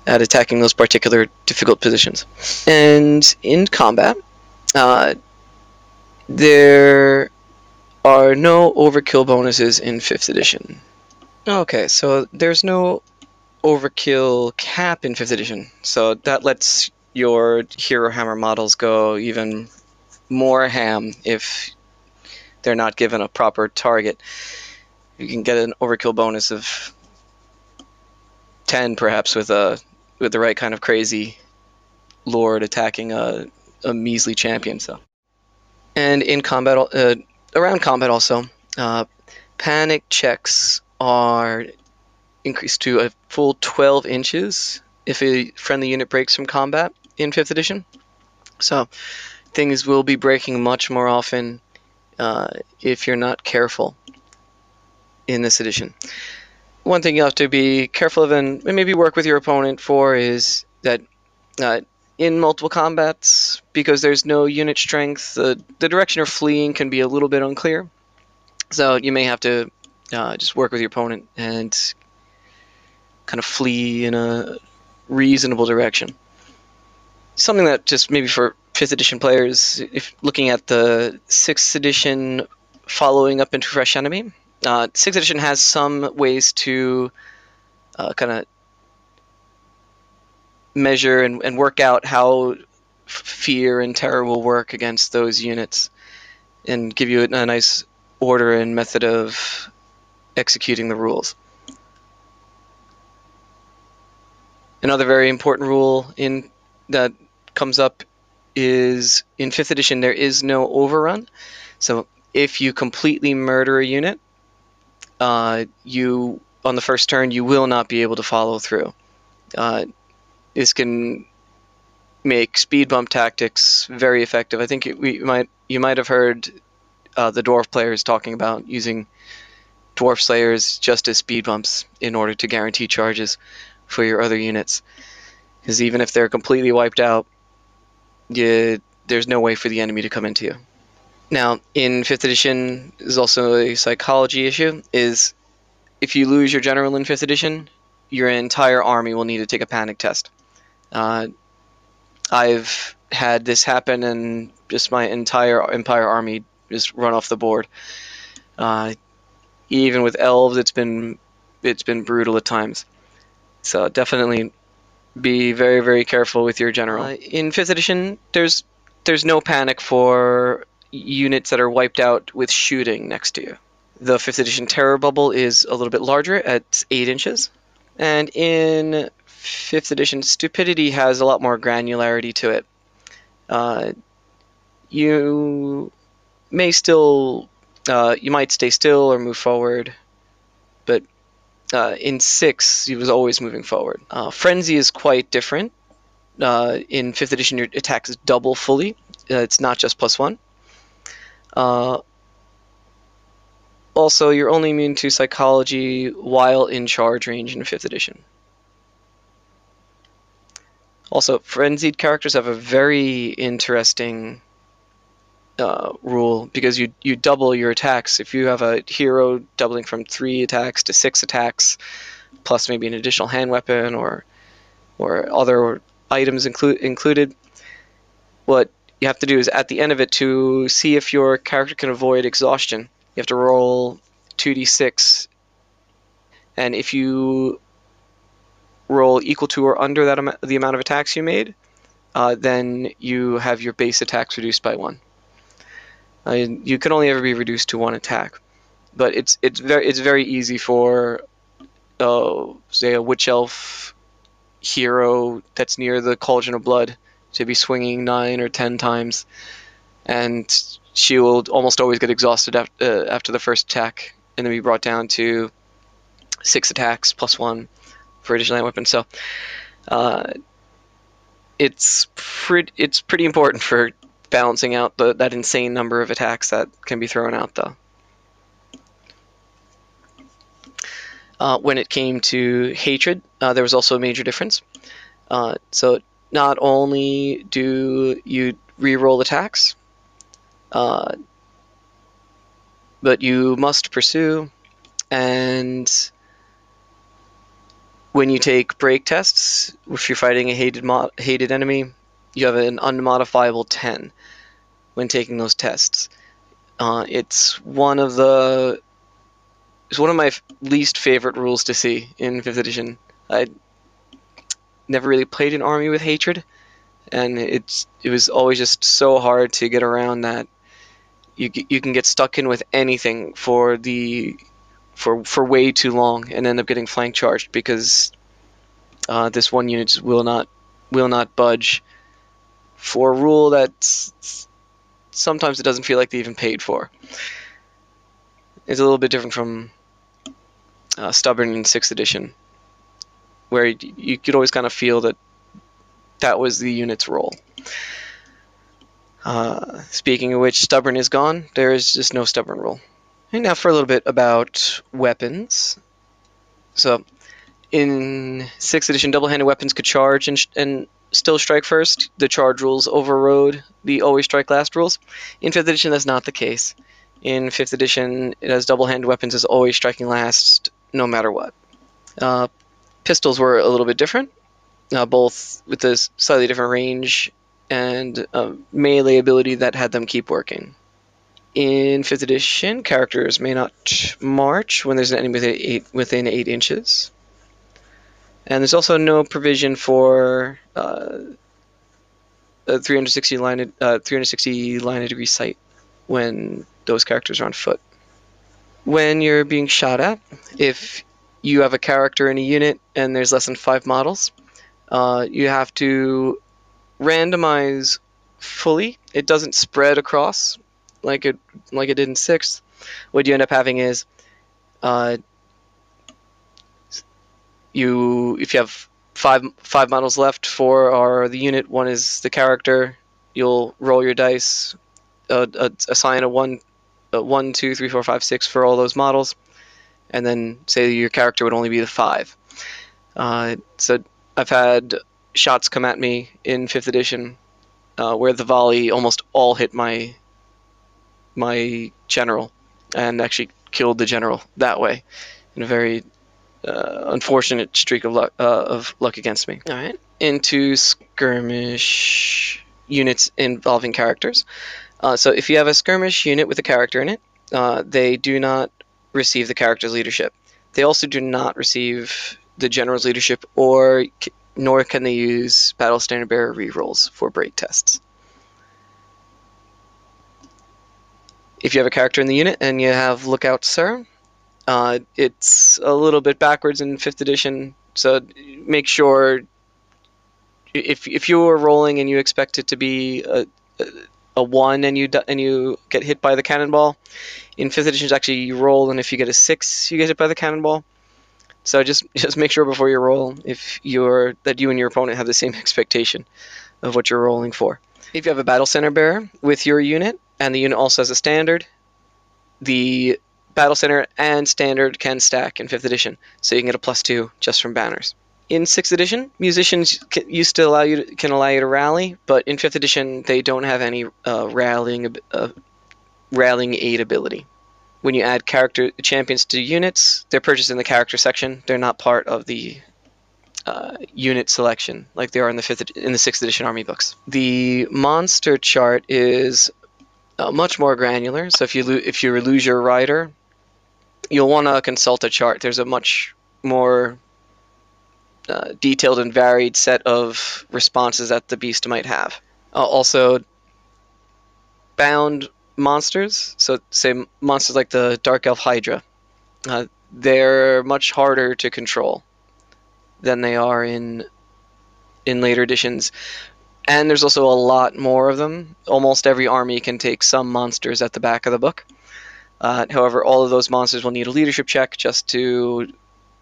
at attacking those particular difficult positions. And in combat, uh, there are no overkill bonuses in 5th edition. Okay, so there's no overkill cap in 5th edition, so that lets your Herohammer models go even more ham if they're not given a proper target. You can get an overkill bonus of 10 perhaps with a with the right kind of crazy lord attacking a, a measly champion. So, and in combat, uh, around combat also, uh, panic checks are increased to a full 12 inches if a friendly unit breaks from combat in 5th edition. So, things will be breaking much more often uh, if you're not careful in this edition one thing you have to be careful of and maybe work with your opponent for is that uh, in multiple combats, because there's no unit strength, the, the direction of fleeing can be a little bit unclear. So you may have to uh, just work with your opponent and kind of flee in a reasonable direction. Something that just maybe for 5th edition players, if looking at the 6th edition following up into Fresh Enemy, uh, sixth edition has some ways to uh, kind of measure and, and work out how fear and terror will work against those units and give you a, a nice order and method of executing the rules. Another very important rule in that comes up is in fifth edition there is no overrun. So if you completely murder a unit, uh, you on the first turn you will not be able to follow through. Uh, this can make speed bump tactics very effective. I think we might you might have heard uh, the dwarf players talking about using dwarf slayers just as speed bumps in order to guarantee charges for your other units. Because even if they're completely wiped out, you, there's no way for the enemy to come into you. Now, in fifth edition, is also a psychology issue. Is if you lose your general in fifth edition, your entire army will need to take a panic test. Uh, I've had this happen, and just my entire empire army just run off the board. Uh, even with elves, it's been it's been brutal at times. So definitely be very very careful with your general. Uh, in fifth edition, there's there's no panic for units that are wiped out with shooting next to you. The 5th edition Terror Bubble is a little bit larger at 8 inches. And in 5th edition, Stupidity has a lot more granularity to it. Uh, you. may still uh, you might stay still or move forward, but uh, in six he was always moving forward. Uh, Frenzy is quite different. Uh, in fifth edition, your attack is double fully. Uh, it's not just plus one. Uh, also, you're only immune to psychology while in charge range in fifth edition. Also, frenzied characters have a very interesting uh, rule because you you double your attacks. If you have a hero doubling from three attacks to six attacks, plus maybe an additional hand weapon or or other items inclu- included, what you have to do is at the end of it to see if your character can avoid exhaustion. You have to roll 2d6, and if you roll equal to or under that am- the amount of attacks you made, uh, then you have your base attacks reduced by one. Uh, you can only ever be reduced to one attack, but it's it's very it's very easy for, uh, say a witch elf hero that's near the cauldron of blood to be swinging nine or ten times, and she will almost always get exhausted after, uh, after the first attack, and then be brought down to six attacks plus one for additional hand weapons. So, uh, it's pretty it's pretty important for balancing out the, that insane number of attacks that can be thrown out, though. Uh, when it came to hatred, uh, there was also a major difference. Uh, so not only do you re-roll attacks, uh, but you must pursue, and when you take break tests, if you're fighting a hated mo- hated enemy, you have an unmodifiable 10 when taking those tests. Uh, it's one of the it's one of my f- least favorite rules to see in fifth edition. I never really played an army with hatred, and it's it was always just so hard to get around that. You you can get stuck in with anything for the for for way too long and end up getting flank charged because uh, this one unit will not will not budge for a rule that sometimes it doesn't feel like they even paid for. It's a little bit different from uh, Stubborn in 6th edition, where you, could always kind of feel that that was the unit's role. Uh, speaking of which, Stubborn is gone. There is just no Stubborn rule. And now for a little bit about weapons. So, in 6th edition, double-handed weapons could charge and, and still strike first. The charge rules overrode the always strike last rules. In 5th edition, that's not the case. In 5th edition, it has double-handed weapons as always striking last, no matter what. Uh, pistols were a little bit different, uh, both with a slightly different range and melee ability that had them keep working. In 5th edition, characters may not march when there's an enemy within 8, within eight inches. And there's also no provision for uh, a 360 line uh, 360 line of degree sight when those characters are on foot. When you're being shot at, if you have a character in a unit and there's less than five models, uh, you have to randomize fully. It doesn't spread across like it like it did in sixth. What you end up having is uh, you if you have five five models left, four are the unit, one is the character. You'll roll your dice, uh, uh, assign a one, a one, two, three, four, five, six for all those models, and then say your character would only be the five. Uh, so I've had shots come at me in fifth edition uh, where the volley almost all hit my my general and actually killed the general that way in a very uh, unfortunate streak of luck, uh, of luck against me. All right, into skirmish units involving characters. Uh, so if you have a skirmish unit with a character in it, uh, they do not receive the character's leadership. They also do not receive the general's leadership, or nor can they use battle standard bearer rerolls for break tests. If you have a character in the unit and you have Lookout Sir, uh, it's a little bit backwards in fifth edition, so make sure if if you are rolling and you expect it to be a, a one and you and you get hit by the cannonball. In fifth edition, it's actually you roll, and if you get a six, you get hit by the cannonball. So just just make sure before you roll if you're that you and your opponent have the same expectation of what you're rolling for. If you have a battle standard bearer with your unit, and the unit also has a standard, the battle standard and standard can stack in fifth edition, so you can get a plus two just from banners. In sixth edition, musicians can, used to allow you to, can allow you to rally, but in fifth edition they don't have any uh, rallying uh, rallying aid ability. When you add character champions to units, they're purchased in the character section. They're not part of the uh, unit selection like they are in the fifth in the sixth edition army books. The monster chart is uh, much more granular. So if you lo- if you lose your rider, you'll want to consult a chart. There's a much more uh, detailed and varied set of responses that the beast might have. Uh, also, bound monsters, so say monsters like the Dark Elf Hydra, uh, they're much harder to control than they are in in later editions. And there's also a lot more of them. Almost every army can take some monsters at the back of the book. Uh, however, all of those monsters will need a leadership check just to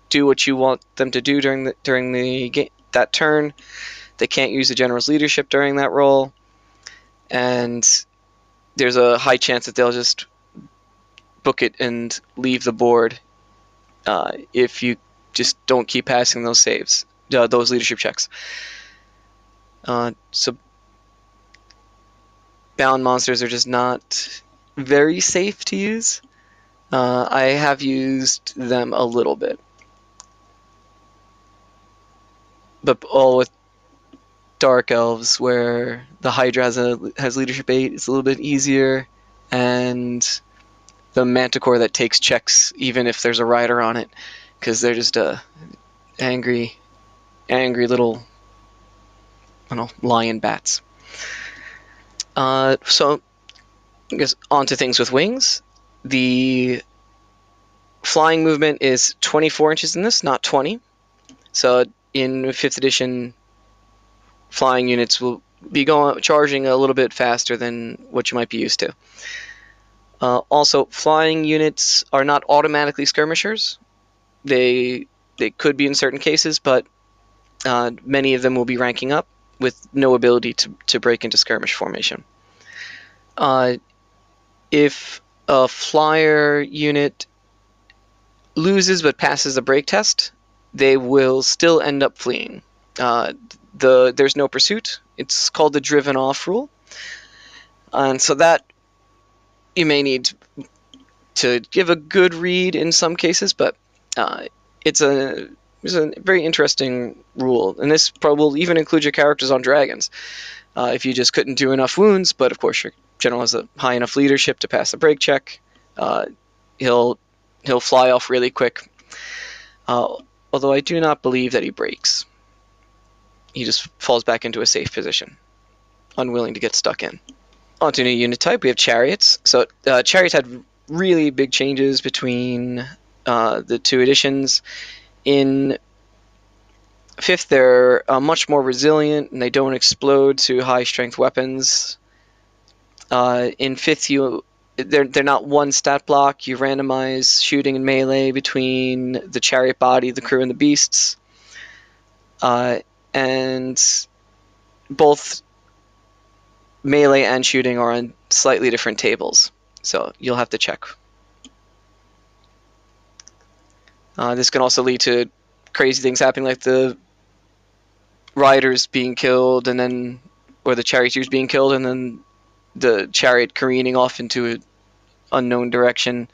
do what you want them to do during the during the game, that turn. They can't use the general's leadership during that roll, and there's a high chance that they'll just book it and leave the board uh, if you just don't keep passing those saves, uh, those leadership checks. Uh, so bound monsters are just not very safe to use. Uh, I have used them a little bit, but all with dark elves, where the Hydra has a has leadership eight, it's a little bit easier, and the Manticore that takes checks even if there's a rider on it, because they're just a angry, angry little, I don't know, lion bats. Uh, so I guess on to things with wings. The flying movement is 24 inches in this, not 20. So in 5th edition, flying units will be going charging a little bit faster than what you might be used to. Uh, also, flying units are not automatically skirmishers. They they could be in certain cases, but uh, many of them will be ranking up with no ability to, to break into skirmish formation. Uh, if a flyer unit loses but passes a break test, they will still end up fleeing. Uh, the there's no pursuit. It's called the driven off rule, and so that you may need to give a good read in some cases, but uh, it's a it's a very interesting rule, and this probably will even include your characters on dragons. Uh, if you just couldn't do enough wounds, but of course your general has a high enough leadership to pass the break check, uh, he'll he'll fly off really quick. Uh, although I do not believe that he breaks. He just falls back into a safe position, unwilling to get stuck in. Onto new unit type, we have chariots. So uh, chariots had really big changes between uh, the two editions. In fifth, they're uh, much more resilient and they don't explode to high strength weapons. Uh, in fifth, you they're they're not one stat block. You randomize shooting and melee between the chariot body, the crew, and the beasts. Uh, and both melee and shooting are on slightly different tables, so you'll have to check. Uh, this can also lead to crazy things happening, like the riders being killed, and then or the charioteers being killed, and then the chariot careening off into an unknown direction,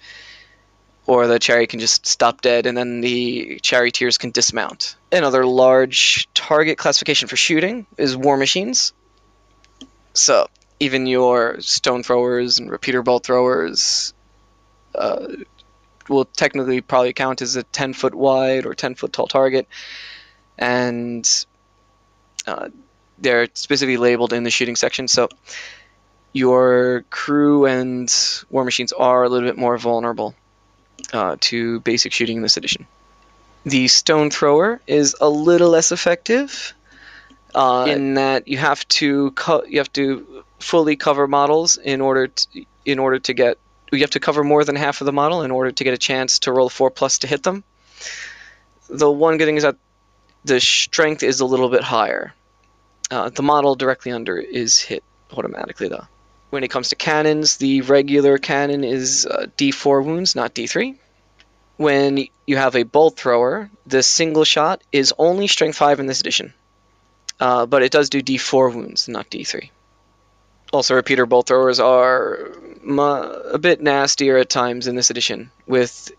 or the chariot can just stop dead, and then the charioteers can dismount. Another large target classification for shooting is war machines. So even your stone throwers and repeater bolt throwers uh, will technically probably count as a 10 foot wide or 10 foot tall target, and uh, they're specifically labeled in the shooting section. So your crew and war machines are a little bit more vulnerable uh, to basic shooting in this edition. The stone thrower is a little less effective uh, in that you have to cu- you have to fully cover models in order to, in order to get you have to cover more than half of the model in order to get a chance to roll four plus to hit them. The one good thing is that the strength is a little bit higher. Uh, the model directly under is hit automatically though. When it comes to cannons, the regular cannon is uh, D4 wounds, not D3. When you have a bolt thrower, the single shot is only strength 5 in this edition. Uh, but it does do D4 wounds, not D3. Also, repeater bolt throwers are a bit nastier at times in this edition, with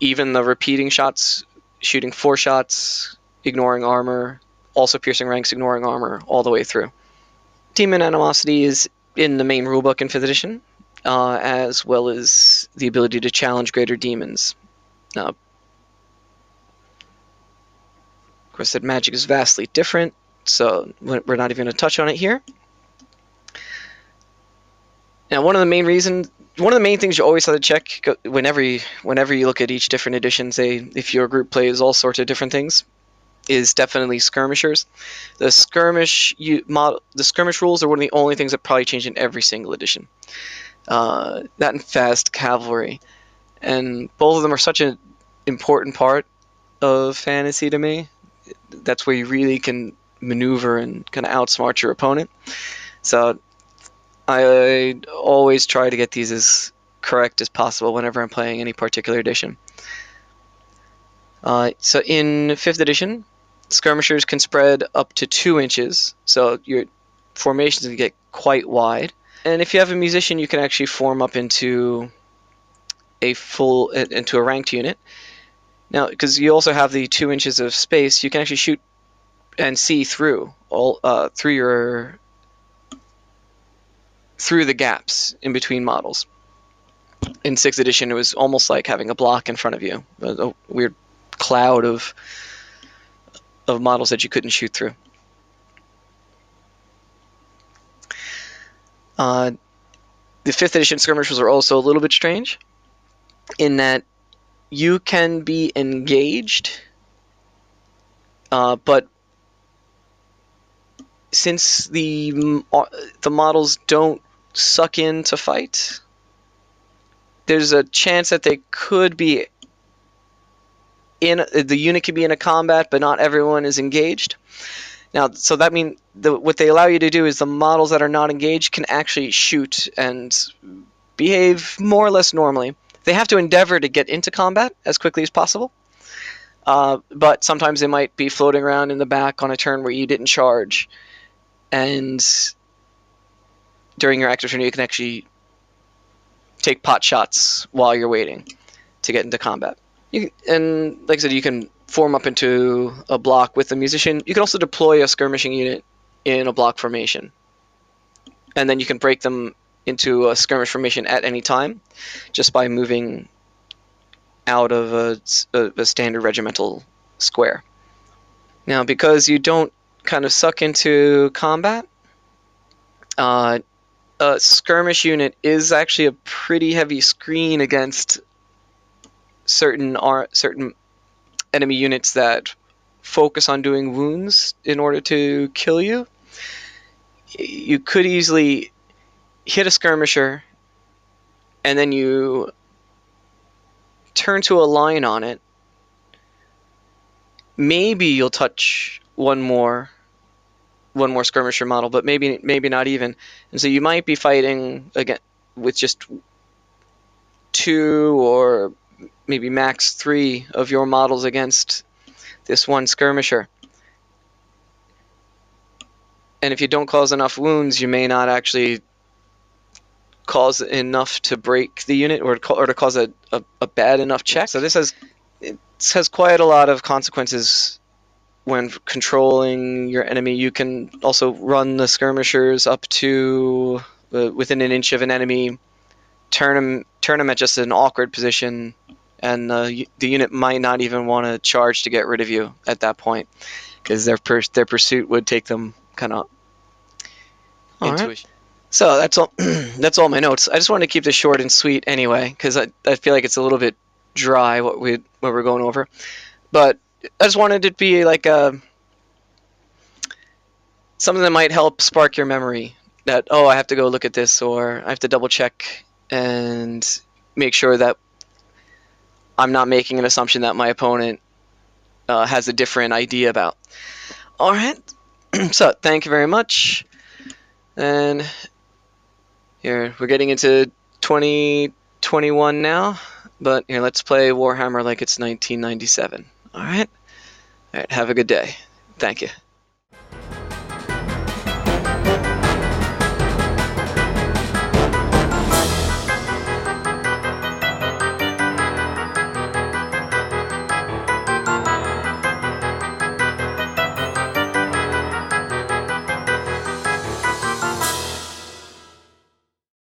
even the repeating shots shooting four shots, ignoring armor, also piercing ranks, ignoring armor, all the way through. Demon Animosity is in the main rulebook in 5th edition, uh, as well as the ability to challenge greater demons. Uh, of course, that magic is vastly different, so we're we're not even going to touch on it here. Now, one of the main reasons, one of the main things you always have to check whenever you, whenever you look at each different edition, say if your group plays all sorts of different things, is definitely skirmishers. The skirmish you mod, the skirmish rules are one of the only things that probably change in every single edition. Uh, that and fast cavalry, and both of them are such an important part of fantasy to me. That's where you really can maneuver and kind of outsmart your opponent. So I always try to get these as correct as possible whenever I'm playing any particular edition. Uh, so in fifth edition, skirmishers can spread up to two inches, so your formations can get quite wide. And if you have a musician, you can actually form up into a full into a ranked unit. Now, because you also have the two inches of space, you can actually shoot and see through all uh, through your through the gaps in between models. In sixth edition, it was almost like having a block in front of you, a, a weird cloud of of models that you couldn't shoot through. Uh, the fifth edition skirmishers are also a little bit strange, in that you can be engaged, uh, but since the uh, the models don't suck in to fight, there's a chance that they could be in the unit can be in a combat, but not everyone is engaged. Now, so that means what they allow you to do is the models that are not engaged can actually shoot and behave more or less normally. They have to endeavor to get into combat as quickly as possible. Uh, but sometimes they might be floating around in the back on a turn where you didn't charge, and during your active turn you can actually take pot shots while you're waiting to get into combat. You, and like I said, you can form up into a block with the musician. You can also deploy a skirmishing unit in a block formation, and then you can break them into a skirmish formation at any time, just by moving out of a, a, a standard regimental square. Now, because you don't kind of suck into combat, uh, a skirmish unit is actually a pretty heavy screen against certain are certain enemy units that focus on doing wounds in order to kill you. You could easily hit a skirmisher and then you turn to a line on it. Maybe you'll touch one more one more skirmisher model, but maybe maybe not even. And so you might be fighting again with just two or maybe max three of your models against this one skirmisher. And if you don't cause enough wounds, you may not actually cause enough to break the unit or, to- or to cause a, a, a bad enough check. So this has it has quite a lot of consequences when controlling your enemy. You can also run the skirmishers up to uh, within an inch of an enemy, turn them turn them at just an awkward position, and uh, the unit might not even want to charge to get rid of you at that point, because their pers- their pursuit would take them kind of All into right. So that's all. that's all my notes. I just wanted to keep this short and sweet anyway, because I, I feel like it's a little bit dry what we what we're going over, but I just wanted it to be like a something that might help spark your memory that oh I have to go look at this or I have to double check and make sure that I'm not making an assumption that my opponent uh, has a different idea about. All right. so thank you very much. And here we're getting into 2021 now, but here let's play Warhammer like it's 1997. All right. All right. Have a good day. Thank you.